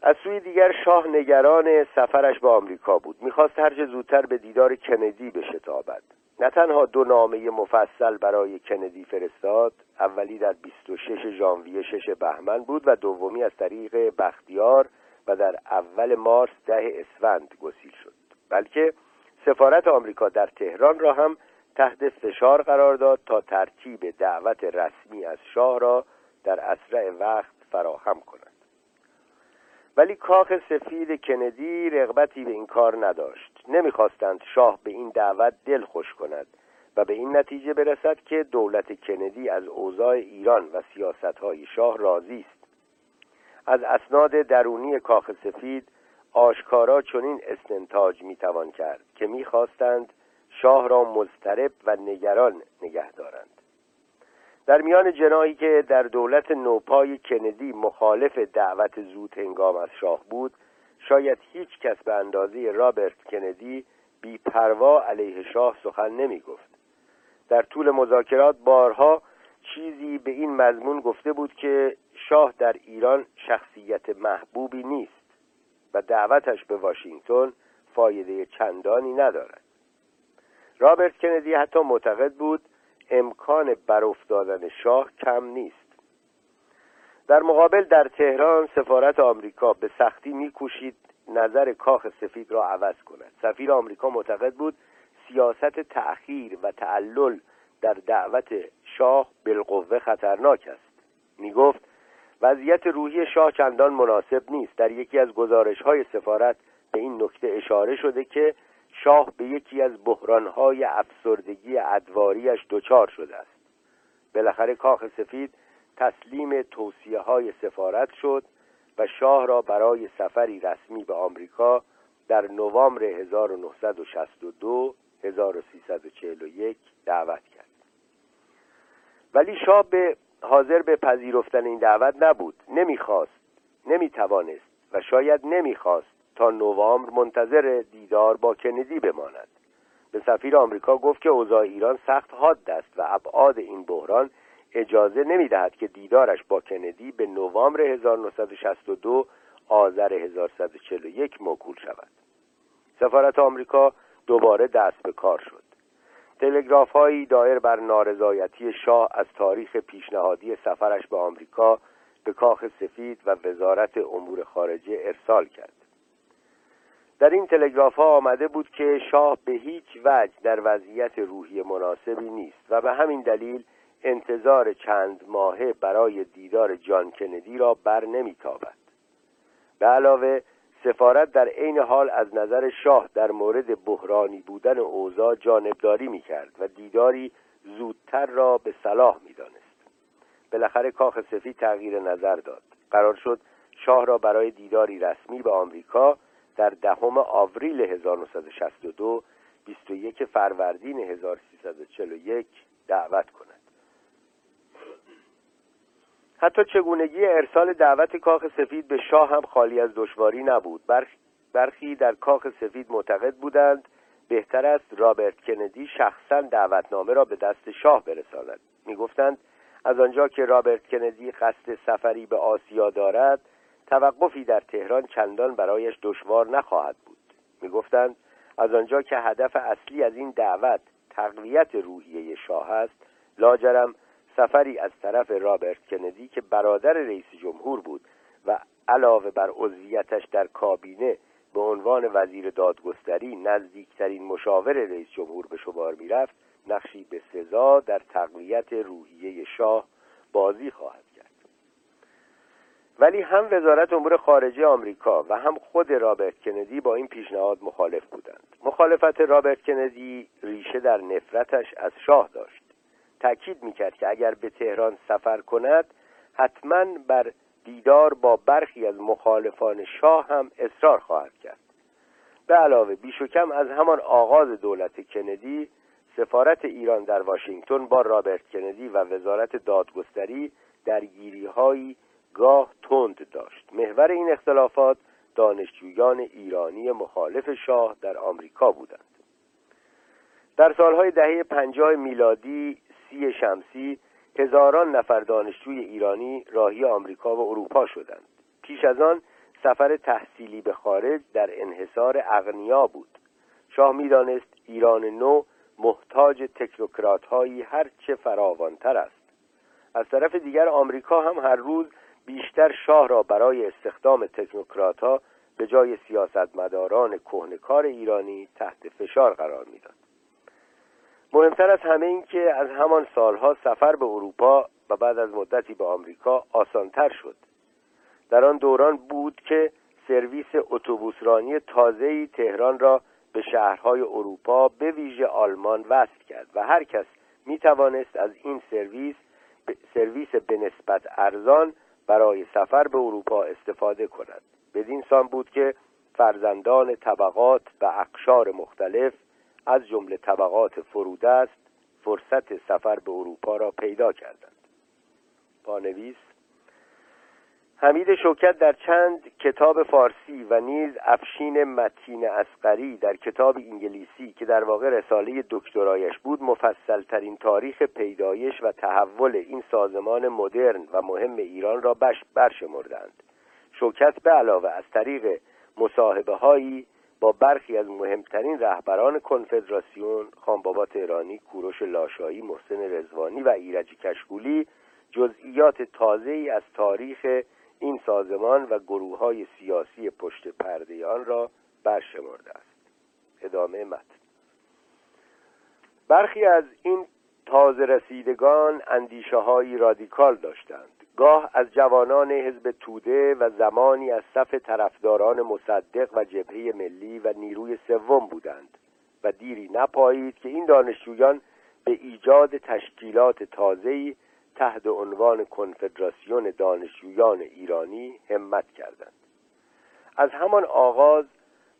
از سوی دیگر شاه نگران سفرش به آمریکا بود. می‌خواست هرچه زودتر به دیدار کندی بشتابد. نه تنها دو نامه مفصل برای کندی فرستاد اولی در 26 ژانویه 6 بهمن بود و دومی از طریق بختیار و در اول مارس ده اسفند گسیل شد. بلکه سفارت آمریکا در تهران را هم تحت فشار قرار داد تا ترتیب دعوت رسمی از شاه را در اسرع وقت فراهم کند. ولی کاخ سفید کندی رغبتی به این کار نداشت. نمی‌خواستند شاه به این دعوت دل خوش کند و به این نتیجه برسد که دولت کندی از اوضاع ایران و سیاستهای شاه راضی است. از اسناد درونی کاخ سفید آشکارا چنین استنتاج می‌توان کرد که می‌خواستند شاه را مضطرب و نگران نگه دارند. در میان جنایی که در دولت نوپای کندی مخالف دعوت زود هنگام از شاه بود شاید هیچ کس به اندازه رابرت کندی بیپروا علیه شاه سخن نمی گفت در طول مذاکرات بارها چیزی به این مضمون گفته بود که شاه در ایران شخصیت محبوبی نیست و دعوتش به واشنگتن فایده چندانی ندارد. رابرت کندی حتی معتقد بود امکان برافتادن شاه کم نیست. در مقابل در تهران سفارت آمریکا به سختی میکوشید نظر کاخ سفید را عوض کند. سفیر آمریکا معتقد بود سیاست تأخیر و تعلل در دعوت شاه بالقوه خطرناک است. می گفت وضعیت روحی شاه چندان مناسب نیست. در یکی از گزارش های سفارت به این نکته اشاره شده که شاه به یکی از بحرانهای افسردگی ادواریش دچار شده است. بالاخره کاخ سفید تسلیم توصیه های سفارت شد و شاه را برای سفری رسمی به آمریکا در نوامبر 1962 1341 دعوت کرد. ولی شاه به حاضر به پذیرفتن این دعوت نبود. نمی‌خواست نمی‌توانست و شاید نمی‌خواست تا نوامبر منتظر دیدار با کندی بماند. به سفیر آمریکا گفت که اوضاع ایران سخت حاد است و ابعاد این بحران اجازه نمی‌دهد که دیدارش با کندی به نوامبر 1962 آذر 1141 موکول شود. سفارت آمریکا دوباره دست به کار شد. تلگراف هایی دایر بر نارضایتی شاه از تاریخ پیشنهادی سفرش به آمریکا به کاخ سفید و وزارت امور خارجه ارسال کرد. در این تلگراف ها آمده بود که شاه به هیچ وجه در وضعیت روحی مناسبی نیست و به همین دلیل انتظار چند ماهه برای دیدار جان کندی را بر نمیتابد. به علاوه سفارت در عین حال از نظر شاه در مورد بحرانی بودن اوضاع جانبداری می‌کرد و دیداری زودتر را به صلاح می‌دانست. بالاخره کاخ سفید تغییر نظر داد. قرار شد شاه را برای دیداری رسمی به آمریکا در دهم آوریل 1962 21 فروردین 1341 دعوت کند. حتی چگونگی ارسال دعوت کاخ سفید به شاه هم خالی از دشواری نبود. برخی در کاخ سفید معتقد بودند بهتر است رابرت کندی شخصا دعوتنامه را به دست شاه برساند. می‌گفتند از آنجا که رابرت کندی قصد سفری به آسیا دارد توقفی در تهران چندان برایش دشوار نخواهد بود. می‌گفتند از آنجا که هدف اصلی از این دعوت تقویت روحیه شاه است لاجرم سفری از طرف رابرت کندی که برادر رئیس جمهور بود و علاوه بر عضویتش در کابینه به عنوان وزیر دادگستری نزدیکترین مشاور رئیس جمهور به شمار می‌رفت نقشی به سزا در تقویت روحیه شاه بازی خواهد کرد. ولی هم وزارت امور خارجه آمریکا و هم خود رابرت کندی با این پیشنهاد مخالف بودند. مخالفت رابرت کندی ریشه در نفرتش از شاه داشت. تاکید می‌کرد که اگر به تهران سفر کند حتما بر دیدار با برخی از مخالفان شاه هم اصرار خواهد کرد. به علاوه بیش و کم از همان آغاز دولت کندی سفارت ایران در واشنگتن با رابرت کندی و وزارت دادگستری درگیری گاه تند داشت. محور این اختلافات دانشجویان ایرانی مخالف شاه در آمریکا بودند. در سالهای دهه پنجاه میلادی سی شمسی هزاران نفر دانشجوی ایرانی راهی آمریکا و اروپا شدند. پیش از آن سفر تحصیلی به خارج در انحصار اغنیا بود. شاه می‌دانست ایران نو محتاج تکنوکرات هایی هرچه فراوانتر است. از طرف دیگر آمریکا هم هر روز بیشتر شاه را برای استخدام تکنوکرات به جای سیاستمداران کهنکار ایرانی تحت فشار قرار می‌داد. مهمتر از همه این که از همان سالها سفر به اروپا و بعد از مدتی به آمریکا آسانتر شد. در آن دوران بود که سرویس اتوبوسرانی تازه‌ای تهران را به شهرهای اروپا به ویژه آلمان وصل کرد و هر کس می توانست از این سرویس سرویس به نسبت ارزان برای سفر به اروپا استفاده کند. بدین سان بود که فرزندان طبقات و اقشار مختلف از جمله طبقات فرودست فرصت سفر به اروپا را پیدا کردند. پانویس حمید شوکت در چند کتاب فارسی و نیز افشین متین اسقری در کتاب انگلیسی که در واقع رساله دکترایش بود مفصل ترین تاریخ پیدایش و تحول این سازمان مدرن و مهم ایران را برشمردند. شوکت به علاوه از طریق مصاحبه هایی با برخی از مهمترین رهبران کنفدراسیون خانبابا تهرانی کوروش لاشایی محسن رزوانی و ایرج کشکولی جزئیات تازه ای از تاریخ این سازمان و گروه های سیاسی پشت پرده آن را برشمرده است. ادامه متن. برخی از این تازه رسیدگان اندیشه های رادیکال داشتند. گاه از جوانان حزب توده و زمانی از صف طرفداران مصدق و جبهه ملی و نیروی سوم بودند و دیری نپایید که این دانشجویان به ایجاد تشکیلات تازه‌ای تحت عنوان کنفدراسیون دانشجویان ایرانی همت کردند. از همان آغاز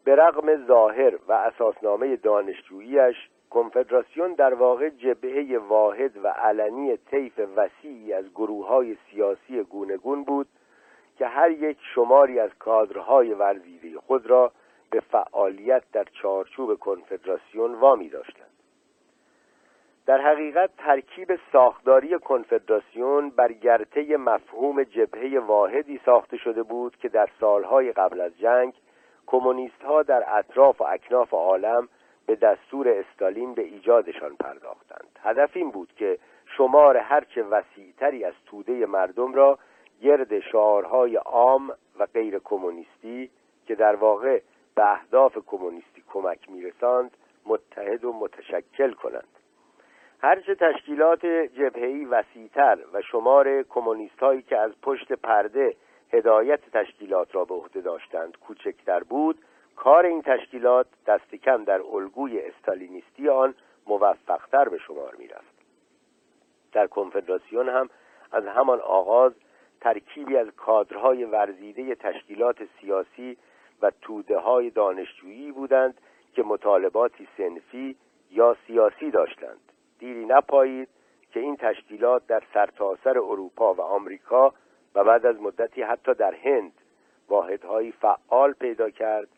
به رغم ظاهر و اساسنامه دانشجوییش کنفدراسیون در واقع جبهه واحد و علنی طیف وسیعی از گروه های سیاسی گونگون بود که هر یک شماری از کادرهای ورزیده خود را به فعالیت در چارچوب کنفدراسیون وامی داشتند. در حقیقت ترکیب ساختاری کنفدراسیون بر گرته مفهوم جبهه واحدی ساخته شده بود که در سالهای قبل از جنگ کمونیست ها در اطراف و اکناف عالم به دستور استالین به ایجادشان پرداختند. هدف این بود که شمار هرچه وسیعتری از توده مردم را گرد شعارهای عام و غیر کمونیستی که در واقع به اهداف کمونیستی کمک میرساند متحد و متشکل کنند. هرچه تشکیلات جبهه‌ای وسیعتر و شمار کمونیست هایی که از پشت پرده هدایت تشکیلات را به عهده داشتند کوچکتر بود کار این تشکیلات دست کم در الگوی استالینیستی آن موفقتر به شمار می‌رفت. در کنفدراسیون هم از همان آغاز ترکیبی از کادرهای ورزیده تشکیلات سیاسی و توده های دانشجویی بودند که مطالباتی سنفی یا سیاسی داشتند. دیری نپایید که این تشکیلات در سرتاسر اروپا و آمریکا و بعد از مدتی حتی در هند واحدهایی فعال پیدا کرد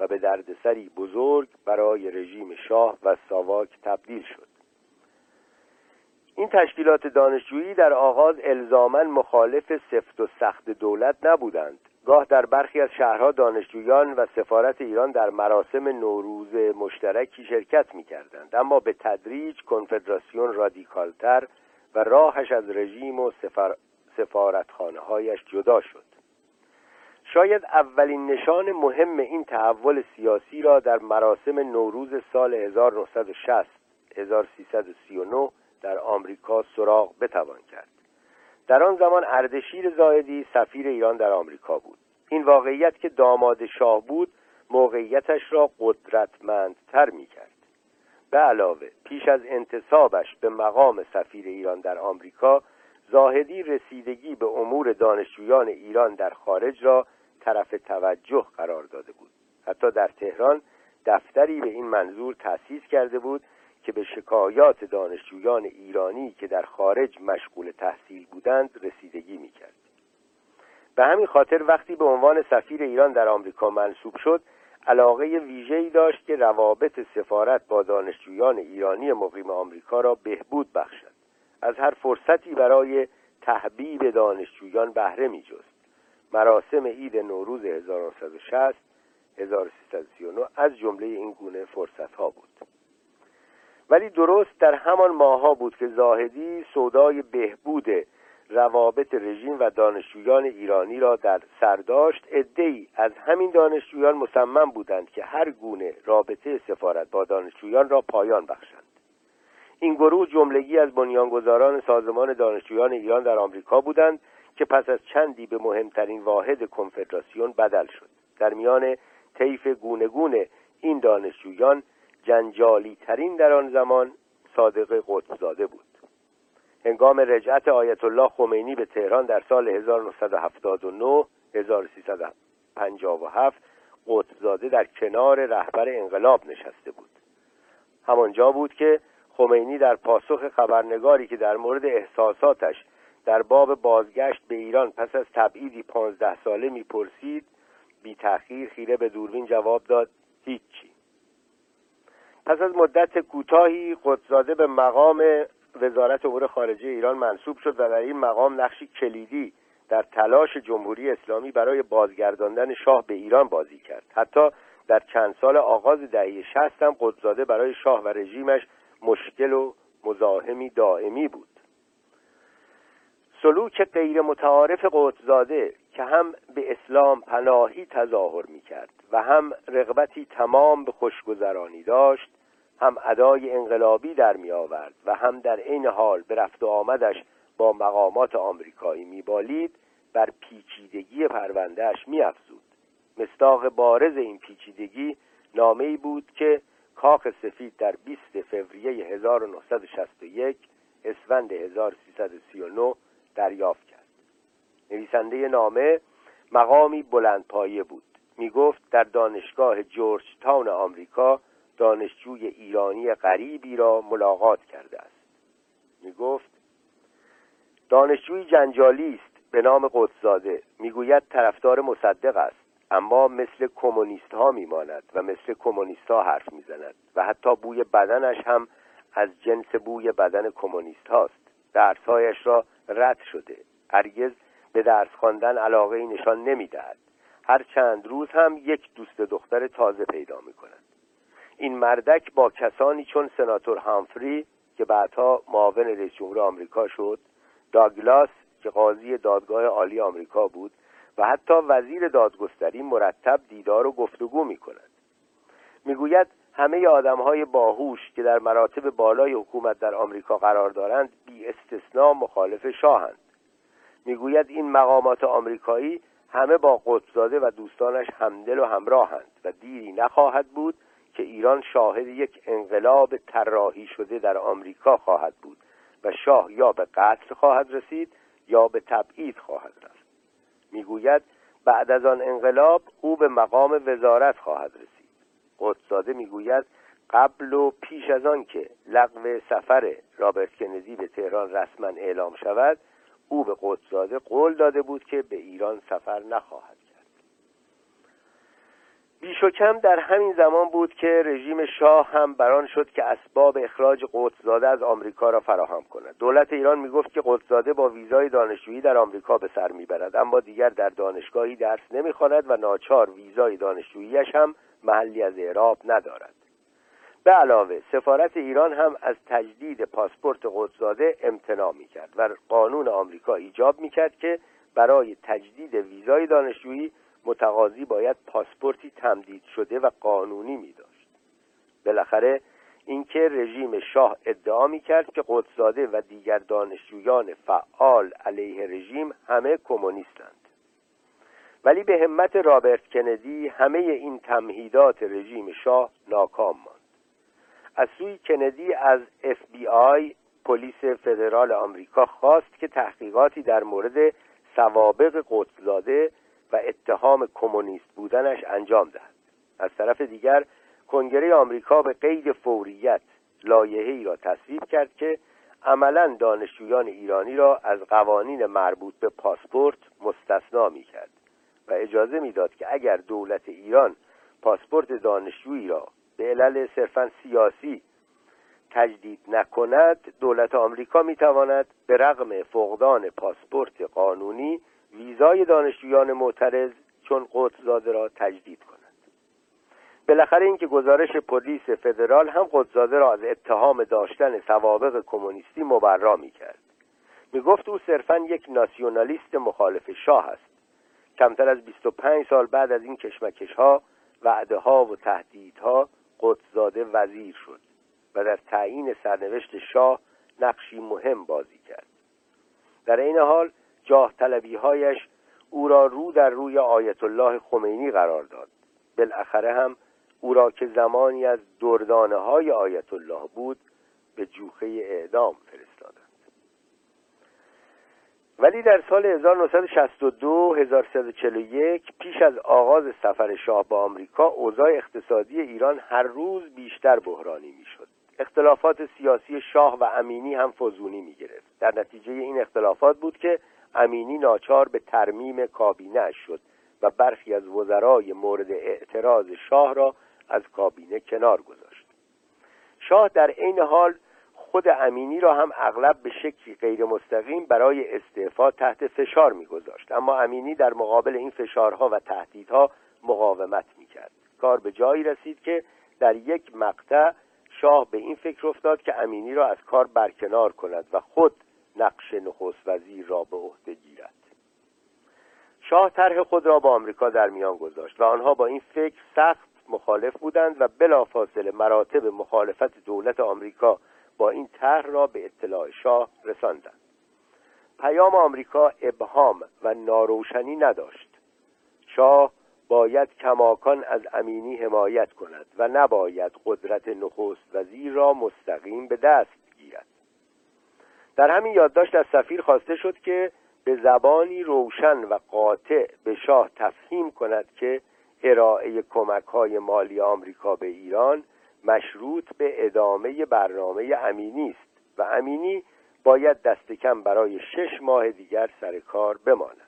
و به دردسری بزرگ برای رژیم شاه و ساواک تبدیل شد. این تشکیلات دانشجویی در آغاز الزاما مخالف سفت و سخت دولت نبودند. گاه در برخی از شهرها دانشجویان و سفارت ایران در مراسم نوروز مشترکی شرکت می کردند اما به تدریج کنفدراسیون رادیکالتر و راهش از رژیم و سفر... سفارتخانه هایش جدا شد. شاید اولین نشان مهم این تحول سیاسی را در مراسم نوروز سال 1960 1339 در آمریکا سراغ بتوان کرد. در آن زمان اردشیر زاهدی سفیر ایران در آمریکا بود. این واقعیت که داماد شاه بود موقعیتش را قدرتمندتر می کرد به علاوه پیش از انتصابش به مقام سفیر ایران در آمریکا زاهدی رسیدگی به امور دانشجویان ایران در خارج را طرف توجه قرار داده بود. حتی در تهران دفتری به این منظور تأسیس کرده بود که به شکایات دانشجویان ایرانی که در خارج مشغول تحصیل بودند رسیدگی می‌کرد. به همین خاطر وقتی به عنوان سفیر ایران در آمریکا منصوب شد علاقه ویژه‌ای داشت که روابط سفارت با دانشجویان ایرانی مقیم آمریکا را بهبود بخشد. از هر فرصتی برای تحبیب دانشجویان بهره میجست. مراسم عید نوروز 1960 1339 از جمله این گونه فرصت ها بود. ولی درست در همان ماها بود که زاهدی سودای بهبود روابط رژیم و دانشجویان ایرانی را در سر داشت. ای از همین دانشجویان مصمم بودند که هر گونه رابطه سفارت با دانشجویان را پایان بخشند. این گروه جملگی از بنیانگذاران سازمان دانشجویان ایران در آمریکا بودند که پس از چندی به مهمترین واحد کنفدراسیون بدل شد. در میان طیف گونگون این دانشجویان جنجالی ترین در آن زمان صادق قطبزاده بود. هنگام رجعت آیت الله خمینی به تهران در سال 1979 1357 قطبزاده در کنار رهبر انقلاب نشسته بود. همانجا بود که خمینی در پاسخ خبرنگاری که در مورد احساساتش در باب بازگشت به ایران پس از تبعیدی پانزده ساله می‌پرسید بی تأخیر خیره به دوربین جواب داد هیچی. پس از مدت کوتاهی قدزاده به مقام وزارت امور خارجه ایران منصوب شد و در این مقام نقشی کلیدی در تلاش جمهوری اسلامی برای بازگرداندن شاه به ایران بازی کرد. حتی در چند سال آغاز دهه شست هم قدزاده برای شاه و رژیمش مشکل و مزاحمی دائمی بود. سلوک غیر متعارف قدزاده که هم به اسلام پناهی تظاهر می کرد و هم رغبتی تمام به خوشگذرانی داشت هم ادای انقلابی در می آورد و هم در این حال به رفت و آمدش با مقامات آمریکایی میبالید بر پیچیدگی پروندهش میافزود. مستاق بارز این پیچیدگی نامه بود که کاخ سفید در 20 فوریه 1961 اسفند 1339 دریافت کرد. نویسنده نامه مقامی بلندپایه بود. می گفت در دانشگاه جورج تاون آمریکا دانشجوی ایرانی غریبی را ملاقات کرده است. می گفت دانشجوی جنجالی است. به نام قدسزاده. می‌گوید طرفدار مصدق است. اما مثل کمونیست ها میماند و مثل کمونیست ها حرف می‌زند و حتی بوی بدنش هم از جنس بوی بدن کمونیست هاست درسهایش را رد شده. هرگز به درس خواندن علاقه نشان نمی‌دهد. هر چند روز هم یک دوست دختر تازه پیدا می کند این مردک با کسانی چون سناتور هامفری که بعدها معاون رئیس جمهور آمریکا شد داگلاس که قاضی دادگاه عالی آمریکا بود و حتی وزیر دادگستری مرتب دیدار و گفتگو می کند می‌گوید همه آدم های باهوش که در مراتب بالای حکومت در آمریکا قرار دارند بی استثناء مخالف شاهند. می‌گوید این مقامات آمریکایی همه با قطبزاده و دوستانش همدل و همراهند و دیری نخواهد بود که ایران شاهد یک انقلاب طراحی شده در آمریکا خواهد بود و شاه یا به قتل خواهد رسید یا به تبعید خواهد رفت. می‌گوید بعد از آن انقلاب او به مقام وزارت خواهد رسید. قدساده می‌گوید قبل و پیش از آن که لغو سفر رابرت کندی به تهران رسما اعلام شود او به قدساده قول داده بود که به ایران سفر نخواهد بیش و کم در همین زمان بود که رژیم شاه هم بران شد که اسباب اخراج قدسزاده از آمریکا را فراهم کند. دولت ایران می‌گفت که قدسزاده با ویزای دانشجویی در آمریکا به سر می‌برد اما دیگر در دانشگاهی درس نمی‌خواند و ناچار ویزای دانشجوییش هم محلی از اعراب ندارد. به علاوه سفارت ایران هم از تجدید پاسپورت قدسزاده امتناع می‌کرد و قانون آمریکا ایجاب می‌کرد که برای تجدید ویزای دانشجویی متقاضی باید پاسپورتی تمدید شده و قانونی می داشت بالاخره اینکه رژیم شاه ادعا می کرد که قطب‌زاده و دیگر دانشجویان فعال علیه رژیم همه کمونیستند. ولی به همت رابرت کندی همه این تمهیدات رژیم شاه ناکام ماند. از سوی کندی از اف بی آی پلیس فدرال آمریکا خواست که تحقیقاتی در مورد سوابق قدسزاده و اتهام کمونیست بودنش انجام دهد. از طرف دیگر کنگره آمریکا به قید فوریت ای را تصویب کرد که عملا دانشجویان ایرانی را از قوانین مربوط به پاسپورت مستثنا می کرد و اجازه می‌داد که اگر دولت ایران پاسپورت دانشجویی را به علل صرفا سیاسی تجدید نکند دولت آمریکا می تواند به رغم فقدان پاسپورت قانونی ویزای دانشجویان معترض چون قدسزاده را تجدید کند. بالاخره اینکه گزارش پلیس فدرال هم قدسزاده را از اتهام داشتن سوابق کمونیستی مبرا می کرد می گفت او صرفا یک ناسیونالیست مخالف شاه است. کمتر از 25 سال بعد از این کشمکش ها وعده ها و تهدیدها قدسزاده وزیر شد و در تعیین سرنوشت شاه نقشی مهم بازی کرد. در این حال جاه طلبی هایش او را رو در روی آیت الله خمینی قرار داد. بالاخره هم او را که زمانی از دردانه های آیت الله بود به جوخه اعدام فرستادند. ولی در سال 1962 1341 پیش از آغاز سفر شاه به آمریکا اوضاع اقتصادی ایران هر روز بیشتر بحرانی می‌شد. اختلافات سیاسی شاه و امینی هم فزونی می گرفت در نتیجه این اختلافات بود که امینی ناچار به ترمیم کابینه شد و برخی از وزرای مورد اعتراض شاه را از کابینه کنار گذاشت. شاه در عین حال خود امینی را هم اغلب به شکلی غیر مستقیم برای استعفا تحت فشار میگذاشت. اما امینی در مقابل این فشارها و تهدیدها مقاومت می‌کرد. کار به جایی رسید که در یک مقطع شاه به این فکر افتاد که امینی را از کار برکنار کند و خود نقش نخست وزیر را به عهده گیرد. شاه طرح خود را با آمریکا در میان گذاشت و آنها با این فکر سخت مخالف بودند و بلافاصله مراتب مخالفت دولت آمریکا با این طرح را به اطلاع شاه رساندند. پیام آمریکا ابهام و ناروشنی نداشت. شاه باید کماکان از امینی حمایت کند و نباید قدرت نخست وزیر را مستقیم به دست گیرد. در همین یادداشت از سفیر خواسته شد که به زبانی روشن و قاطع به شاه تفهیم کند که ارائه کمک های مالی آمریکا به ایران مشروط به ادامه برنامه امینی است و امینی باید دست کم برای شش ماه دیگر سر کار بماند.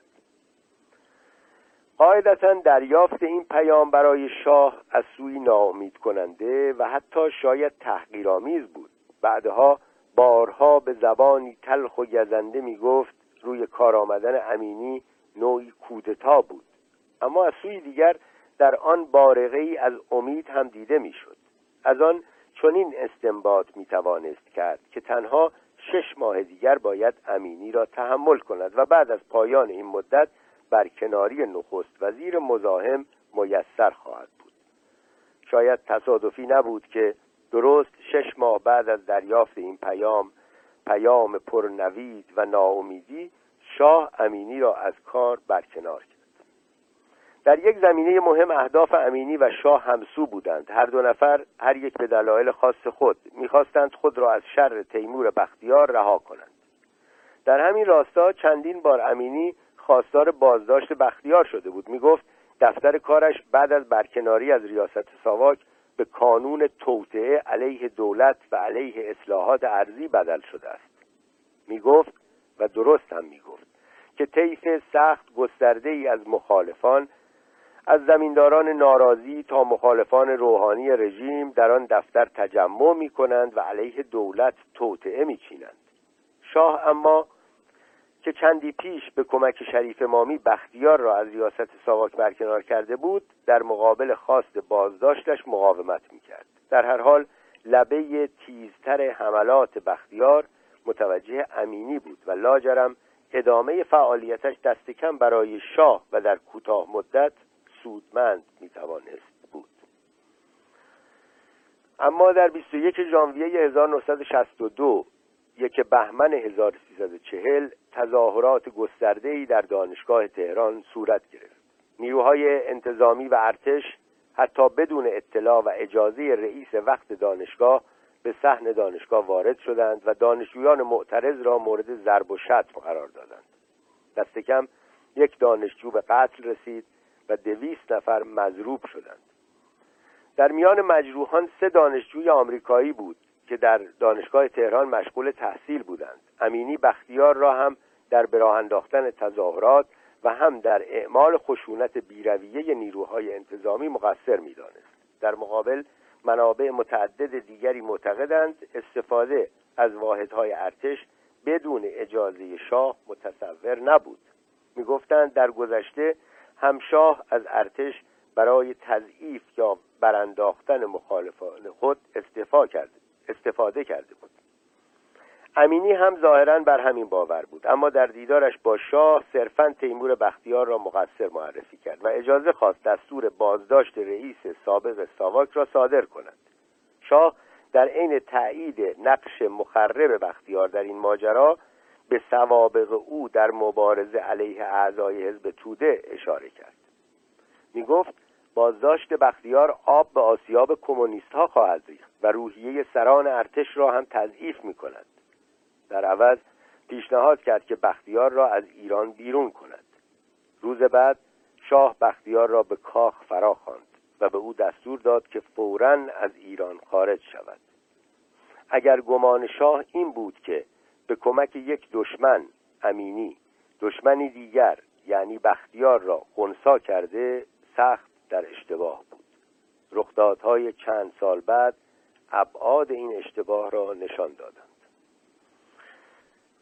قاعدتا دریافت این پیام برای شاه از سوی ناامید کننده و حتی شاید تحقیرآمیز بود. بعدها بارها به زبانی تلخ و گزنده می گفت روی کار آمدن امینی نوعی کودتا بود. اما از سوی دیگر در آن بارقه ای از امید هم دیده می‌شد. از آن چنین استنباط می توانست کرد که تنها شش ماه دیگر باید امینی را تحمل کند و بعد از پایان این مدت بر کناری نخست وزیر مزاحم میسر خواهد بود. شاید تصادفی نبود که درست شش ماه بعد از دریافت این پیام پیام پرنوید و ناامیدی شاه امینی را از کار برکنار کرد. در یک زمینه مهم اهداف امینی و شاه همسو بودند. هر دو نفر هر یک به دلایل خاص خود می‌خواستند خود را از شر تیمور بختیار رها کنند. در همین راستا چندین بار امینی خواستار بازداشت بختیار شده بود. می‌گفت دفتر کارش بعد از برکناری از ریاست ساواک به کانون توطعه علیه دولت و علیه اصلاحات ارزی بدل شده است. می‌گفت و درست هم می‌گفت که طیف سخت گسترده ای از مخالفان از زمینداران ناراضی تا مخالفان روحانی رژیم در آن دفتر تجمع می کنند و علیه دولت توطعه می چینند. شاه اما که چندی پیش به کمک شریف مامی بختیار را از ریاست ساواک برکنار کرده بود در مقابل خواست بازداشتش مقاومت می کرد. در هر حال لبه تیزتر حملات بختیار متوجه امینی بود و لاجرم ادامه فعالیتش دست کم برای شاه و در کوتاه مدت سودمند می توانست بود. اما در 21 ژانویه 1962 یک بهمن 1340 تظاهرات گسترده‌ای در دانشگاه تهران صورت گرفت. نیروهای انتظامی و ارتش حتی بدون اطلاع و اجازه رئیس وقت دانشگاه به صحن دانشگاه وارد شدند و دانشجویان معترض را مورد ضرب و شتم قرار دادند. دست کم یک دانشجو به قتل رسید. و دویست نفر مضروب شدند. در میان مجروحان سه دانشجوی آمریکایی بود که در دانشگاه تهران مشغول تحصیل بودند. امینی بختیار را هم در براه انداختن تظاهرات و هم در اعمال خشونت بیرویه نیروهای انتظامی مقصر می‌دانست. در مقابل منابع متعدد دیگری معتقدند استفاده از واحدهای ارتش بدون اجازه شاه متصور نبود. می‌گفتند در گذشته همشاه از ارتش برای تضعیف یا برانداختن مخالفان خود استفاده کرده بود. امینی هم ظاهرا بر همین باور بود اما در دیدارش با شاه صرفا تیمور بختیار را مقصر معرفی کرد و اجازه خواست دستور بازداشت رئیس سابق ساواک را صادر کند. شاه در عین تایید نقش مخرب بختیار در این ماجرا به سوابق او در مبارزه علیه اعضای حزب توده اشاره کرد. می گفت بازداشت بختیار آب به آسیاب کمونیست ها خواهد ریخت و روحیه سران ارتش را هم تضعیف می کند در عوض پیشنهاد کرد که بختیار را از ایران بیرون کند. روز بعد شاه بختیار را به کاخ فرا خواند و به او دستور داد که فورا از ایران خارج شود. اگر گمان شاه این بود که به کمک یک دشمن امینی دشمنی دیگر یعنی بختیار را خونسا کرده سخت در اشتباه بود. رخدادهای چند سال بعد ابعاد این اشتباه را نشان دادند.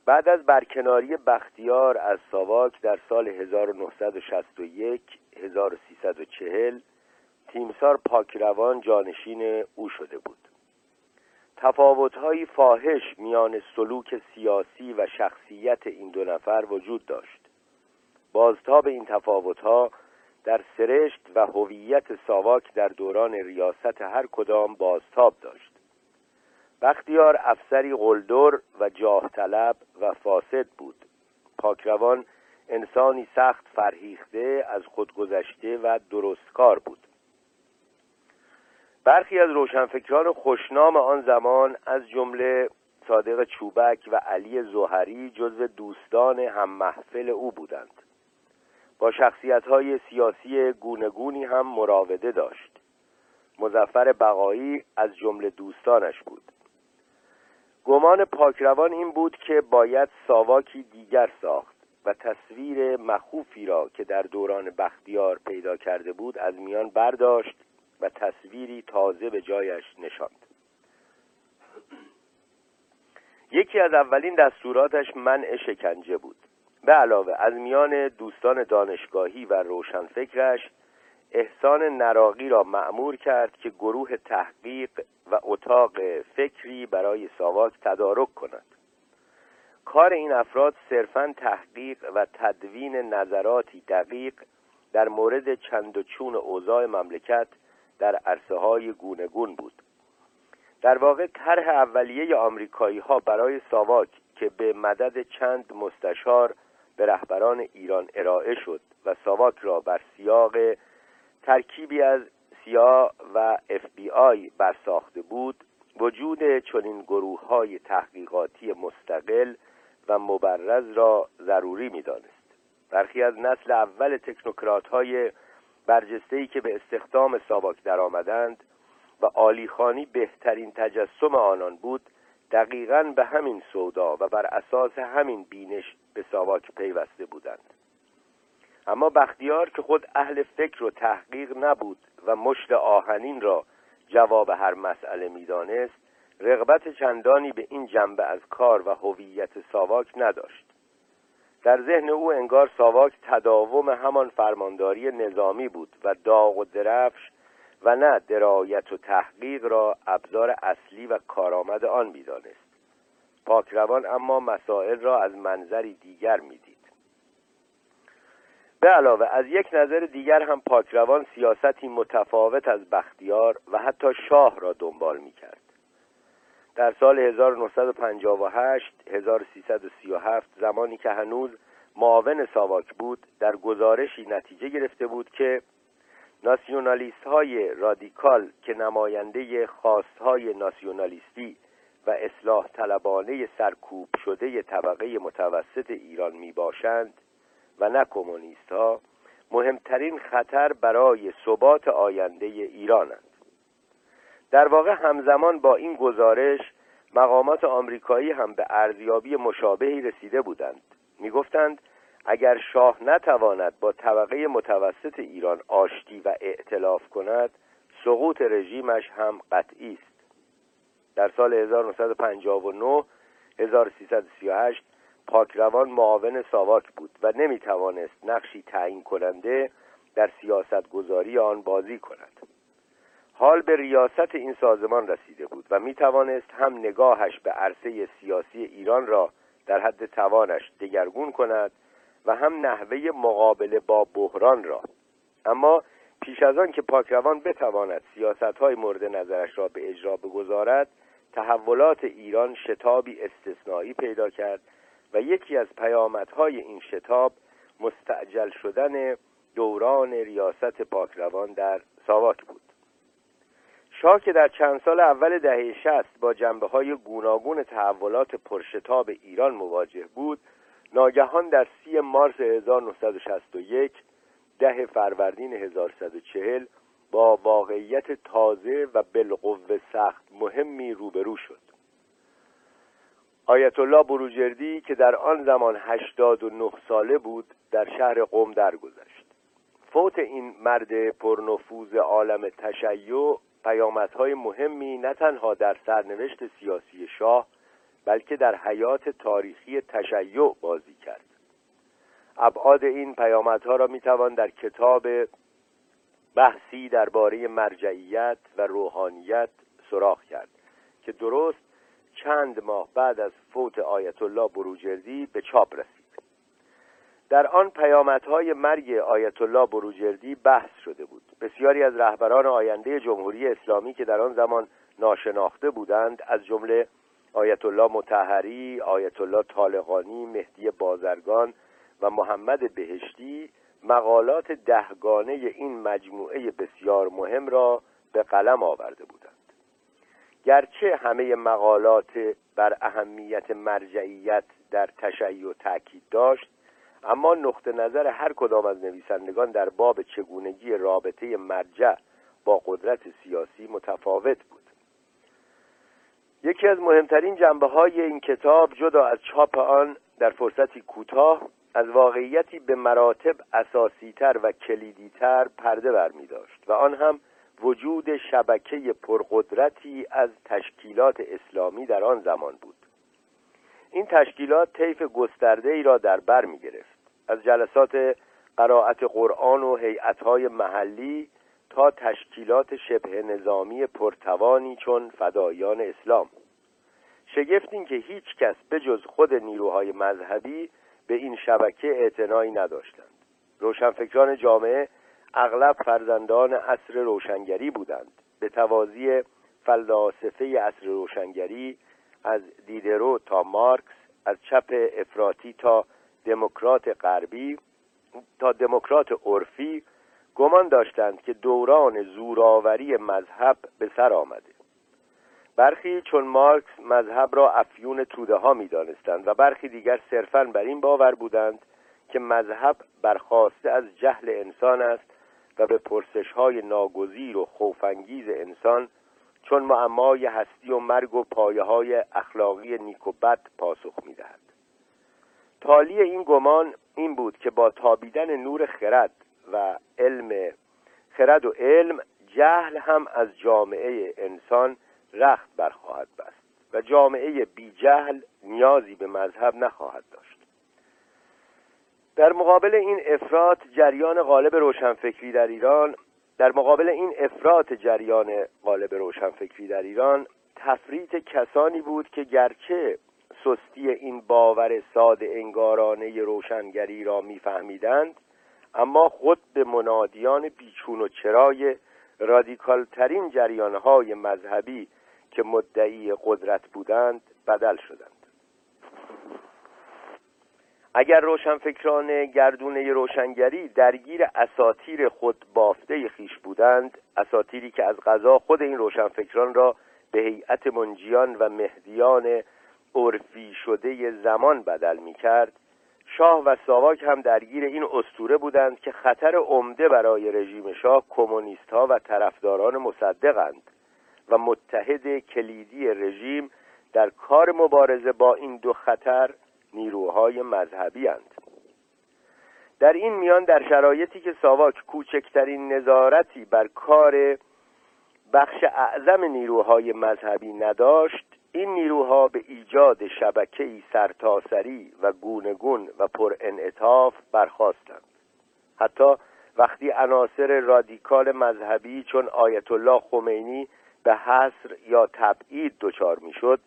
بعد از برکناری بختیار از ساواک در سال 1961 1340 تیمسار پاکروان جانشین او شده بود. تفاوتهایی فاحش میان سلوک سیاسی و شخصیت این دو نفر وجود داشت. بازتاب این تفاوتها در سرشت و هویت ساواک در دوران ریاست هر کدام بازتاب داشت. بختیار افسری قلدر و جاه طلب و فاسد بود. پاکروان انسانی سخت فرهیخته از خودگذشته و درستکار بود. برخی از روشنفکران خوشنام آن زمان از جمله صادق چوبک و علی زهری جزو دوستان هم محفل او بودند. با شخصیت های سیاسی گونگونی هم مراوده داشت. مزفر بقایی از جمله دوستانش بود. گمان پاکروان این بود که باید ساواکی دیگر ساخت و تصویر مخوفی را که در دوران بختیار پیدا کرده بود از میان برداشت و تصویری تازه به جایش نشاند. یکی از اولین دستوراتش منع شکنجه بود. به علاوه از میان دوستان دانشگاهی و روشنفکرش احسان نراقی را معمور کرد که گروه تحقیق و اتاق فکری برای ساواک تدارک کند. کار این افراد صرفا تحقیق و تدوین نظراتی دقیق در مورد چند و چون اوضاع مملکت در عرصه های گونگون بود. در واقع طرح اولیه آمریکایی ها برای ساواک که به مدد چند مستشار به رهبران ایران ارائه شد و ساواک را بر سیاق ترکیبی از سیا و اف بی آی برساخته بود وجود چنین گروه های تحقیقاتی مستقل و مبرز را ضروری می‌دانست. برخی از نسل اول تکنوکرات های برجسته که به استخدام ساواک درآمدند و آلیخانی بهترین تجسم آنان بود دقیقا به همین سودا و بر اساس همین بینش به ساواک پیوسته بودند. اما بختیار که خود اهل فکر و تحقیق نبود و مشت آهنین را جواب هر مسئله می‌دانست رغبت چندانی به این جنبه از کار و هویت ساواک نداشت. در ذهن او انگار ساواک تداوم همان فرمانداری نظامی بود و داغ و درفش و نه درایت و تحقیق را ابزار اصلی و کارآمد آن می‌دانست. پاکروان اما مسائل را از منظری دیگر می‌دید. به علاوه از یک نظر دیگر هم پاکروان سیاستی متفاوت از بختیار و حتی شاه را دنبال می‌کرد. در سال 1958 1337 زمانی که هنوز معاون ساواک بود در گزارشی نتیجه گرفته بود که ناسیونالیست های رادیکال که نماینده خواست های ناسیونالیستی و اصلاح طلبانه سرکوب شده طبقه متوسط ایران می باشند و نه کمونیست ها مهمترین خطر برای ثبات آینده ایرانند. در واقع همزمان با این گزارش مقامات آمریکایی هم به ارزیابی مشابهی رسیده بودند. می‌گفتند اگر شاه نتواند با طبقه متوسط ایران آشتی و ائتلاف کند سقوط رژیمش هم قطعی است. در سال 1959 1338 پاکروان معاون ساواک بود و نمی توانست نقشی تعیین کننده در سیاست گذاری آن بازی کند. حال به ریاست این سازمان رسیده بود و می توانست هم نگاهش به عرصه سیاسی ایران را در حد توانش دگرگون کند و هم نحوه مقابله با بحران را. اما پیش از آن که پاکروان بتواند سیاست های مورد نظرش را به اجرا بگذارد تحولات ایران شتابی استثنایی پیدا کرد و یکی از پیامدهای این شتاب مستعجل شدن دوران ریاست پاکروان در ساواک بود. شاه که در چند سال اول دهه شست با جنبه های گوناگون تحولات پرشتاب ایران مواجه بود ناگهان در سی مارس 1961 ده فروردین 1140 با واقعیت تازه و بالقوه سخت مهمی روبرو شد. آیت الله بروجردی که در آن زمان 89 ساله بود در شهر قم درگذشت. فوت این مرد پرنفوذ عالم تشیع پیامدهای مهمی نه تنها در سرنوشت سیاسی شاه بلکه در حیات تاریخی تشیع بازی کرد. ابعاد این پیامدها را می‌توان در کتاب بحثی درباره مرجعیت و روحانیت سراغ کرد که درست چند ماه بعد از فوت آیت الله بروجردی به چاپ رسید. در آن پیامدهای مرگ آیت الله بروجردی بحث شده بود. بسیاری از رهبران آینده جمهوری اسلامی که در آن زمان ناشناخته بودند از جمله آیت الله متحری، آیت الله طالقانی، مهدی بازرگان و محمد بهشتی مقالات دهگانه این مجموعه بسیار مهم را به قلم آورده بودند. گرچه همه مقالات بر اهمیت مرجعیت در تشیع تاکید داشت اما نقطه نظر هر کدام از نویسندگان در باب چگونگی رابطه مرجع با قدرت سیاسی متفاوت بود. یکی از مهمترین جنبه های این کتاب جدا از چاپ آن در فرصتی کوتاه از واقعیتی به مراتب اساسیتر و کلیدیتر پرده برمی داشت و آن هم وجود شبکه پرقدرتی از تشکیلات اسلامی در آن زمان بود. این تشکیلات طیف گسترده ای را در بر می گرفت از جلسات قرائت قرآن و هیئت‌های محلی تا تشکیلات شبه نظامی پرتوانی چون فدایان اسلام. شگفت این که هیچ کس به جز خود نیروهای مذهبی به این شبکه اعتنایی نداشتند. روشنفکران جامعه اغلب فرزندان عصر روشنگری بودند. به توازی فلاسفه عصر روشنگری از دیدرو تا مارکس از چپ افراطی تا دموکرات غربی تا دموکرات عرفی گمان داشتند که دوران زوراوری مذهب به سر آمده برخی چون مارکس مذهب را افیون توده ها می دانستند و برخی دیگر صرفا بر این باور بودند که مذهب برخواسته از جهل انسان است و به پرسش های ناگزیر و خوفانگیز انسان چون معمای هستی و مرگ و پایه های اخلاقی نیک و بد پاسخ می دهد. تالی این گمان این بود که با تابیدن نور خرد و علم خرد و علم جهل هم از جامعه انسان رخت برخواهد بست و جامعه بی جهل نیازی به مذهب نخواهد داشت. در مقابل این افراد جریان غالب روشنفکری در ایران در مقابل این افراط جریان غالب روشنفکری در ایران تفریط کسانی بود که گرچه سستی باور ساده انگارانه روشنگری را میفهمیدند اما خود به منادیان بیچون و چرای رادیکال ترین جریانهای مذهبی که مدعی قدرت بودند بدل شدند. اگر روشنفکران گردونه روشنگری درگیر اساتیر خود بافته خیش بودند اساتیری که از غذا خود این روشنفکران را به هیئت منجیان و مهدیان عرفی شده زمان بدل می کرد شاه و ساواک هم درگیر این استوره بودند که خطر عمده برای رژیم شاه کمونیست ها و طرفداران مصدقند و متحد کلیدی رژیم در کار مبارزه با این دو خطر نیروهای مذهبی هند. در این میان در شرایطی که ساواک کوچکترین نظارتی بر کار بخش اعظم نیروهای مذهبی نداشت این نیروها به ایجاد شبکه‌ای سرتاسری و گونگون و پر انعطاف برخواستند حتی وقتی عناصر رادیکال مذهبی چون آیت الله خمینی به حصر یا تبعید دچار می‌شد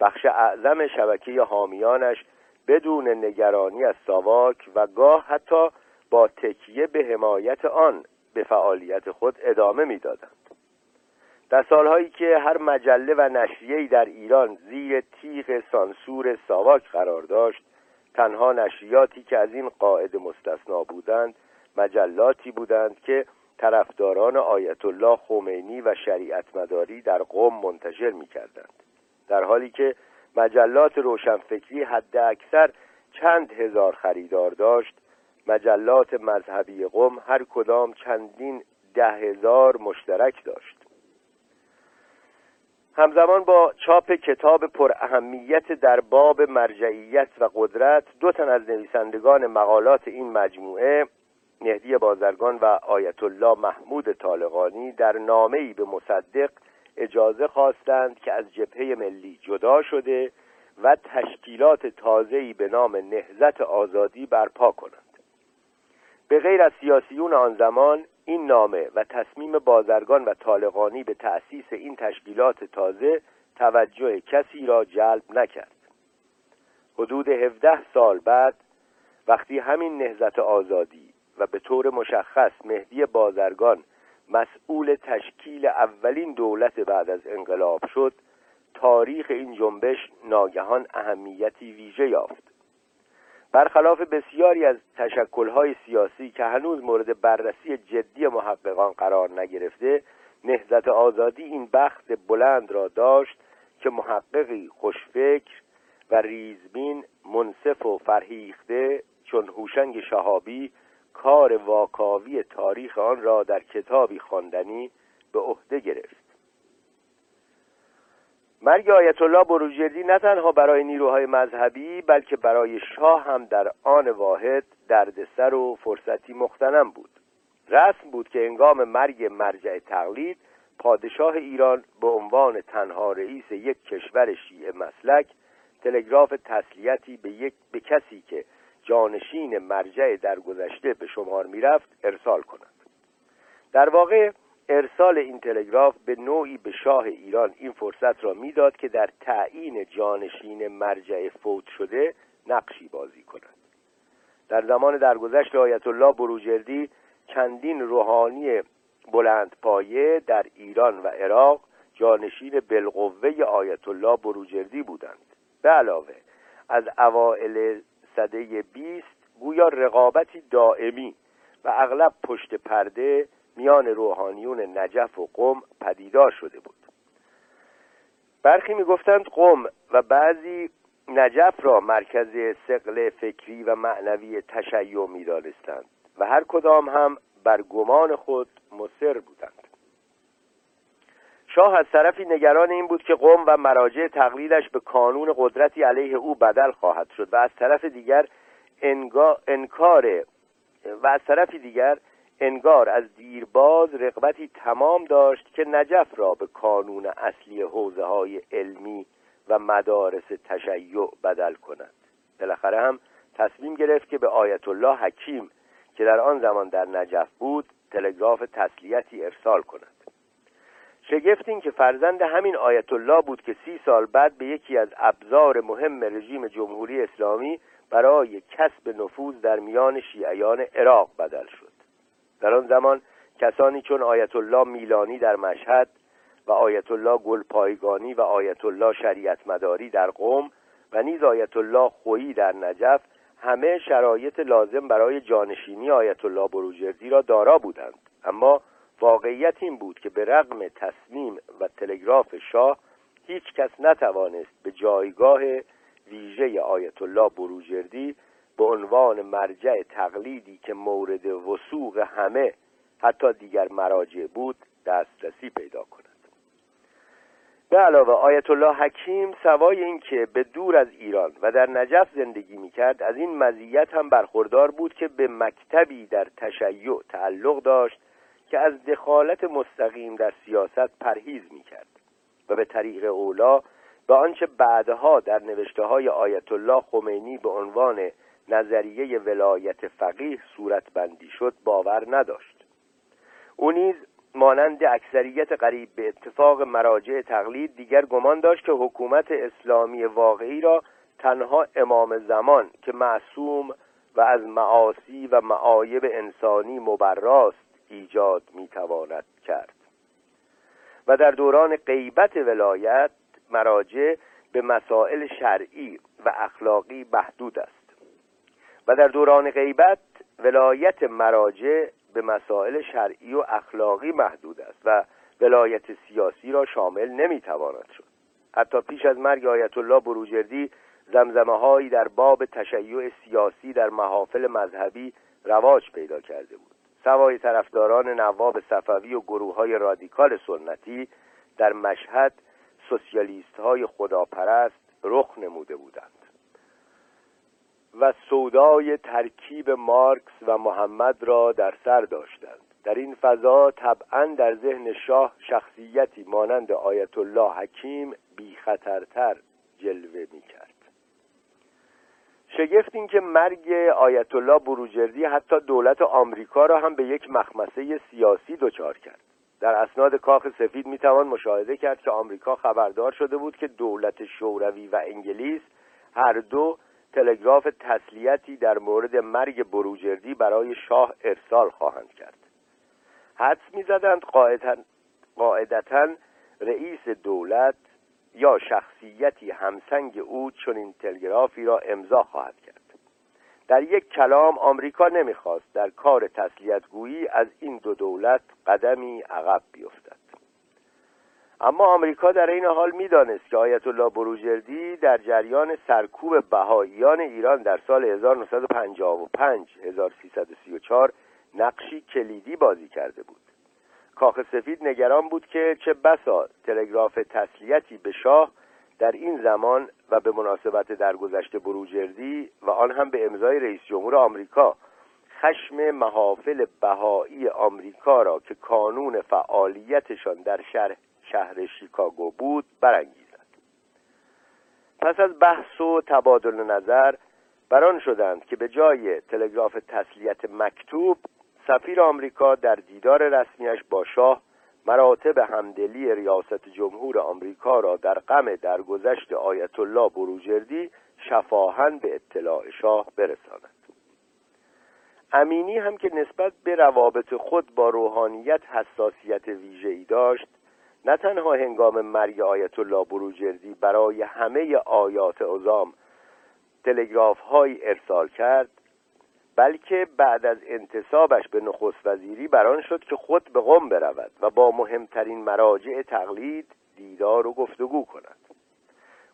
بخش اعظم شبکه حامیانش بدون نگرانی از ساواک و گاه حتی با تکیه به حمایت آن به فعالیت خود ادامه می‌دادند. در سالهایی که هر مجله و نشریه‌ای در ایران زیر تیغ سانسور ساواک قرار داشت تنها نشریاتی که از این قاعده مستثنا بودند مجلاتی بودند که طرفداران آیت الله خمینی و شریعت مداری در قوم منتشر می کردند در حالی که مجلات روشنفکری حد اکثر چند هزار خریدار داشت مجلات مذهبی قوم هر کدام چندین ده هزار مشترک داشت. همزمان با چاپ کتاب پر اهمیت در باب مرجعیت و قدرت دو تن از نویسندگان مقالات این مجموعه مهدی بازرگان و آیت الله محمود طالقانی در نامه‌ای به مصدق اجازه خواستند که از جبهه ملی جدا شده و تشکیلات تازه‌ای به نام نهزت آزادی برپا کنند. به غیر از سیاسیون آن زمان این نامه و تصمیم بازرگان و طالقانی به تأسیس این تشکیلات تازه توجه کسی را جلب نکرد. حدود 17 سال بعد وقتی همین نهزت آزادی و به طور مشخص مهدی بازرگان مسئول تشکیل اولین دولت بعد از انقلاب شد تاریخ این جنبش ناگهان اهمیتی ویژه یافت. برخلاف بسیاری از تشکلهای سیاسی که هنوز مورد بررسی جدی محققان قرار نگرفته نهزت آزادی این بخت بلند را داشت که محققی خوشفکر و ریزبین منصف و فرهیخته چون هوشنگ شهابی کار واکاوی تاریخ آن را در کتابی خواندنی به عهده گرفت. مرگ آیت الله بروجردی نه تنها برای نیروهای مذهبی بلکه برای شاه هم در آن واحد دردسر و فرصتی مختنم بود. رسم بود که انگام مرگ مرجع تقلید پادشاه ایران به عنوان تنها رئیس یک کشور شیعه مسلک تلگراف تسلیتی به یک به کسی که جانشین مرجع درگذشته به شمار می‌رفت ارسال کند. در واقع ارسال این تلگراف به نوعی به شاه ایران این فرصت را می‌داد که در تعیین جانشین مرجع فوت شده نقشی بازی کند. در زمان درگذشت آیت الله بروجردی چندین روحانی بلند پایه در ایران و عراق جانشین بالقوه آیت الله بروجردی بودند. به علاوه از اوائل صده بیست گویا رقابتی دائمی و اغلب پشت پرده میان روحانیون نجف و قم پدیدار شده بود. برخی می‌گفتند قم و بعضی نجف را مرکز سقل فکری و معنوی تشیع می‌دانستند و هر کدام هم بر گمان خود مصر بودند. شاه از طرفی نگران این بود که قوم و مراجع تقلیدش به قانون قدرتی علیه او بدل خواهد شد و از طرف دیگر انکار و از طرفی دیگر انگار از دیرباز رقبتی تمام داشت که نجف را به کانون اصلی حوزه های علمی و مدارس تشیع بدل کند. بالاخره هم تصمیم گرفت که به آیت الله حکیم که در آن زمان در نجف بود تلگراف تسلیتی ارسال کند. شگفت این که فرزند همین آیت الله بود که سی سال بعد به یکی از ابزار مهم رژیم جمهوری اسلامی برای کسب نفوذ در میان شیعیان عراق بدل شد. در آن زمان کسانی چون آیت الله میلانی در مشهد و آیت الله گلپایگانی و آیت الله شریعت مداری در قوم و نیز آیت الله خویی در نجف همه شرایط لازم برای جانشینی آیت الله بروجردی را دارا بودند. اما واقعیت این بود که به رغم تصمیم و تلگراف شاه هیچ کس نتوانست به جایگاه ویژه آیت الله بروجردی به عنوان مرجع تقلیدی که مورد وسوق همه حتی دیگر مراجع بود دسترسی پیدا کند. به علاوه آیت الله حکیم سوای اینکه به دور از ایران و در نجف زندگی می‌کرد از این مزیت هم برخوردار بود که به مکتبی در تشیع تعلق داشت که از دخالت مستقیم در سیاست پرهیز می‌کرد و به طریق اولا به آنچه بعدها در نوشته های آیت الله خمینی به عنوان نظریه ولایت فقیه صورت بندی شد باور نداشت. او نیز مانند اکثریت قریب به اتفاق مراجع تقلید دیگر گمان داشت که حکومت اسلامی واقعی را تنها امام زمان که معصوم و از معاصی و معایب انسانی مبراست ایجاد می‌تواند کرد. و در دوران غیبت ولایت مراجع به مسائل شرعی و اخلاقی محدود است. و در دوران غیبت ولایت مراجع به مسائل شرعی و اخلاقی محدود است و ولایت سیاسی را شامل نمی‌تواند شد. حتی پیش از مرگ آیت الله بروجردی زمزمه هایی در باب تشیع سیاسی در محافل مذهبی رواج پیدا کرده بود. سوای طرفداران نواب صفوی و گروه های رادیکال سنتی در مشهد سوسیالیست های خداپرست رخ نموده بودند. و سودای ترکیب مارکس و محمد را در سر داشتند. در این فضا طبعا در ذهن شاه شخصیتی مانند آیت الله حکیم بی خطرتر جلوه می کرد شگفت این که مرگ آیت الله بروجردی حتی دولت آمریکا را هم به یک مخمسه سیاسی دچار کرد. در اسناد کاخ سفید می‌توان مشاهده کرد که آمریکا خبردار شده بود که دولت شوروی و انگلیس هر دو تلگراف تسلیتی در مورد مرگ بروجردی برای شاه ارسال خواهند کرد. حدس می‌زدند قاعدتا رئیس دولت یا شخصیتی همسنگ او چنین تلگرافی را امضا خواهد کرد. در یک کلام آمریکا نمی‌خواست در کار تسلیت گویی از این دو دولت قدمی عقب بیفتد. اما آمریکا در این حال می‌دانست که آیت الله بروجردی در جریان سرکوب بهاییان ایران در سال 1955 1334 نقشی کلیدی بازی کرده بود. کاخ سفید نگران بود که چه بسا تلگراف تسلیتی به شاه در این زمان و به مناسبت درگذشت بروجردی و آن هم به امضای رئیس جمهور آمریکا خشم محافل بهایی آمریکا را که کانون فعالیتشان در شهر, شهر شیکاگو بود برانگیزد. پس از بحث و تبادل نظر بران شدند که به جای تلگراف تسلیت مکتوب سفیر آمریکا در دیدار رسمیش با شاه مراتب همدلی ریاست جمهور آمریکا را در غم درگذشت آیت الله بروجردی شفاهن به اطلاع شاه برساند. امینی هم که نسبت به روابط خود با روحانیت حساسیت ویژه‌ای داشت نه تنها هنگام مرگ آیت الله بروجردی برای همه آیات عظام تلگراف های ارسال کرد بلکه بعد از انتصابش به نخست وزیری بران شد که خود به قم برود و با مهمترین مراجع تقلید دیدار و گفتگو کند.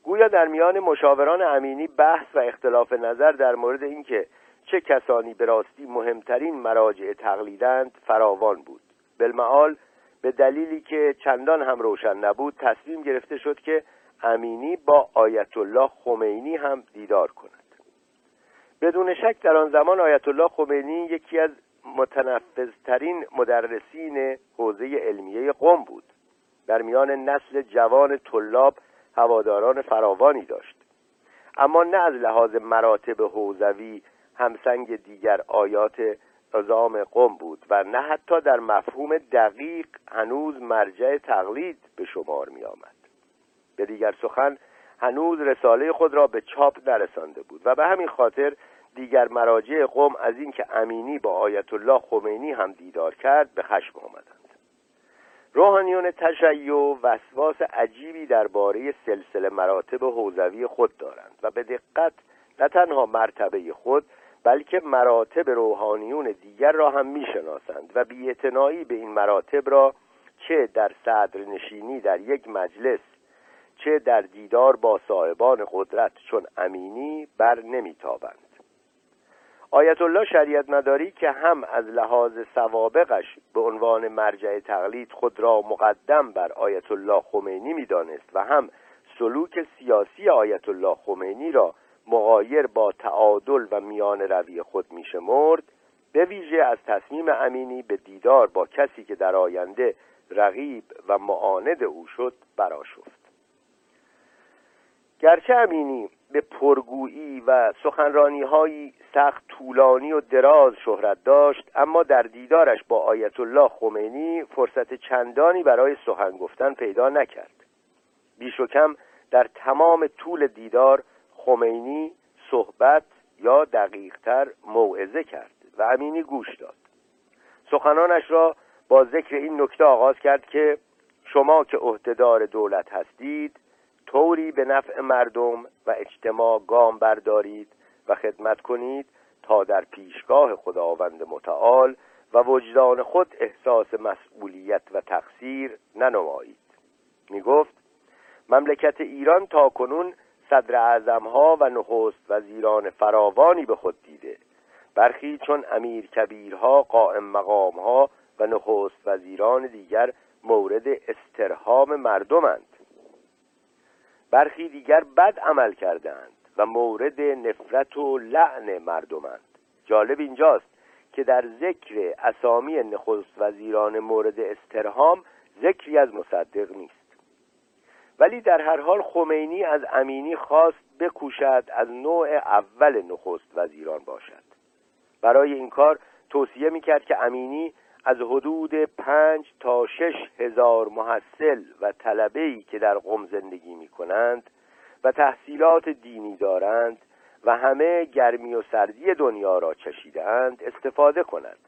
گویا در میان مشاوران امینی بحث و اختلاف نظر در مورد اینکه چه کسانی به راستی مهمترین مراجع تقلیدند فراوان بود. بالمعال به دلیلی که چندان هم روشن نبود تصمیم گرفته شد که امینی با آیت الله خمینی هم دیدار کند. بدون شک در آن زمان آیت الله خمینی یکی از متنفذترین مدرسین حوزه علمیه قم بود. در میان نسل جوان طلاب هواداران فراوانی داشت. اما نه از لحاظ مراتب حوزوی همسنگ دیگر آیات نظام قم بود و نه حتی در مفهوم دقیق هنوز مرجع تقلید به شمار می آمد به دیگر سخن هنوز رساله خود را به چاپ نرسانده بود و به همین خاطر دیگر مراجع قوم از اینکه امینی با آیت الله خمینی هم دیدار کرد به خشم آمدند. روحانیون تشیع وسواس عجیبی درباره سلسله مراتب حوزوی خود دارند و به دقت نه تنها مرتبه خود بلکه مراتب روحانیون دیگر را هم می‌شناسند و بیاعتنایی به این مراتب را چه در صدر نشینی در یک مجلس چه در دیدار با صاحبان قدرت چون امینی بر نمیتابند. آیت الله شریعت مداری که هم از لحاظ سوابقش به عنوان مرجع تقلید خود را مقدم بر آیت الله خمینی می‌دانست و هم سلوک سیاسی آیت الله خمینی را مغایر با تعادل و میان روی خود میشمرد به ویژه از تصمیم امینی به دیدار با کسی که در آینده رقیب و معاند او شد براشفت گرچه امینی به پرگویی و سخنرانی سخت طولانی و دراز شهرت داشت اما در دیدارش با آیت الله خمینی فرصت چندانی برای سخن گفتن پیدا نکرد. بیش و کم در تمام طول دیدار خمینی صحبت یا دقیقتر موعظه کرد و امینی گوش داد. سخنانش را با ذکر این نکته آغاز کرد که شما که عهدهدار دولت هستید طوری به نفع مردم و اجتماع گام بردارید و خدمت کنید تا در پیشگاه خداوند متعال و وجدان خود احساس مسئولیت و تقصیر ننمایید. می گفت مملکت ایران تا کنون صدر اعظمها و نخست وزیران فراوانی به خود دیده. برخی چون امیر کبیرها قائم مقامها و نخست وزیران دیگر مورد استرهام مردمند. برخی دیگر بد عمل کردند و مورد نفرت و لعن مردمند. جالب اینجاست که در ذکر اسامی نخست وزیران مورد استرهام ذکری از مصدق نیست. ولی در هر حال خمینی از امینی خواست بکوشد از نوع اول نخست وزیران باشد. برای این کار توصیه می‌کرد که امینی از حدود پنج تا شش هزار محصل و طلبه‌ای که در قم زندگی می کنند و تحصیلات دینی دارند و همه گرمی و سردی دنیا را چشیدند استفاده کنند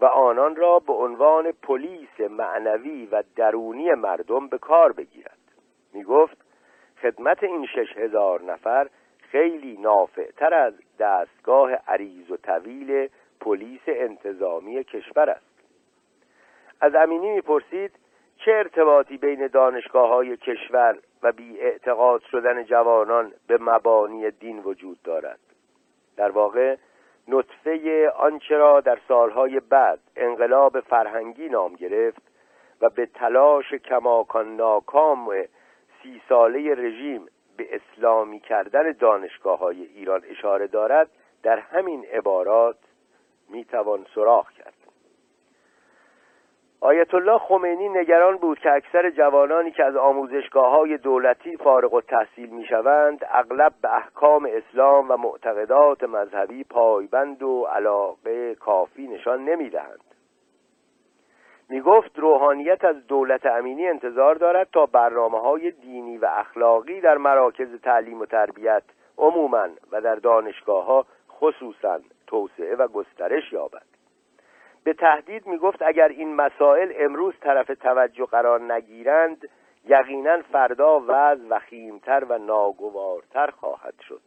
و آنان را به عنوان پلیس معنوی و درونی مردم به کار بگیرد می گفت خدمت این شش هزار نفر خیلی نافعتر از دستگاه عریض و طویل پلیس انتظامی کشور است. از امینی می‌پرسید چه ارتباطی بین دانشگاه های کشور و بی اعتقاد شدن جوانان به مبانی دین وجود دارد؟ در واقع نطفه آنچه را در سالهای بعد انقلاب فرهنگی نام گرفت و به تلاش کماکان ناکام سی ساله رژیم به اسلامی کردن دانشگاه های ایران اشاره دارد در همین عبارات می‌توان سراغ کرد. آیت الله خمینی نگران بود که اکثر جوانانی که از آموزشگاه های دولتی فارغ و تحصیل می شوند اغلب به احکام اسلام و معتقدات مذهبی پایبند و علاقه کافی نشان نمی دهند می گفت روحانیت از دولت امینی انتظار دارد تا برنامه های دینی و اخلاقی در مراکز تعلیم و تربیت عموما و در دانشگاه ها خصوصا توسعه و گسترش یابد. به تهدید می‌گفت اگر این مسائل امروز طرف توجه قرار نگیرند یقینا فردا وضع وخیمتر و ناگوارتر خواهد شد.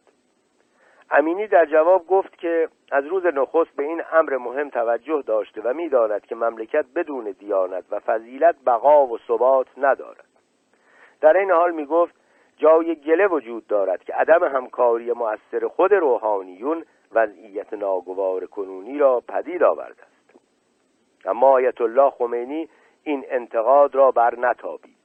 امینی در جواب گفت که از روز نخست به این امر مهم توجه داشته و می‌داند که مملکت بدون دیانت و فضیلت بقا و ثبات ندارد. در این حال می گفت جای گله وجود دارد که عدم همکاری مؤثر خود روحانیون وضعیت ناگوار کنونی را پدید آورده اما آیت الله خمینی این انتقاد را بر نتابید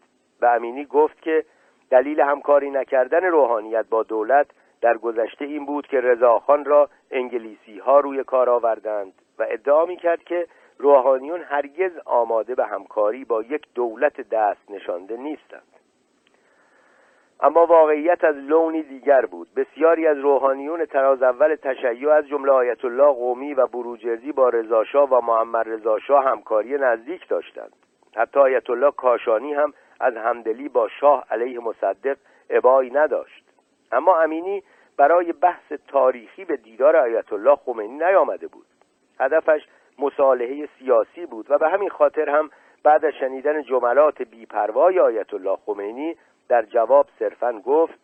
و امینی گفت که دلیل همکاری نکردن روحانیت با دولت در گذشته این بود که رضاخان را انگلیسی ها روی کار آوردند و ادعا می کرد که روحانیون هرگز آماده به همکاری با یک دولت دست نشانده نیستند. اما واقعیت از لونی دیگر بود. بسیاری از روحانیون تراز اول تشیع از جمله آیت الله قومی و بروجردی با رضاشاه و محمد رضاشاه همکاری نزدیک داشتند. حتی آیت الله کاشانی هم از همدلی با شاه علیه مصدق ابایی نداشت. اما امینی برای بحث تاریخی به دیدار آیت الله خمینی نیامده بود. هدفش مصالحه سیاسی بود و به همین خاطر هم بعد از شنیدن جملات بیپروای آیت الله خمینی در جواب صرفا گفت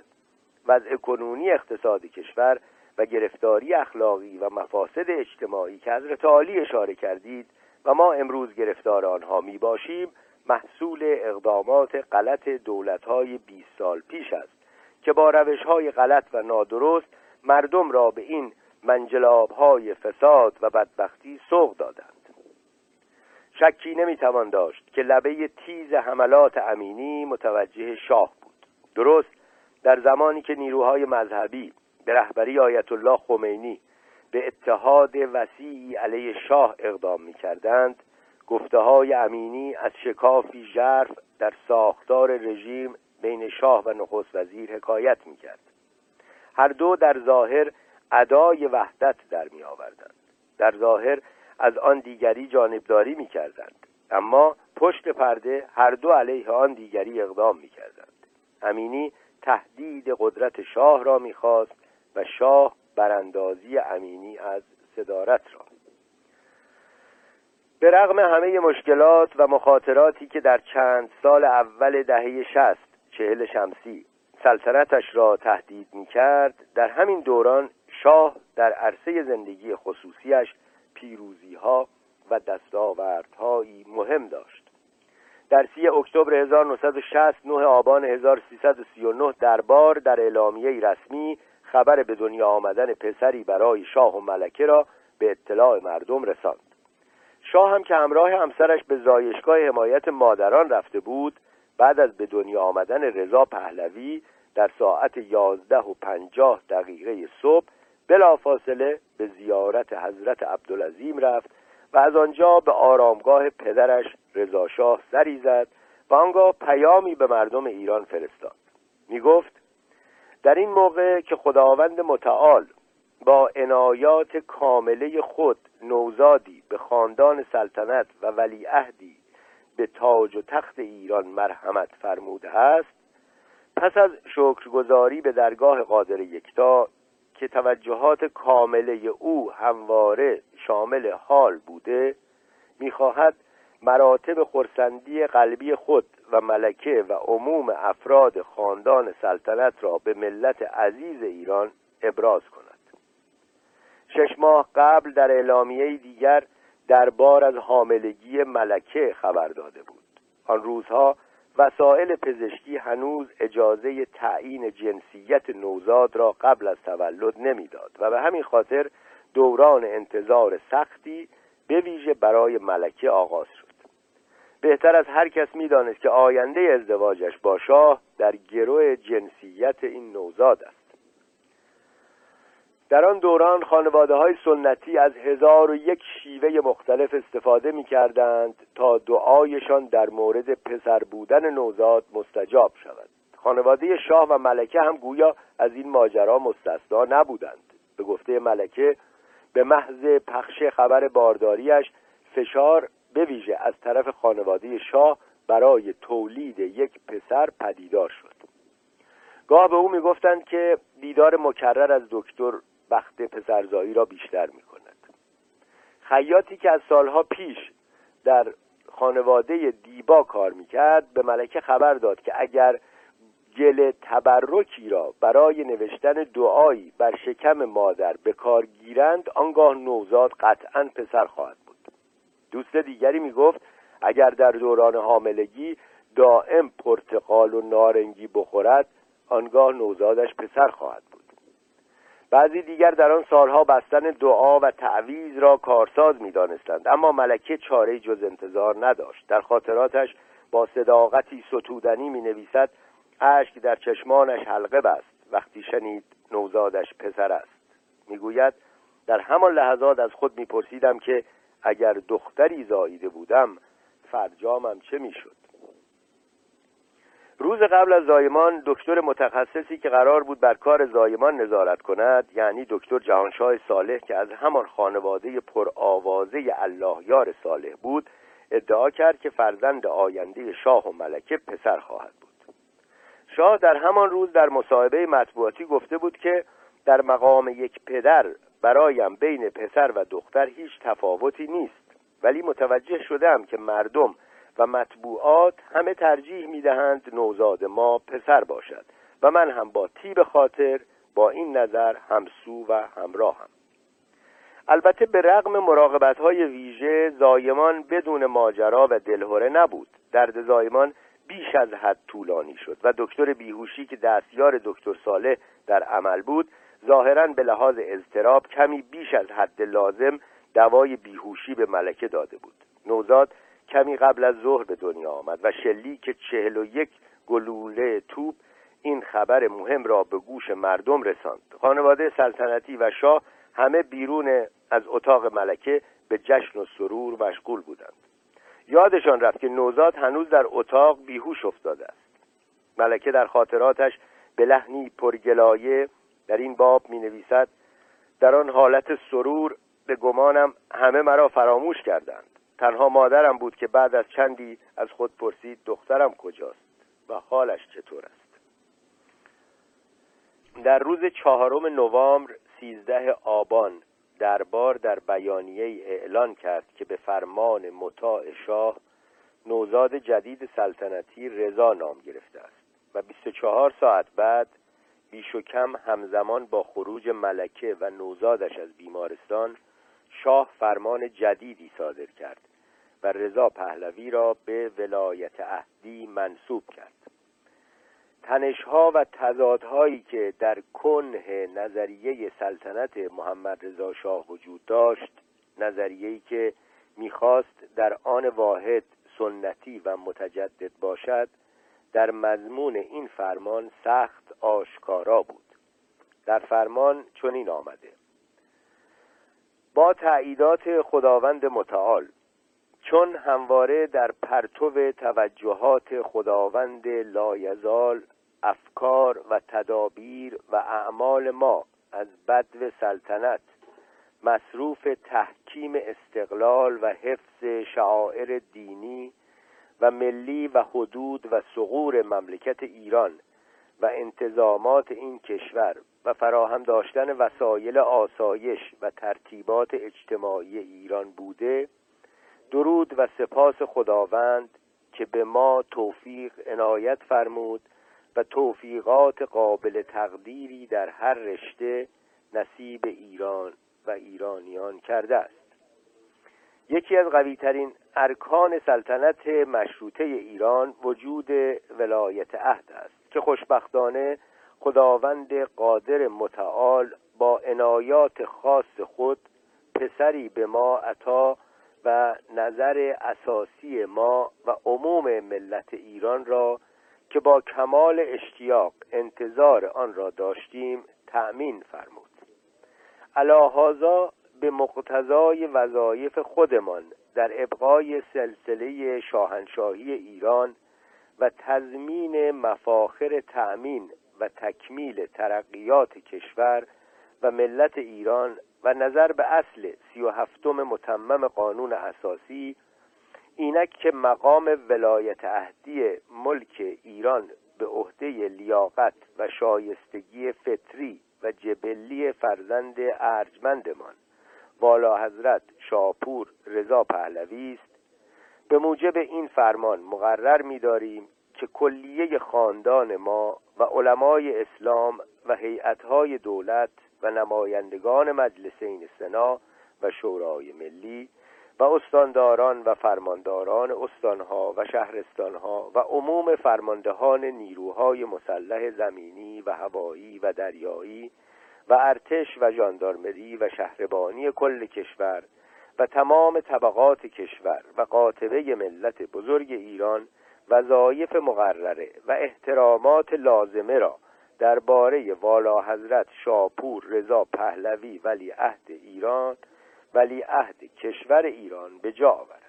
وضع کنونی اقتصاد کشور و گرفتاری اخلاقی و مفاسد اجتماعی که حضرت عالی اشاره کردید و ما امروز گرفتار آنها می باشیم محصول اقدامات غلط دولتهای 20 سال پیش است. که با روشهای غلط و نادرست مردم را به این منجلابهای فساد و بدبختی سوق دادند. شکی نمی‌توان داشت که لبه تیز حملات امینی متوجه شاه بود. درست در زمانی که نیروهای مذهبی به رهبری آیت الله خمینی به اتحاد وسیعی علیه شاه اقدام می کردند گفته های امینی از شکافی ژرف در ساختار رژیم بین شاه و نخست وزیر حکایت می کرد هر دو در ظاهر ادای وحدت در می آوردند در ظاهر از آن دیگری جانبداری می کردند اما پشت پرده هر دو علیه آن دیگری اقدام می کردند امینی تهدید قدرت شاه را می‌خواست و شاه براندازی امینی از صدارت را. به رغم همه مشکلات و مخاطراتی که در چند سال اول دهه شست چهل شمسی. سلطنتش را تهدید می کرد در همین دوران شاه در عرصه زندگی خصوصیش پیروزی ها و دستاوردهایی مهم داشت. در سی اکتبر 1960 9 آبان 1339 دربار در اعلامیه رسمی خبر به دنیا آمدن پسری برای شاه و ملکه را به اطلاع مردم رساند. شاه هم که همراه همسرش به زایشگاه حمایت مادران رفته بود بعد از به دنیا آمدن رضا پهلوی در ساعت یازده و پنجاه دقیقه صبح بلافاصله به زیارت حضرت عبدالعظیم رفت و از آنجا به آرامگاه پدرش رضاشاه سری زد و آنگاه پیامی به مردم ایران فرستاد. می گفت در این موقع که خداوند متعال با عنایات کامله خود نوزادی به خاندان سلطنت و ولیعهدی به تاج و تخت ایران مرحمت فرموده است پس از شکرگزاری به درگاه قادر یکتا که توجهات کامله او همواره شامل حال بوده می‌خواهد مراتب خورسندی قلبی خود و ملکه و عموم افراد خاندان سلطنت را به ملت عزیز ایران ابراز کند. شش ماه قبل در اعلامیه دیگر دربار از حاملگی ملکه خبر داده بود. آن روزها وسایل پزشکی هنوز اجازه تعیین جنسیت نوزاد را قبل از تولد نمی‌داد و به همین خاطر دوران انتظار سختی به ویژه برای ملکه آغاز شد. بهتر از هر کس می‌دانست که آینده ازدواجش با شاه در گروه جنسیت این نوزاد است. در آن دوران خانواده های سنتی از هزار و یک شیوه مختلف استفاده می کردند تا دعایشان در مورد پسر بودن نوزاد مستجاب شود. خانواده شاه و ملکه هم گویا از این ماجرا مستثنا نبودند. به گفته ملکه به محض پخش خبر بارداریش فشار به ویژه از طرف خانواده شاه برای تولید یک پسر پدیدار شد. گاه به او می‌گفتند که دیدار مکرر از دکتر بخت پسرزایی را بیشتر می کند خیاطی که از سالها پیش در خانواده دیبا کار می‌کرد به ملکه خبر داد که اگر گل تبرکی را برای نوشتن دعایی بر شکم مادر به کار گیرند آنگاه نوزاد قطعا پسر خواهد بود. دوست دیگری می‌گفت اگر در دوران حاملگی دائم پرتقال و نارنگی بخورد آنگاه نوزادش پسر خواهد بود. بعضی دیگر در آن سالها بستن دعا و تعویز را کارساز می دانستند اما ملکه چاره جز انتظار نداشت. در خاطراتش با صداقتی ستودنی می نویسد اشک در چشمانش حلقه بست وقتی شنید نوزادش پسر است. می‌گوید در همان لحظات از خود میپرسیدم که اگر دختری زاییده بودم فرجامم چه می‌شد؟ روز قبل از زایمان دکتر متخصصی که قرار بود بر کار زایمان نظارت کند یعنی دکتر جهانشاه صالح که از همان خانواده پرآوازه الله یار صالح بود ادعا کرد که فرزند آینده شاه و ملکه پسر خواهد بود. شاه در همان روز در مصاحبه مطبوعاتی گفته بود که در مقام یک پدر برایم بین پسر و دختر هیچ تفاوتی نیست ولی متوجه شدم که مردم و مطبوعات همه ترجیح می‌دهند نوزاد ما پسر باشد و من هم با تیب خاطر با این نظر همسو و همراهم. البته به رغم مراقبت های ویژه زایمان بدون ماجرا و دلهوره نبود. درد زایمان بیش از حد طولانی شد و دکتر بیهوشی که دستیار دکتر صالح در عمل بود ظاهرا به لحاظ اضطراب کمی بیش از حد لازم دوای بیهوشی به ملکه داده بود. نوزاد کمی قبل از ظهر به دنیا آمد و شلی که چهل و یک گلوله توپ این خبر مهم را به گوش مردم رساند. خانواده سلطنتی و شاه همه بیرون از اتاق ملکه به جشن و سرور مشغول بودند. یادشان رفت که نوزاد هنوز در اتاق بیهوش افتاده است. ملکه در خاطراتش به لحنی پرگلایه در این باب می نویسد در آن حالت سرور به گمانم همه مرا فراموش کردند. تنها مادرم بود که بعد از چندی از خود پرسید دخترم کجاست و حالش چطور است. در روز چهارم نوامبر سیزده آبان دربار در بیانیه اعلان کرد که به فرمان مطاع شاه نوزاد جدید سلطنتی رضا نام گرفته است و 24 ساعت بعد بیش و کم همزمان با خروج ملکه و نوزادش از بیمارستان شاه فرمان جدیدی صادر کرد و رضا پهلوی را به ولایت عهدی منصوب کرد. تنشها و تضادهایی که در کنه نظریه سلطنت محمد رضا شاه وجود داشت نظریه‌ای که می‌خواست در آن واحد سنتی و متجدد باشد در مضمون این فرمان سخت آشکارا بود. در فرمان چنین آمده با تعییدات خداوند متعال چون همواره در پرتو توجهات خداوند لایزال افکار و تدابیر و اعمال ما از بدو سلطنت مصروف تحکیم استقلال و حفظ شعائر دینی و ملی و حدود و سغور مملکت ایران و انتظامات این کشور و فراهم داشتن وسایل آسایش و ترتیبات اجتماعی ایران بوده و سپاس خداوند که به ما توفیق عنایت فرمود و توفیقات قابل تقدیری در هر رشته نصیب ایران و ایرانیان کرده است. یکی از قویترین ارکان سلطنت مشروطه ایران وجود ولایت عهد است که خوشبختانه خداوند قادر متعال با عنایات خاص خود پسری به ما عطا و نظر اساسی ما و عموم ملت ایران را که با کمال اشتیاق انتظار آن را داشتیم تأمین فرمود. علاهازا به مقتضای وظایف خودمان در ابقای سلسله شاهنشاهی ایران و تضمین مفاخر تأمین و تکمیل ترقیات کشور و ملت ایران و نظر به اصل سی و هفتم متمم قانون اساسی اینک که مقام ولایت اهدی ملک ایران به عهده لیاقت و شایستگی فطری و جبلی فرزند ارجمندمان والا حضرت شاپور رضا پهلوی است. به موجب این فرمان مقرر می‌داریم که کلیه خاندان ما و علمای اسلام و هیئت‌های دولت و نمایندگان مجلسین سنا و شورای ملی و استانداران و فرمانداران استانها و شهرستانها و عموم فرماندهان نیروهای مسلح زمینی و هوایی و دریایی و ارتش و ژاندارمری و شهربانی کل کشور و تمام طبقات کشور و قاطبه ملت بزرگ ایران وظایف مقرره و احترامات لازمه را درباره والا حضرت شاپور رضا پهلوی ولی عهد ایران ولی عهد کشور ایران به جا آورد.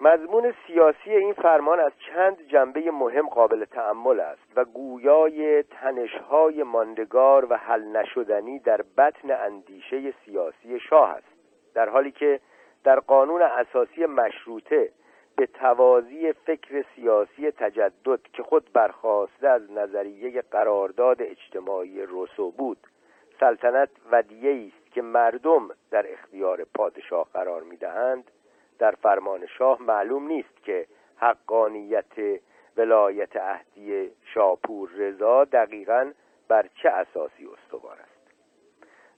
مضمون سیاسی این فرمان از چند جنبه مهم قابل تأمل است و گویای تنشهای ماندگار و حل نشدنی در بطن اندیشه سیاسی شاه است در حالی که در قانون اساسی مشروطه به توازی فکر سیاسی تجدد که خود برخواسته از نظریه قرارداد اجتماعی روسو بود سلطنت ودیه است که مردم در اختیار پادشاه قرار می‌دهند. در فرمان شاه معلوم نیست که حقانیت ولایت عهدی شاپور رضا دقیقا بر چه اساسی استوار است.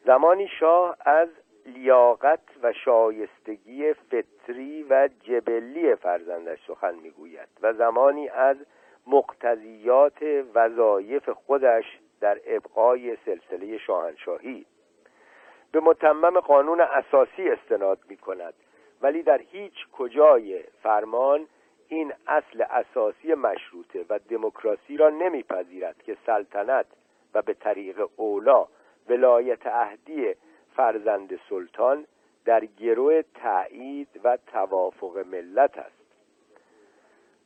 زمانی شاه از لیاقت و شایستگی فطری و جبلی فرزندش سخن می‌گوید و زمانی از مقتضیات وظایف خودش در ابقای سلسله شاهنشاهی. به متمم قانون اساسی استناد می کند ولی در هیچ کجای فرمان این اصل اساسی مشروطه و دموکراسی را نمیپذیرد که سلطنت و به طریق اولا ولایت عهدی فرزند سلطان در گروه تایید و توافق ملت است.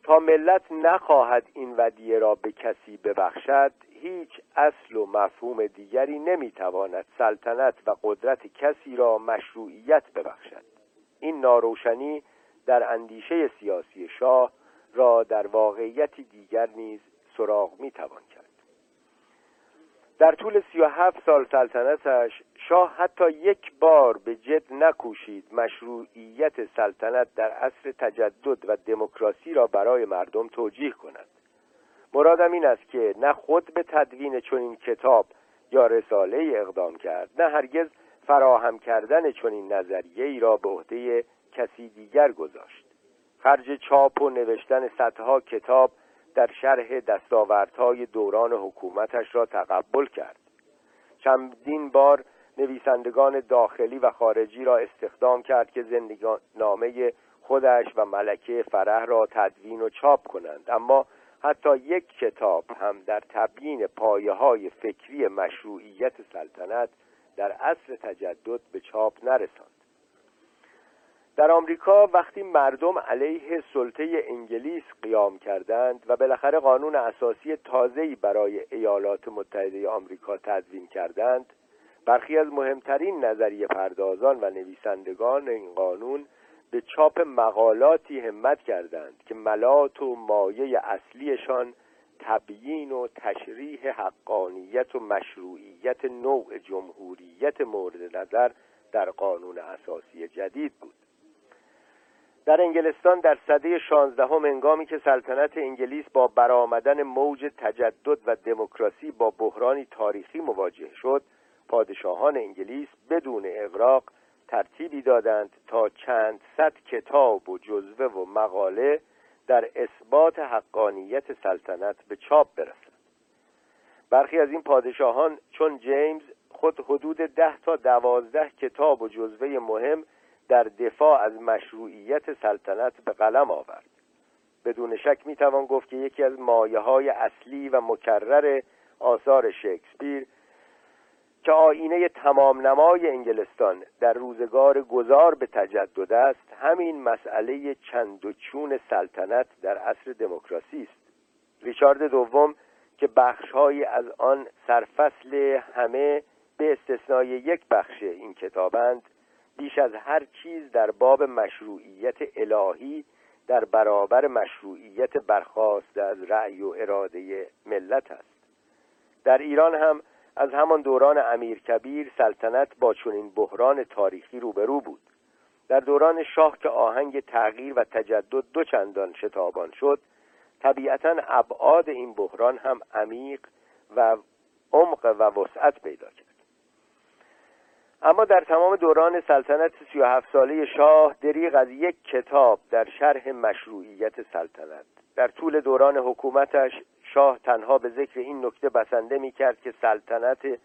تا ملت نخواهد این ودیه را به کسی ببخشد هیچ اصل و مفهوم دیگری نمی‌تواند سلطنت و قدرت کسی را مشروعیت ببخشد. این ناروشنی در اندیشه سیاسی شاه را در واقعیتی دیگر نیز سراغ می‌توان کرد. در طول سی و هفت سال سلطنتش شاه حتی یک بار به جد نکوشید مشروعیت سلطنت در عصر تجدد و دموکراسی را برای مردم توجیه کند. مرادم این است که نه خود به تدوین چنین کتاب یا رساله اقدام کرد نه هرگز فراهم کردن چنین نظریه ای را به عهده کسی دیگر گذاشت. خرج چاپ و نوشتن صدها کتاب در شرح دستاوردهای دوران حکومتش را تقبل کرد. چندین بار نویسندگان داخلی و خارجی را استخدام کرد که زندگی نامه خودش و ملکه فرح را تدوین و چاپ کنند. اما حتی یک کتاب هم در تبیین پایه های فکری مشروعیت سلطنت در عصر تجدد به چاپ نرساند. در آمریکا وقتی مردم علیه سلطه انگلیس قیام کردند و بالاخره قانون اساسی تازه‌ای برای ایالات متحده آمریکا تدوین کردند برخی از مهمترین نظریه پردازان و نویسندگان این قانون به چاپ مقالاتی همت کردند که ملات و مایه اصلیشان تبیین و تشریح حقانیت و مشروعیت نوع جمهوریت مورد نظر در قانون اساسی جدید بود. در انگلستان در سده شانزدهم انگامی که سلطنت انگلیس با برآمدن موج تجدد و دموکراسی با بحرانی تاریخی مواجه شد پادشاهان انگلیس بدون اغراق ترتیبی دادند تا چند صد کتاب و جزوه و مقاله در اثبات حقانیت سلطنت به چاپ برسند. برخی از این پادشاهان چون جیمز خود حدود ده تا دوازده کتاب و جزوه مهم در دفاع از مشروعیت سلطنت به قلم آورد. بدون شک می‌توان گفت که یکی از مایه های اصلی و مکرر آثار شکسپیر که آینه تمام نمای انگلستان در روزگار گذار به تجدد است همین مسئله چند و چون سلطنت در عصر دموکراسی است. ریچارد دوم که بخشهایی از آن سرفصل همه به استثنای یک بخش این کتابند بیش از هر چیز در باب مشروعیت الهی در برابر مشروعیت برخواست از رأی و اراده ملت است. در ایران هم از همان دوران امیرکبیر سلطنت با چنین بحران تاریخی روبرو بود. در دوران شاه که آهنگ تغییر و تجدد دو چندان شتابان شد طبیعتا ابعاد این بحران هم عمیق و عمق و وسعت پیدا کرد. اما در تمام دوران سلطنت سی و هفت ساله شاه دریغ از یک کتاب در شرح مشروعیت سلطنت. در طول دوران حکومتش شاه تنها به ذکر این نکته بسنده می کرد که سلطنت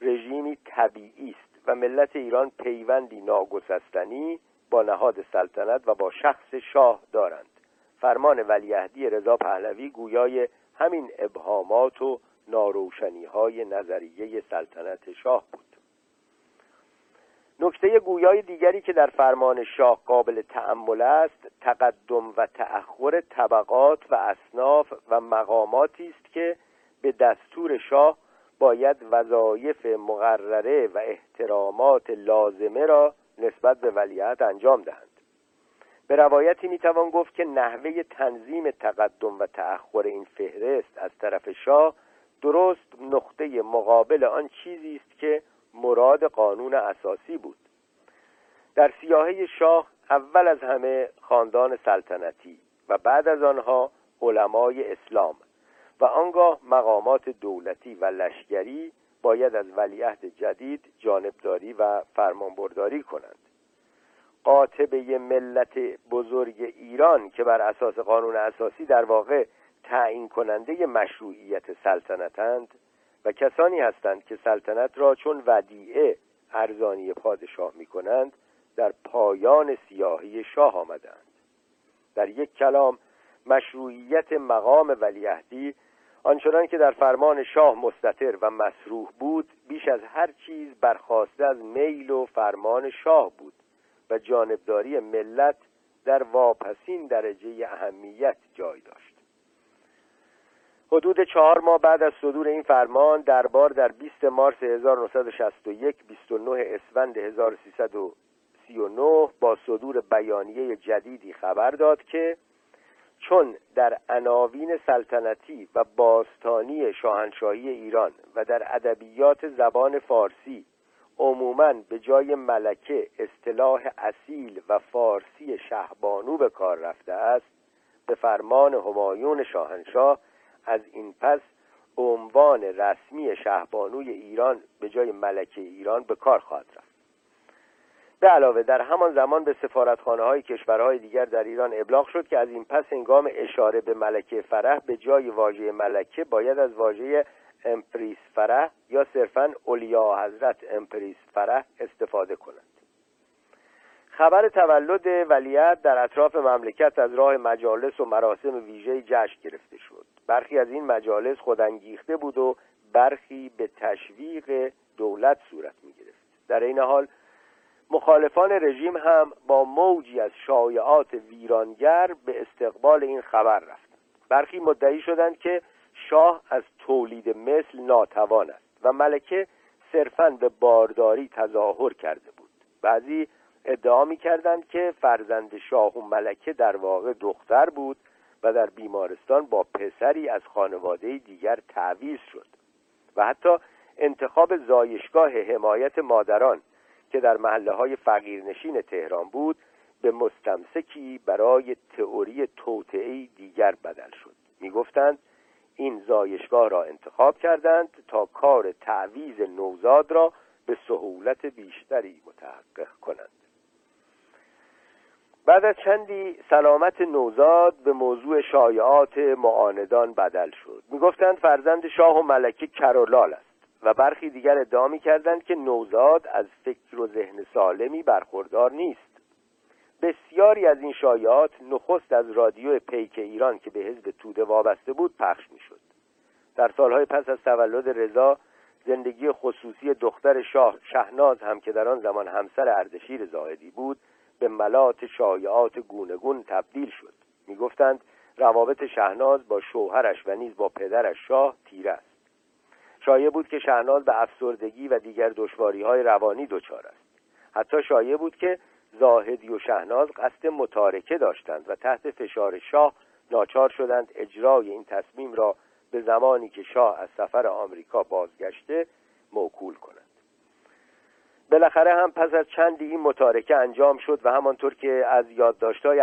رژیمی طبیعی است و ملت ایران پیوندی ناگسستنی با نهاد سلطنت و با شخص شاه دارند. فرمان ولیعهدی رضا پهلوی گویای همین ابهامات و ناروشنی های نظریه سلطنت شاه بود. نکته گویای دیگری که در فرمان شاه قابل تأمل است تقدم و تأخر طبقات و اصناف و مقاماتی است که به دستور شاه باید وظایف مقرره و احترامات لازمه را نسبت به ولیعت انجام دهند. به روایتی می‌توان گفت که نحوه تنظیم تقدم و تأخر این فهرست از طرف شاه درست نقطه مقابل آن چیزی است که مراد قانون اساسی بود. در سیاهه شاه اول از همه خاندان سلطنتی و بعد از آنها علمای اسلام و آنگاه مقامات دولتی و لشکری باید از ولیعهد جدید جانبداری و فرمانبرداری کنند. قاطبه ملت بزرگ ایران که بر اساس قانون اساسی در واقع تعیین کننده مشروعیت سلطنتند کسانی هستند که سلطنت را چون ودیعه ارزانی پادشاه می کنند در پایان سیاهی شاه آمدند. در یک کلام مشروعیت مقام ولیعهدی آنچنان که در فرمان شاه مستطر و مسروح بود بیش از هر چیز برخواسته از میل و فرمان شاه بود و جانبداری ملت در واپسین درجه اهمیت جای داشت. حدود چهار ماه بعد از صدور این فرمان دربار در 20 مارس 1961 29 اسفند 1339 با صدور بیانیه جدیدی خبر داد که چون در عناوین سلطنتی و باستانی شاهنشاهی ایران و در ادبیات زبان فارسی عموما به جای ملکه اصطلاح اصیل و فارسی شهبانو به کار رفته است به فرمان همایون شاهنشاه از این پس عنوان رسمی شهبانوی ایران به جای ملکه ایران به کار خواهد رفت. به علاوه در همان زمان به سفارتخانه های کشورهای دیگر در ایران ابلاغ شد که از این پس هنگام اشاره به ملکه فرح به جای واژه ملکه باید از واژه empress فرح یا صرفا علیاحضرت empress فرح استفاده کنند خبر تولد ولیعهد در اطراف مملکت از راه مجالس و مراسم ویژه جشن گرفته شد. برخی از این مجالس خودانگیخته بود و برخی به تشویق دولت صورت می گرفت در این حال مخالفان رژیم هم با موجی از شایعات ویرانگر به استقبال این خبر رفتند. برخی مدعی شدند که شاه از تولید مثل ناتوان است و ملکه صرفا به بارداری تظاهر کرده بود. بعضی ادعا می کردند که فرزند شاه و ملکه در واقع دختر بود و در بیمارستان با پسری از خانواده دیگر تعویز شد و حتی انتخاب زایشگاه حمایت مادران که در محله های فقیرنشین تهران بود به مستمسکی برای تئوری توطعه دیگر بدل شد. می‌گفتند این زایشگاه را انتخاب کردند تا کار تعویز نوزاد را به سهولت بیشتری متحقق کنند. بعد از چندی سلامت نوزاد به موضوع شایعات معاندان بدل شد. می‌گفتند فرزند شاه و ملکه کرولال است و برخی دیگر ادعا می‌کردند که نوزاد از فکر و ذهن سالمی برخوردار نیست. بسیاری از این شایعات نخست از رادیو پیک ایران که به حزب توده وابسته بود پخش می‌شد. در سالهای پس از تولد رضا زندگی خصوصی دختر شاه شهناز هم که در آن زمان همسر اردشیر زاهدی بود به ملات شایعات گونگون تبدیل شد. می‌گفتند روابط شهناز با شوهرش و نیز با پدرش شاه تیره است. شایع بود که شهناز به افسردگی و دیگر دشواری های روانی دچار است. حتی شایع بود که زاهدی و شهناز قصد متارکه داشتند و تحت فشار شاه ناچار شدند اجرای این تصمیم را به زمانی که شاه از سفر آمریکا بازگشته موکول کنند. بالاخره هم پس از چندی این متارکه انجام شد و همانطور که از یادداشت‌های